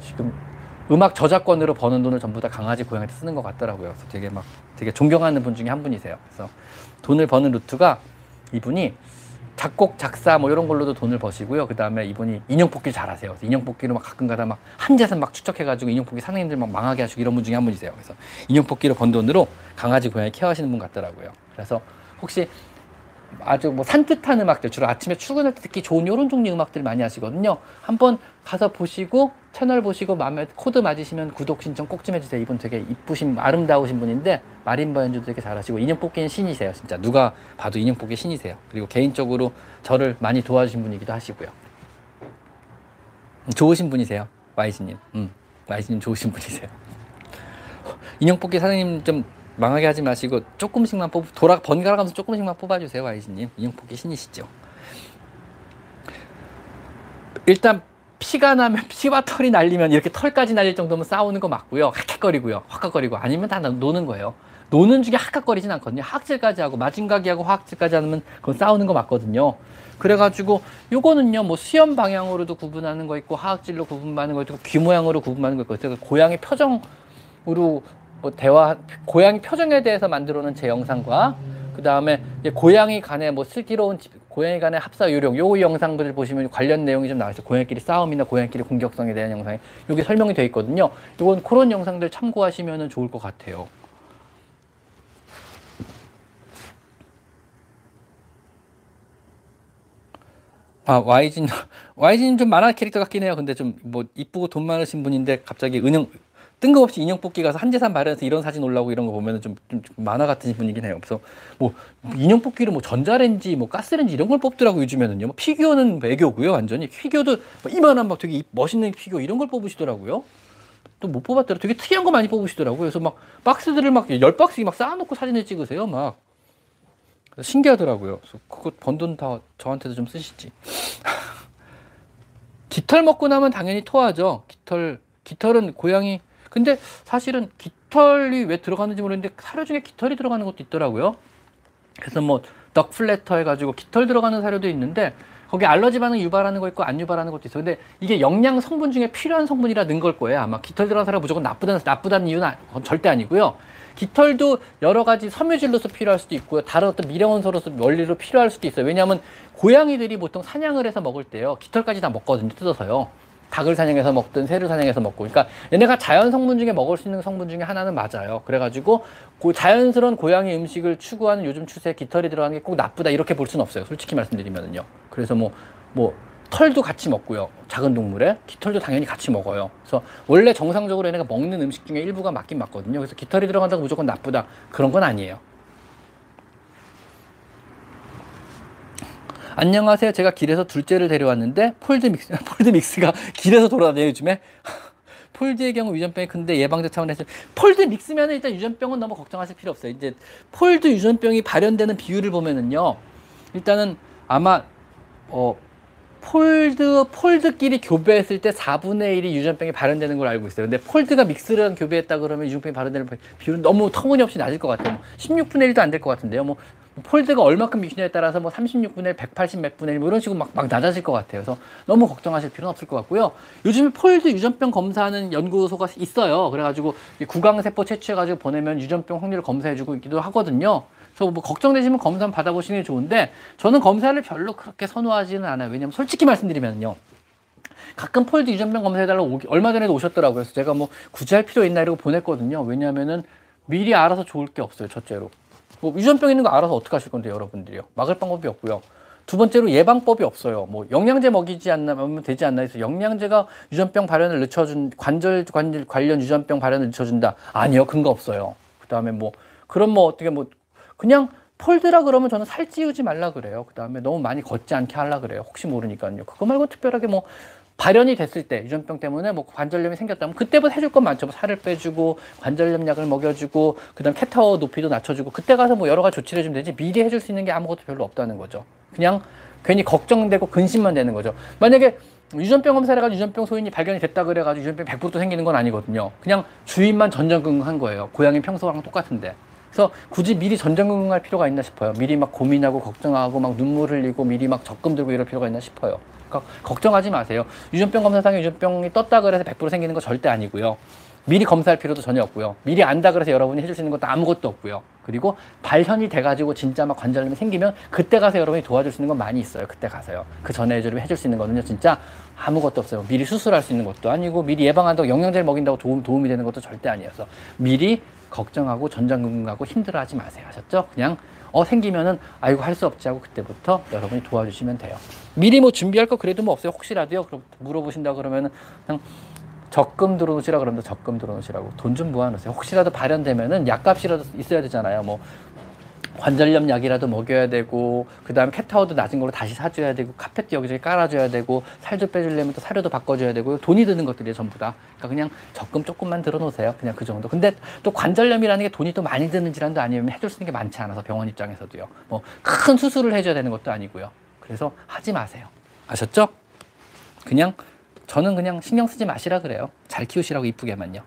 지금 음악 저작권으로 버는 돈을 전부 다 강아지 고양이한테 쓰는 것 같더라고요. 그래서 되게 막 되게 존경하는 분 중에 한 분이세요. 그래서 돈을 버는 루트가 이분이 작곡, 작사 뭐 이런 걸로도 돈을 버시고요. 그 다음에 이분이 인형 뽑기를 잘하세요. 인형 뽑기로 막 가끔가다 막 한 재산 막 추적해가지고 인형 뽑기 사장님들 막 망하게 하시고 이런 분 중에 한 분이세요. 그래서 인형 뽑기로 번 돈으로 강아지, 고양이 케어하시는 분 같더라고요. 그래서 혹시 아주 뭐 산뜻한 음악들 주로 아침에 출근할 때 듣기 좋은 이런 종류 음악들 많이 하시거든요. 한번 가서 보시고 채널 보시고 마음에 코드 맞으시면 구독 신청 꼭 좀 해주세요. 이분 되게 이쁘신 아름다우신 분인데 마림바 연주도 되게 잘하시고 인형 뽑기는 신이세요. 진짜 누가 봐도 인형 뽑기 신이세요. 그리고 개인적으로 저를 많이 도와주신 분이기도 하시고요. 음, 좋으신 분이세요. 와이즈님. 음, 와이즈님 좋으신 분이세요. 인형 뽑기 사장님 좀 망하게 하지 마시고 조금씩만 뽑 돌아 번갈아 가면서 조금씩만 뽑아주세요 인형 뽑기 신이시죠. 일단 피가 나면 피와 털이 날리면 이렇게 털까지 날릴 정도면 싸우는 거 맞고요. 헥헥거리고요. 확각거리고 아니면 다 노는 거예요. 노는 중에 학각거리진 않거든요. 학질까지 하고 마징가기하고 화학질까지 하면 그건 싸우는 거 맞거든요. 그래가지고 요거는요 뭐 수염 방향으로도 구분하는 거 있고 화학질로 구분하는 거 있고 귀 모양으로 구분하는 거 있고 고양이 표정으로 뭐 대화 고양이 표정에 대해서 만들어 놓은 제 영상과 그 다음에 고양이 간의 뭐 슬기로운 고양이 간의 합사 요령 요 영상들을 보시면 관련 내용이 좀 나와 있어요. 고양이끼리 싸움이나 고양이끼리 공격성에 대한 영상이 여기 설명이 되어 있거든요. 이건 그런 영상들 참고하시면 좋을 것 같아요. 아, YG님, (laughs) YG님 좀 만화 캐릭터 같긴 해요. 근데 좀 뭐 이쁘고 돈 많으신 분인데 갑자기 은영, 뜬금없이 인형 뽑기 가서 한재산 마련해서 이런 사진 올라오고 이런 거 보면은 좀, 좀 만화 같은 분이긴 해요. 그래서 뭐 인형 뽑기로 뭐 전자레인지 뭐 가스레인지 이런 걸 뽑더라고 요즘에는요. 뭐 피규어는 애교고요 완전히 피규어도 뭐 이만한 막 되게 멋있는 피규어 이런 걸 뽑으시더라고요. 또 뭐 뽑았더라. 되게 특이한 거 많이 뽑으시더라고요. 그래서 막 박스들을 막 열 박스 막 쌓아놓고 사진을 찍으세요. 막 신기하더라고요. 그래서 그거 번 돈 다 저한테도 좀 쓰시지. (laughs) 깃털 먹고 나면 당연히 토하죠. 깃털 깃털은 고양이 근데 사실은 깃털이 왜 들어가는지 모르겠는데 사료 중에 깃털이 들어가는 것도 있더라고요. 그래서 뭐 duck feather 해가지고 깃털 들어가는 사료도 있는데 거기 알러지 반응 유발하는 거 있고 안 유발하는 것도 있어요. 근데 이게 영양 성분 중에 필요한 성분이라 는 걸 거예요. 아마 깃털 들어간 사료 무조건 나쁘다는 나쁘다는 이유는 절대 아니고요. 깃털도 여러 가지 섬유질로서 필요할 수도 있고요. 다른 어떤 미량원소로서 원료로 필요할 수도 있어요. 왜냐하면 고양이들이 보통 사냥을 해서 먹을 때요. 깃털까지 다 먹거든요. 뜯어서요. 닭을 사냥해서 먹든 새를 사냥해서 먹고. 그러니까 얘네가 자연 성분 중에 먹을 수 있는 성분 중에 하나는 맞아요. 그래가지고 고 자연스러운 고양이 음식을 추구하는 요즘 추세에 깃털이 들어가는 게 꼭 나쁘다 이렇게 볼 수는 없어요. 솔직히 말씀드리면은요. 그래서 뭐뭐 털도 같이 먹고요. 작은 동물에 깃털도 당연히 같이 먹어요. 그래서 원래 정상적으로 얘네가 먹는 음식 중에 일부가 맞긴 맞거든요. 그래서 깃털이 들어간다고 무조건 나쁘다. 그런 건 아니에요 안녕하세요. 제가 길에서 둘째를 데려왔는데 Fold mix, (laughs) Fold mix가 길에서 돌아다녀요, 요즘에. (laughs) Fold의 경우 유전병이 큰데 예방제 차원에서 Fold mix면 일단 유전병은 너무 걱정하실 필요 없어요. 이제 Fold 유전병이 발현되는 비율을 보면은요. 일단은 아마 어 Fold Fold끼리 교배했을 때 4분의 1이 유전병이 발현되는 걸 알고 있어요. 근데 Fold가 mix랑 교배했다 그러면 유전병이 발현되는 비율은 너무 터무니없이 낮을 것 같아요. 뭐 16분의 1도 안 될 것 같은데요. 뭐 Fold가 얼마큼 mix냐에 따라서 뭐 36분의 1, 180 몇 분의 1, 뭐 이런 식으로 막, 막 낮아질 것 같아요. 그래서 너무 걱정하실 필요는 없을 것 같고요. 요즘에 Fold 유전병 검사하는 연구소가 있어요. 그래가지고 구강세포 채취해가지고 보내면 유전병 확률을 검사해주고 있기도 하거든요. 그래서 뭐 걱정되시면 검사 한번 받아보시는 게 좋은데 저는 검사를 별로 그렇게 선호하지는 않아요. 왜냐면 솔직히 말씀드리면요. 가끔 Fold 유전병 검사해달라고 얼마 전에도 오셨더라고요. 그래서 제가 뭐 굳이 할 필요 있나 이러고 보냈거든요. 왜냐하면은 미리 알아서 좋을 게 없어요. 첫째로. 뭐 유전병 있는 거 알아서 어떻게 하실 건데 여러분들이요. 막을 방법이 없고요. 두 번째로 예방법이 없어요. 뭐 영양제 먹이지 않나면 되지 않나 해서 영양제가 유전병 발현을 늦춰준 관절 관절 관련 유전병 발현을 늦춰준다. 아니요, 근거 없어요. 그다음에 뭐 그럼 뭐 어떻게 뭐 그냥 폴드라 그러면 저는 살 찌우지 말라 그래요. 그 다음에 너무 많이 걷지 않게 하려 그래요. 혹시 모르니까요. 그거 말고 특별하게 뭐 발현이 됐을 때 유전병 때문에 뭐 관절염이 생겼다면 그때부터 해줄 건 많죠. 뭐 살을 빼주고 관절염 약을 먹여주고 그다음 캣타워 높이도 낮춰주고 그때 가서 뭐 여러 가지 조치를 해주면 되지 미리 해줄 수 있는 게 아무것도 별로 없다는 거죠. 그냥 괜히 걱정되고 근심만 되는 거죠. 만약에 유전병 검사를 해가지고 유전병 소인이 발견이 됐다 그래가지고 유전병 100%또 생기는 건 아니거든요. 그냥 주인만 전전긍긍한 거예요. 고양이 평소랑 똑같은데. 그래서 굳이 미리 전전긍긍할 필요가 있나 싶어요. 미리 막 고민하고 걱정하고 막 눈물 흘리고 미리 막 적금 들고 이럴 필요가 있나 싶어요. 그러니까 걱정하지 마세요. 유전병 검사상에 유전병이 떴다 그래서 100% 생기는 거 절대 아니고요. 미리 검사할 필요도 전혀 없고요. 미리 안다 그래서 여러분이 해줄 수 있는 것도 아무것도 없고요. 그리고 발현이 돼가지고 진짜 막 관절염이 생기면 그때 가서 여러분이 도와줄 수 있는 건 많이 있어요. 그때 가서요. 그 전에 해줄 수 있는 거는요. 진짜 아무것도 없어요. 미리 수술할 수 있는 것도 아니고 미리 예방한다고 영양제를 먹인다고 도움, 도움이 되는 것도 절대 아니어서 미리 걱정하고 전전긍긍하고 힘들어하지 마세요. 아셨죠? 그냥 어 생기면은 아이고 할 수 없지 하고 그때부터 여러분이 도와주시면 돼요. 미리 뭐 준비할 거 그래도 뭐 없어요. 혹시라도요. 그럼 물어보신다 그러면은 그냥 적금 들어놓으시라 그러면 적금 들어놓으시라고 돈 좀 모아놓으세요. 혹시라도 발현되면은 약값이라도 있어야 되잖아요. 뭐 관절염 약이라도 먹여야 되고 그다음에 캣타워도 낮은 걸로 다시 사줘야 되고 카펫도 여기저기 깔아줘야 되고 살도 빼주려면 또 사료도 바꿔줘야 되고 돈이 드는 것들이 전부 다. 그러니까 그냥 적금 조금만 들어놓으세요. 그냥 그 정도. 근데 또 관절염이라는 게 돈이 또 많이 드는 질환도 아니면 해줄 수 있는 게 많지 않아서 병원 입장에서도요. 뭐 큰 수술을 해줘야 되는 것도 아니고요. 그래서 하지 마세요. 아셨죠? 그냥 저는 그냥 신경 쓰지 마시라 그래요. 잘 키우시라고 이쁘게만요.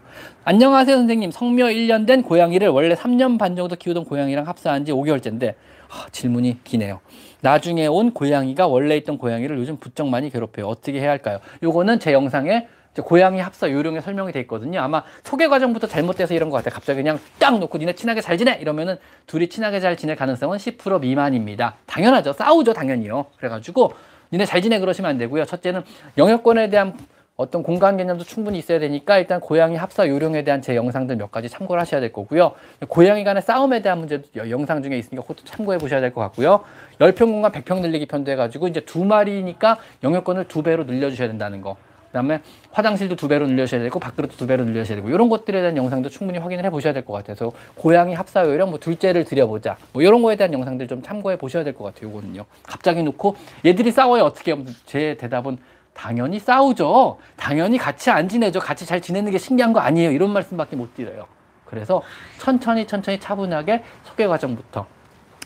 안녕하세요 선생님. 성묘 1년 된 고양이를 원래 3년 반 정도 키우던 고양이랑 합사한 지 5개월째인데 하, 질문이 기네요. 나중에 온 고양이가 원래 있던 고양이를 요즘 부쩍 많이 괴롭혀요. 어떻게 해야 할까요? 요거는 제 영상에 고양이 합사 요령에 설명이 돼 있거든요. 아마 소개 과정부터 잘못돼서 이런 것 같아요. 갑자기 그냥 딱 놓고 니네 친하게 잘 지내 이러면은 둘이 친하게 잘 지낼 가능성은 10% 미만입니다. 당연하죠. 싸우죠, 당연히요. 그래가지고 니네 잘 지내 그러시면 안 되고요. 첫째는 영역권에 대한 어떤 공간 개념도 충분히 있어야 되니까 일단 고양이 합사 요령에 대한 제 영상들 몇 가지 참고를 하셔야 될 거고요. 고양이 간의 싸움에 대한 문제도 영상 중에 있으니까 그것도 참고해 보셔야 될 것 같고요. 10평 공간 100평 늘리기 편도 해가지고 이제 두 마리니까 영역권을 두 배로 늘려주셔야 된다는 거. 그다음에 화장실도 두 배로 늘려셔야 되고 밖으로도 두 배로 늘려셔야 되고 이런 것들에 대한 영상도 충분히 확인을 해 보셔야 될 것 같아서 고양이 합사 요령 뭐 둘째를 들여보자 뭐 이런 거에 대한 영상들 좀 참고해 보셔야 될 것 같아요. 요거는요. 갑자기 놓고 얘들이 싸워요 어떻게 하면 제 대답은 당연히 싸우죠. 당연히 같이 안 지내죠. 같이 잘 지내는 게 신기한 거 아니에요. 이런 말씀밖에 못 드려요. 그래서 천천히 천천히 차분하게 소개 과정부터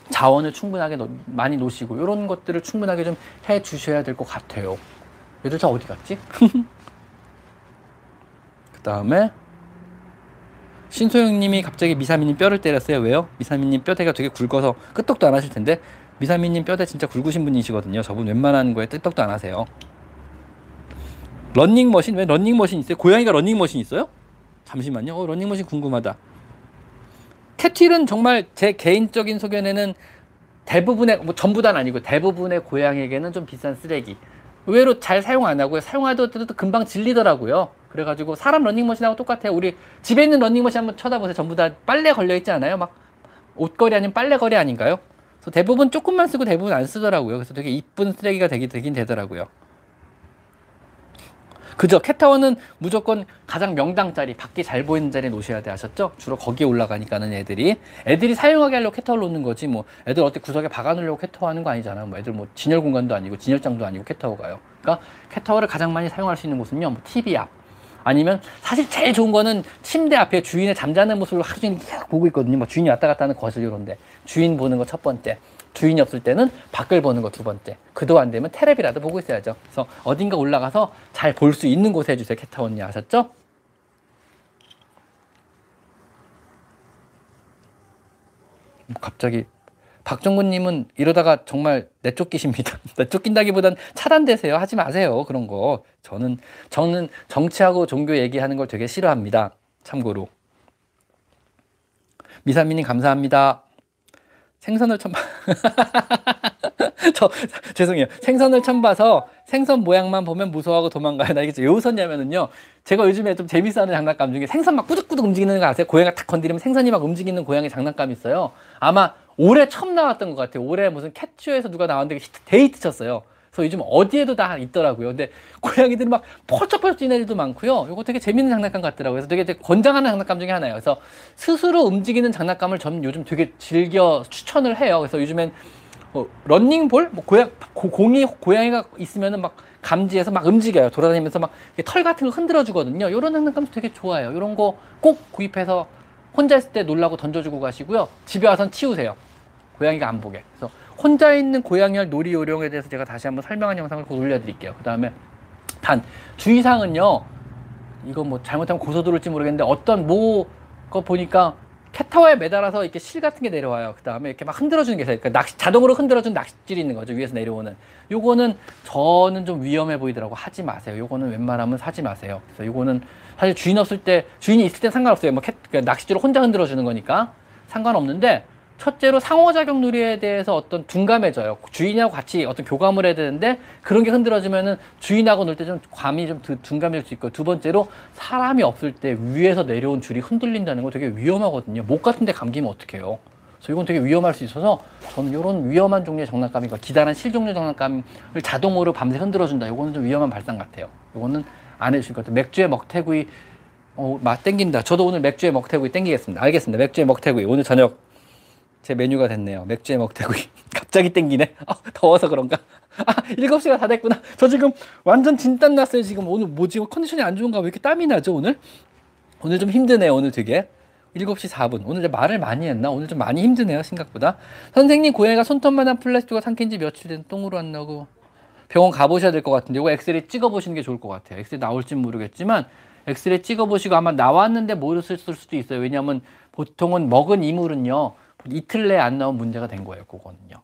자원을 충분하게 놓, 많이 놓으시고 이런 것들을 충분하게 좀 해 주셔야 될 것 같아요. 얘들 다 어디 갔지? (laughs) 그 다음에 신소영님이 갑자기 미사미님 뼈를 때렸어요. 왜요? 미사미님 뼈대가 되게 굵어서 끄떡도 안 하실 텐데 미사미님 뼈대 진짜 굵으신 분이시거든요. 저분 웬만한 거에 끄떡도 안 하세요. 런닝머신 왜 런닝머신 있어요? 고양이가 런닝머신 있어요? 잠시만요. 어, 런닝머신 궁금하다. 캣힐은 정말 제 개인적인 소견에는 대부분의 뭐 전부 다는 아니고 대부분의 고양이에게는 좀 비싼 쓰레기. 의외로 잘 사용 안 하고요. 사용하더라도 금방 질리더라고요. 그래가지고 사람 런닝머신하고 똑같아요. 우리 집에 있는 런닝머신 한번 쳐다보세요. 전부 다 빨래 걸려 있지 않아요? 막 옷걸이 아니면 빨래걸이 아닌가요? 그래서 대부분 조금만 쓰고 대부분 안 쓰더라고요. 그래서 되게 이쁜 쓰레기가 되긴 되더라고요. 그죠? 캣타워는 무조건 가장 명당짜리, 밖에 잘 보이는 자리에 놓으셔야 돼. 아셨죠? 주로 거기에 올라가니까는 애들이. 애들이 사용하게 하려고 캣타워를 놓는 거지, 뭐. 애들 어떻게 구석에 박아 놓으려고 캣타워 하는 거 아니잖아요. 뭐 애들 뭐 진열 공간도 아니고, 진열장도 아니고 캣타워가요. 그러니까 캣타워를 가장 많이 사용할 수 있는 곳은요, 뭐 TV 앞. 아니면 사실 제일 좋은 거는 침대 앞에 주인의 잠자는 모습을 하루 종일 계속 보고 있거든요. 뭐 주인이 왔다 갔다 하는 거실 이런데. 주인 보는 거 첫 번째. 주인이 없을 때는 밖을 보는 거 두 번째. 그도 안 되면 테레비라도 보고 있어야죠. 그래서 어딘가 올라가서 잘 볼 수 있는 곳에 해주세요. 캣타워니 아셨죠? 뭐 갑자기 박정근님은 이러다가 정말 내쫓기십니다. (laughs) 내쫓긴다기보단 차단되세요. 하지 마세요. 그런 거. 저는 저는 정치하고 종교 얘기하는 걸 되게 싫어합니다. 참고로. 미사미님 감사합니다. 생선을 처음 (laughs) 저 죄송해요. 생선을 처음 봐서 생선 모양만 보면 무서워하고 도망가요. 나 이게 왜 웃었냐면은요. 제가 요즘에 좀 재밌어하는 장난감 중에 생선 막 꾸덕꾸덕 움직이는 거 아세요? 고양이가 탁 건드리면 생선이 막 움직이는 고양이 장난감이 있어요. 아마 올해 처음 나왔던 것 같아요. 올해 무슨 캣츠에서 누가 나왔는데 데이트 쳤어요. 그래서 요즘 어디에도 다 있더라고요. 근데 고양이들이 막 펄쩍펄쩍 뛰는 애들도 많고요. 이거 되게 재밌는 장난감 같더라고요. 그래서 되게, 되게 권장하는 장난감 중에 하나예요. 그래서 스스로 움직이는 장난감을 저는 요즘 되게 즐겨 추천을 해요. 그래서 요즘엔 뭐 런닝볼, 뭐 고양 고, 공이 고양이가 있으면은 막 감지해서 막 움직여요. 돌아다니면서 막 털 같은 거 흔들어 주거든요. 이런 장난감도 되게 좋아요. 이런 거 꼭 구입해서 혼자 있을 때 놀라고 던져주고 가시고요. 집에 와선 치우세요. 고양이가 안 보게. 그래서 혼자 있는 고양이알 놀이 요령에 대해서 제가 다시 한번 설명한 영상을 곧 올려드릴게요. 그 다음에 단 주의사항은요. 이거 뭐 잘못하면 고소 들을지 모르겠는데 어떤 뭐 거 보니까 캣타워에 매달아서 이렇게 실 같은 게 내려와요. 그 다음에 이렇게 막 흔들어주는 게 있어요. 그러니까 낚시, 자동으로 흔들어주는 낚싯줄이 있는 거죠. 위에서 내려오는. 요거는 저는 좀 위험해 보이더라고. 하지 마세요. 요거는 웬만하면 사지 마세요. 그래서 요거는 사실 주인 없을 때, 주인이 있을 땐 상관없어요. 뭐 캣, 그러니까 낚싯줄을 혼자 흔들어주는 거니까 상관없는데 첫째로 상호작용 놀이에 대해서 어떤 둔감해져요. 주인하고 같이 어떤 교감을 해야 되는데 그런 게 흔들어지면은 주인하고 놀 때 좀 감이 좀 둔감해질 수 있고 두 번째로 사람이 없을 때 위에서 내려온 줄이 흔들린다는 거 되게 위험하거든요. 목 같은 데 감기면 어떡해요. 그래서 이건 되게 위험할 수 있어서 저는 이런 위험한 종류의 장난감이니까 기다란 실 종류 장난감을 자동으로 밤새 흔들어준다. 이거는 좀 위험한 발상 같아요. 이거는 안 해주실 것 같아요. 맥주에 먹태구이 어, 맛 땡긴다. 저도 오늘 맥주에 먹태구이 땡기겠습니다. 알겠습니다. 맥주에 먹태구이 오늘 저녁 제 메뉴가 됐네요. 맥주에 먹태구이. (laughs) 갑자기 땡기네. 아, 더워서 그런가? 아, 7시가 다 됐구나. 저 지금 완전 진땀 났어요. 지금 오늘 뭐지? 컨디션이 안 좋은가? 왜 이렇게 땀이 나죠, 오늘? 오늘 좀 힘드네요, 오늘 되게. 7시 4분. 오늘 말을 많이 했나? 오늘 좀 많이 힘드네요, 생각보다. 선생님, 고양이가 손톱만한 플라스틱과 삼킨 지 며칠 된 똥으로 안 나고 병원 가보셔야 될 것 같은데, 이거 엑스레이 찍어보시는 게 좋을 것 같아요. 엑스레이 나올지 모르겠지만, 엑스레이 찍어보시고 아마 나왔는데 모르실 수도 있어요. 왜냐하면 보통은 먹은 이물은요, 이틀 내에 안 나온 문제가 된 거예요, 그거는요.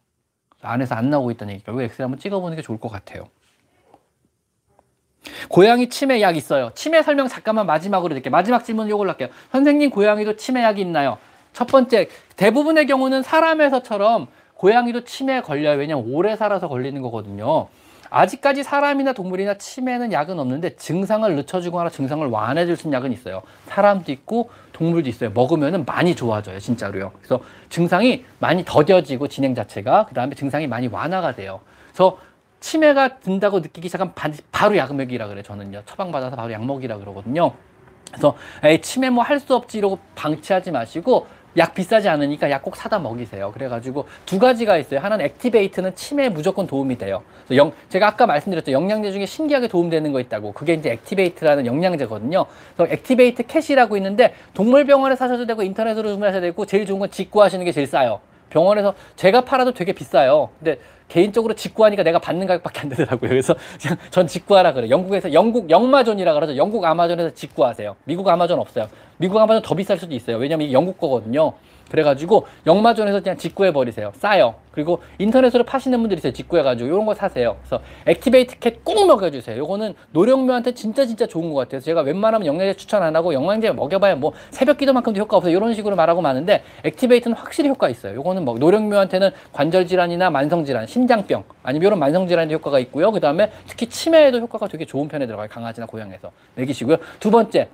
안에서 안 나오고 있다는 얘기니까 왜 엑스레이 한번 찍어보는 게 좋을 것 같아요. 고양이 치매 약 있어요. 치매 설명 잠깐만 마지막으로 드릴게요. 마지막 질문 요걸로 할게요. 선생님 고양이도 치매 약이 있나요? 첫 번째, 대부분의 경우는 사람에서처럼 고양이도 치매에 걸려요. 왜냐면 오래 살아서 걸리는 거거든요. 아직까지 사람이나 동물이나 치매는 약은 없는데 증상을 늦춰주거나 증상을 완화해줄 수 있는 약은 있어요. 사람도 있고 동물도 있어요. 먹으면 많이 좋아져요. 진짜로요. 그래서 증상이 많이 더뎌지고 진행 자체가 그 다음에 증상이 많이 완화가 돼요. 그래서 치매가 든다고 느끼기 시작하면 바로 약 먹이라 그래 저는요. 처방받아서 바로 약 먹이라 그러거든요. 그래서 에이, 치매 뭐 할 수 없지 이러고 방치하지 마시고 약 비싸지 않으니까 약 꼭 사다 먹이세요. 그래가지고 두 가지가 있어요. 하나는 액티베이트는 치매에 무조건 도움이 돼요. 영, 제가 아까 말씀드렸죠. 영양제 중에 신기하게 도움되는 거 있다고. 그게 이제 Aktivait라는 영양제거든요. 그래서 Aktivait Cat이라고 있는데 동물병원에 사셔도 되고 인터넷으로 주문하셔도 되고 제일 좋은 건 직구하시는 게 제일 싸요. 병원에서 제가 팔아도 되게 비싸요. 근데 개인적으로 직구하니까 내가 받는 가격밖에 안 되더라고요. 그래서 (laughs) 그냥 전 직구하라 그래요. 영국에서 영국 영마존이라 그러죠. 영국 아마존에서 직구하세요. 미국 아마존 없어요. 미국 아마존 더 비쌀 수도 있어요. 왜냐면 이게 영국 거거든요. 그래가지고 영마존에서 그냥 직구해 버리세요. 싸요. 그리고 인터넷으로 파시는 분들이 있어요. 직구해가지고 이런 거 사세요. 그래서 Aktivait Cat 꼭 먹여주세요. 요거는 노령묘한테 진짜 진짜 좋은 것 같아요. 제가 웬만하면 영양제 추천 안 하고 영양제 먹여봐야 뭐 새벽 기도만큼도 효과 없어요. 이런 식으로 말하고 마는데 Aktivait는 확실히 효과 있어요. 요거는 뭐 노령묘한테는 관절 질환이나 만성 질환, 심장병 아니면 이런 만성 질환에 효과가 있고요. 그 다음에 특히 치매에도 효과가 되게 좋은 편에 들어가요. 강아지나 고양이에서 먹이시고요. 두 번째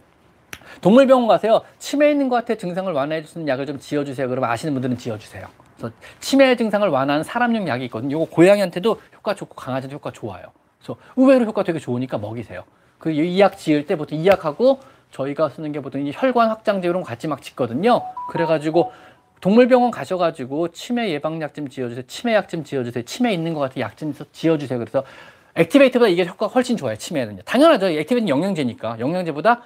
동물병원 가세요. 치매 있는 것 같아 증상을 완화해 주는 약을 좀 지어주세요. 그러면 아시는 분들은 지어주세요. 그래서 치매 증상을 완화하는 사람용 약이 있거든요. 이거 고양이한테도 효과 좋고 강아지한테 효과 좋아요. 그래서 의외로 효과 되게 좋으니까 먹이세요. 그 이 약 지을 때 보통 이 약하고 저희가 쓰는 게 보통 이 혈관 확장제 이런 거 같이 막 짓거든요. 그래가지고 동물병원 가셔가지고 치매 예방약 좀 지어주세요. 치매약 좀 지어주세요. 치매 있는 것 같아 약 좀 지어주세요. 그래서 Aktivait보다 이게 효과가 훨씬 좋아요. 치매는요. 당연하죠. Aktivait는 영양제니까 영양제보다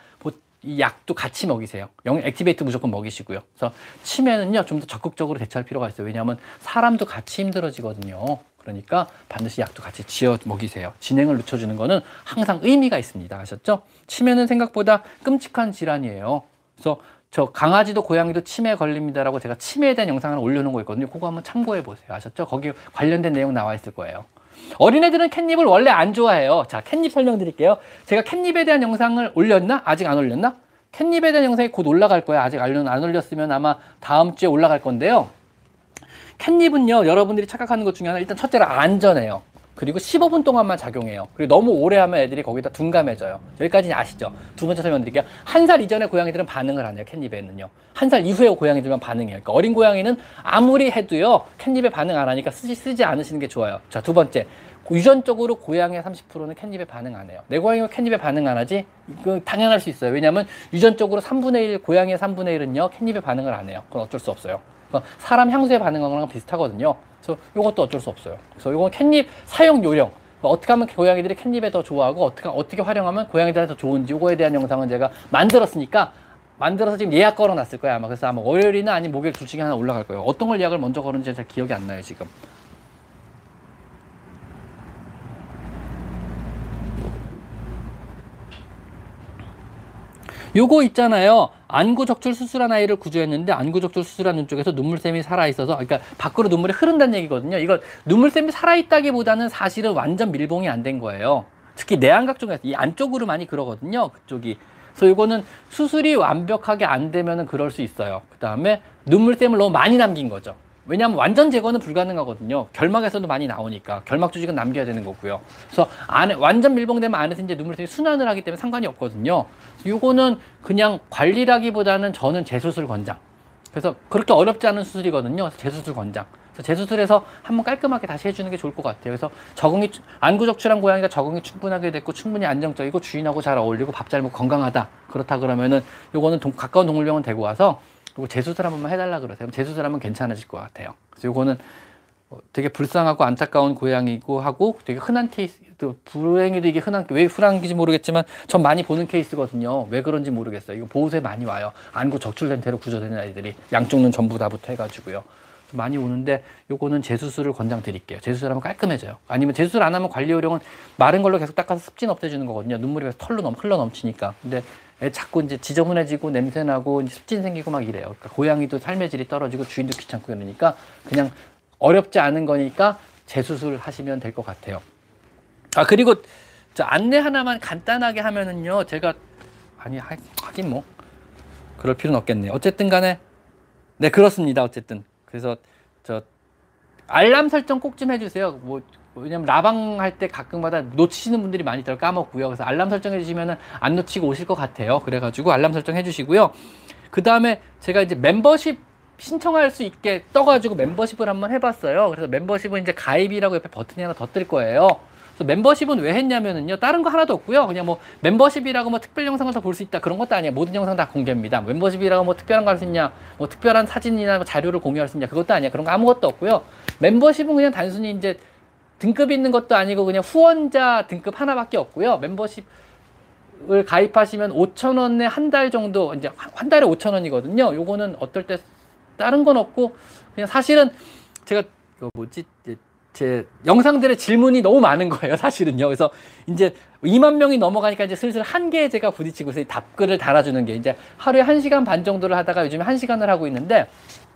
이 약도 같이 먹이세요. 영, Aktivait 무조건 먹이시고요. 그래서 치매는요, 좀 더 적극적으로 대처할 필요가 있어요. 왜냐하면 사람도 같이 힘들어지거든요. 그러니까 반드시 약도 같이 지어 먹이세요. 진행을 늦춰주는 거는 항상 의미가 있습니다. 아셨죠? 치매는 생각보다 끔찍한 질환이에요. 그래서 저 강아지도 고양이도 치매에 걸립니다라고 제가 치매에 대한 영상을 올려놓은 거 있거든요. 그거 한번 참고해 보세요. 아셨죠? 거기 관련된 내용 나와 있을 거예요. 어린애들은 캣닙을 원래 안 좋아해요. 자, 캣닙 설명드릴게요. 제가 캣닙에 대한 영상을 올렸나? 아직 안 올렸나? 캣닙에 대한 영상이 곧 올라갈 거예요. 아직 안 올렸으면 아마 다음 주에 올라갈 건데요. 캣닙은요, 여러분들이 착각하는 것 중에 하나, 일단 첫째로 안전해요. 그리고 15분 동안만 작용해요. 그리고 너무 오래 하면 애들이 거기다 둔감해져요. 여기까지는 아시죠? 두 번째 설명드릴게요. 한 살 이전에 고양이들은 반응을 안 해요. 캣닙에는요. 한 살 이후에 고양이들만 반응해요. 그러니까 어린 고양이는 아무리 해도요. 캣닙에 반응 안 하니까 쓰지, 쓰지 않으시는 게 좋아요. 자, 두 번째. 유전적으로 고양이의 30%는 캣닙에 반응 안 해요. 내 고양이가 캣닙에 반응 안 하지? 그 당연할 수 있어요. 왜냐하면 유전적으로 3분의 1, 고양이의 3분의 1은요, 캣닙에 반응을 안 해요. 그건 어쩔 수 없어요. 그러니까 사람 향수에 반응하는 거랑 비슷하거든요. 그래서 이것도 어쩔 수 없어요. 그래서 이건 캣닙 사용 요령. 어떻게 하면 고양이들이 캣닙에 더 좋아하고 어떻게 어떻게 활용하면 고양이들한테 더 좋은지 이거에 대한 영상은 제가 만들었으니까 만들어서 지금 예약 걸어놨을 거예요 아마 그래서 아마 월요일이나 아니면 목요일 둘 중에 하나 올라갈 거예요 어떤 걸 예약을 먼저 걸었는지 잘 기억이 안 나요 지금 요거 있잖아요. 안구적출 수술한 아이를 구조했는데 안구적출 수술한 눈 쪽에서 눈물샘이 살아 있어서 그러니까 밖으로 눈물이 흐른다는 얘기거든요. 이거 눈물샘이 살아 있다기보다는 사실은 완전 밀봉이 안 된 거예요. 특히 내안각 쪽에서 이 안쪽으로 많이 그러거든요. 그쪽이. 그래서 이거는 수술이 완벽하게 안 되면은 그럴 수 있어요. 그 다음에 눈물샘을 너무 많이 남긴 거죠. 왜냐하면 완전 제거는 불가능하거든요. 결막에서도 많이 나오니까 결막 조직은 남겨야 되는 거고요. 그래서 안에 완전 밀봉되면 안에서 이제 눈물샘이 순환을 하기 때문에 상관이 없거든요. 요거는 그냥 관리라기보다는 저는 재수술 권장. 그래서 그렇게 어렵지 않은 수술이거든요. 재수술 권장. 그래서 재수술해서 한번 깔끔하게 다시 해주는 게 좋을 것 같아요. 그래서 적응이 안구적출한 고양이가 적응이 충분하게 됐고 충분히 안정적이고 주인하고 잘 어울리고 밥 잘 먹고 건강하다. 그렇다 그러면은 요거는 동, 가까운 동물병원 데리고 와서 그리고 재수술 한 번만 해달라 그러세요. 재수술 하면 괜찮아질 것 같아요. 그래서 요거는 어, 되게 불쌍하고 안타까운 고양이고 하고 되게 흔한 케이스, 또 불행히도 이게 흔한 왜 흔한지 모르겠지만 전 많이 보는 케이스거든요. 왜 그런지 모르겠어요. 이거 보호소에 많이 와요. 안구 적출된 채로 구조되는 아이들이 양쪽 눈 전부 다부터 해가지고요. 많이 오는데 요거는 재수술을 권장드릴게요. 재수술 하면 깔끔해져요. 아니면 재수술 안 하면 관리 요령은 마른 걸로 계속 닦아서 습진 없애주는 거거든요. 눈물이 계속 털로 넘, 흘러 넘치니까. 근데 애 자꾸 이제 지저분해지고 냄새나고 습진 생기고 막 이래요. 그러니까 고양이도 삶의 질이 떨어지고 주인도 귀찮고 이러니까 그냥 어렵지 않은 거니까 재수술 하시면 될 것 같아요. 아 그리고 저 안내 하나만 간단하게 하면은요 제가 아니 하, 하긴 뭐 그럴 필요는 없겠네요. 어쨌든 간에 네 그렇습니다. 어쨌든 그래서 저 알람 설정 꼭 좀 해주세요. 뭐 왜냐면 라방 할 때 가끔마다 놓치시는 분들이 많이 있더라고 까먹고요. 그래서 알람 설정해 주시면은 안 놓치고 오실 것 같아요. 그래가지고 알람 설정해 주시고요. 그 다음에 제가 이제 멤버십 신청할 수 있게 떠가지고 멤버십을 한번 해봤어요. 그래서 멤버십은 이제 가입이라고 옆에 버튼이 하나 더 뜰 거예요. 그래서 멤버십은 왜 했냐면은요. 다른 거 하나도 없고요. 그냥 뭐 멤버십이라고 뭐 특별 영상을 더 볼 수 있다 그런 것도 아니에요. 모든 영상 다 공개입니다. 멤버십이라고 뭐 특별한 거 할 수 있냐, 뭐 특별한 사진이나 뭐 자료를 공유할 수 있냐 그것도 아니야. 그런 거 아무것도 없고요. 멤버십은 그냥 단순히 이제 등급 있는 것도 아니고 그냥 후원자 등급 하나밖에 없고요. 멤버십 을 가입하시면 5천 원에 한 달 정도 이제 한 달에 5천 원이거든요. 요거는 어떨 때 다른 건 없고 그냥 사실은 제가 그 뭐지 제 영상들의 질문이 너무 많은 거예요. 사실은요. 그래서 이제 2만 명이 넘어가니까 이제 슬슬 한계에 제가 부딪히고 있어요. 답글을 달아주는 게 이제 하루에 1시간 반 정도를 하다가 요즘에 1시간을 하고 있는데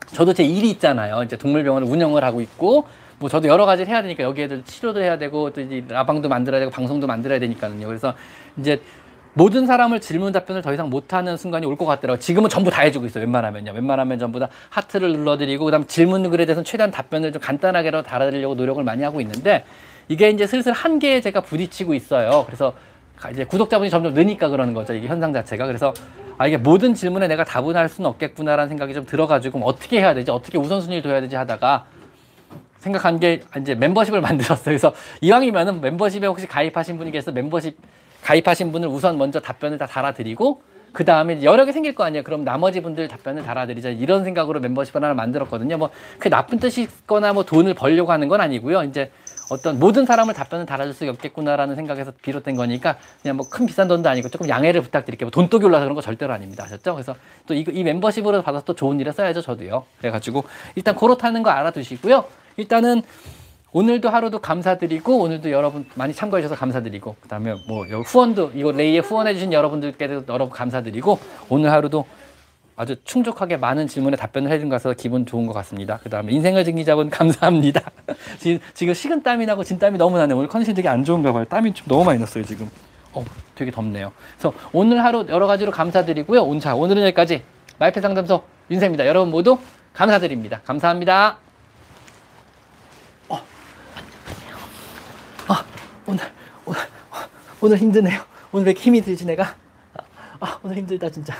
저도 제 일이 있잖아요. 이제 동물병원을 운영을 하고 있고 뭐 저도 여러 가지를 해야 되니까 여기 애들 치료도 해야 되고 또 이제 라방도 만들어야 되고 방송도 만들어야 되니까요. 그래서 이제 모든 사람을 질문 답변을 더 이상 못하는 순간이 올 것 같더라고요. 지금은 전부 다 해주고 있어요. 웬만하면요. 웬만하면 전부 다 하트를 눌러드리고 그 다음 질문 글에 대해서는 최대한 답변을 좀 간단하게로 달아드리려고 노력을 많이 하고 있는데 이게 이제 슬슬 한계에 제가 부딪히고 있어요. 그래서 이제 구독자분이 점점 느니까 그러는 거죠. 이게 현상 자체가. 그래서 아 이게 모든 질문에 내가 답을 할 수는 없겠구나라는 생각이 좀 들어가지고 어떻게 해야 되지? 어떻게 우선순위를 둬야 되지 하다가 생각한 게 이제 멤버십을 (laughs) 만들었어요. 그래서 이왕이면은 멤버십에 혹시 가입하신 분이 계서 멤버십 가입하신 분을 우선 먼저 답변을 다 달아드리고 그 다음에 여러 개 생길 거 아니에요. 그럼 나머지 분들 답변을 달아드리자. 이런 생각으로 멤버십 하나를 만들었거든요. 뭐, 그 나쁜 뜻이거나 뭐 돈을 벌려고 하는 건 아니고요. 이제 어떤 모든 사람을 답변을 달아줄 수 없겠구나라는 생각에서 비롯된 거니까 그냥 뭐 큰 비싼 돈도 아니고 조금 양해를 부탁드릴게요. 뭐 돈독이 올라서 그런 거 절대로 아닙니다. 아셨죠? 그래서 또 이, 이 멤버십으로 받아서 또 좋은 일에 써야죠. 저도요. 그래가지고 일단 그렇다는 거 알아두시고요. 일단은 오늘도 하루도 감사드리고 오늘도 여러분 많이 참고해 주셔서 감사드리고 그다음에 뭐 후원도 이거 레이에 후원해 주신 여러분들께도 여러 분 감사드리고 오늘 하루도 아주 충족하게 많은 질문에 답변을 해준 것같아서 기분 좋은 것 같습니다. 그 다음에 인생을 즐기자분 (laughs) 감사합니다. 지금, 식은땀이 나고 진땀이 너무 나네요. 오늘 컨디션 되게 안 좋은가 봐요. 땀이 좀 너무 많이 났어요, 지금. 어, 되게 덥네요. 그래서 오늘 하루 여러 가지로 감사드리고요. 자, 오늘은 여기까지 마이페 상담소 윤세입니다. 여러분 모두 감사드립니다. 감사합니다. 오늘, 오늘, 오늘 힘드네요. 오늘 왜 힘이 들지, 내가? 아, 오늘 힘들다, 진짜.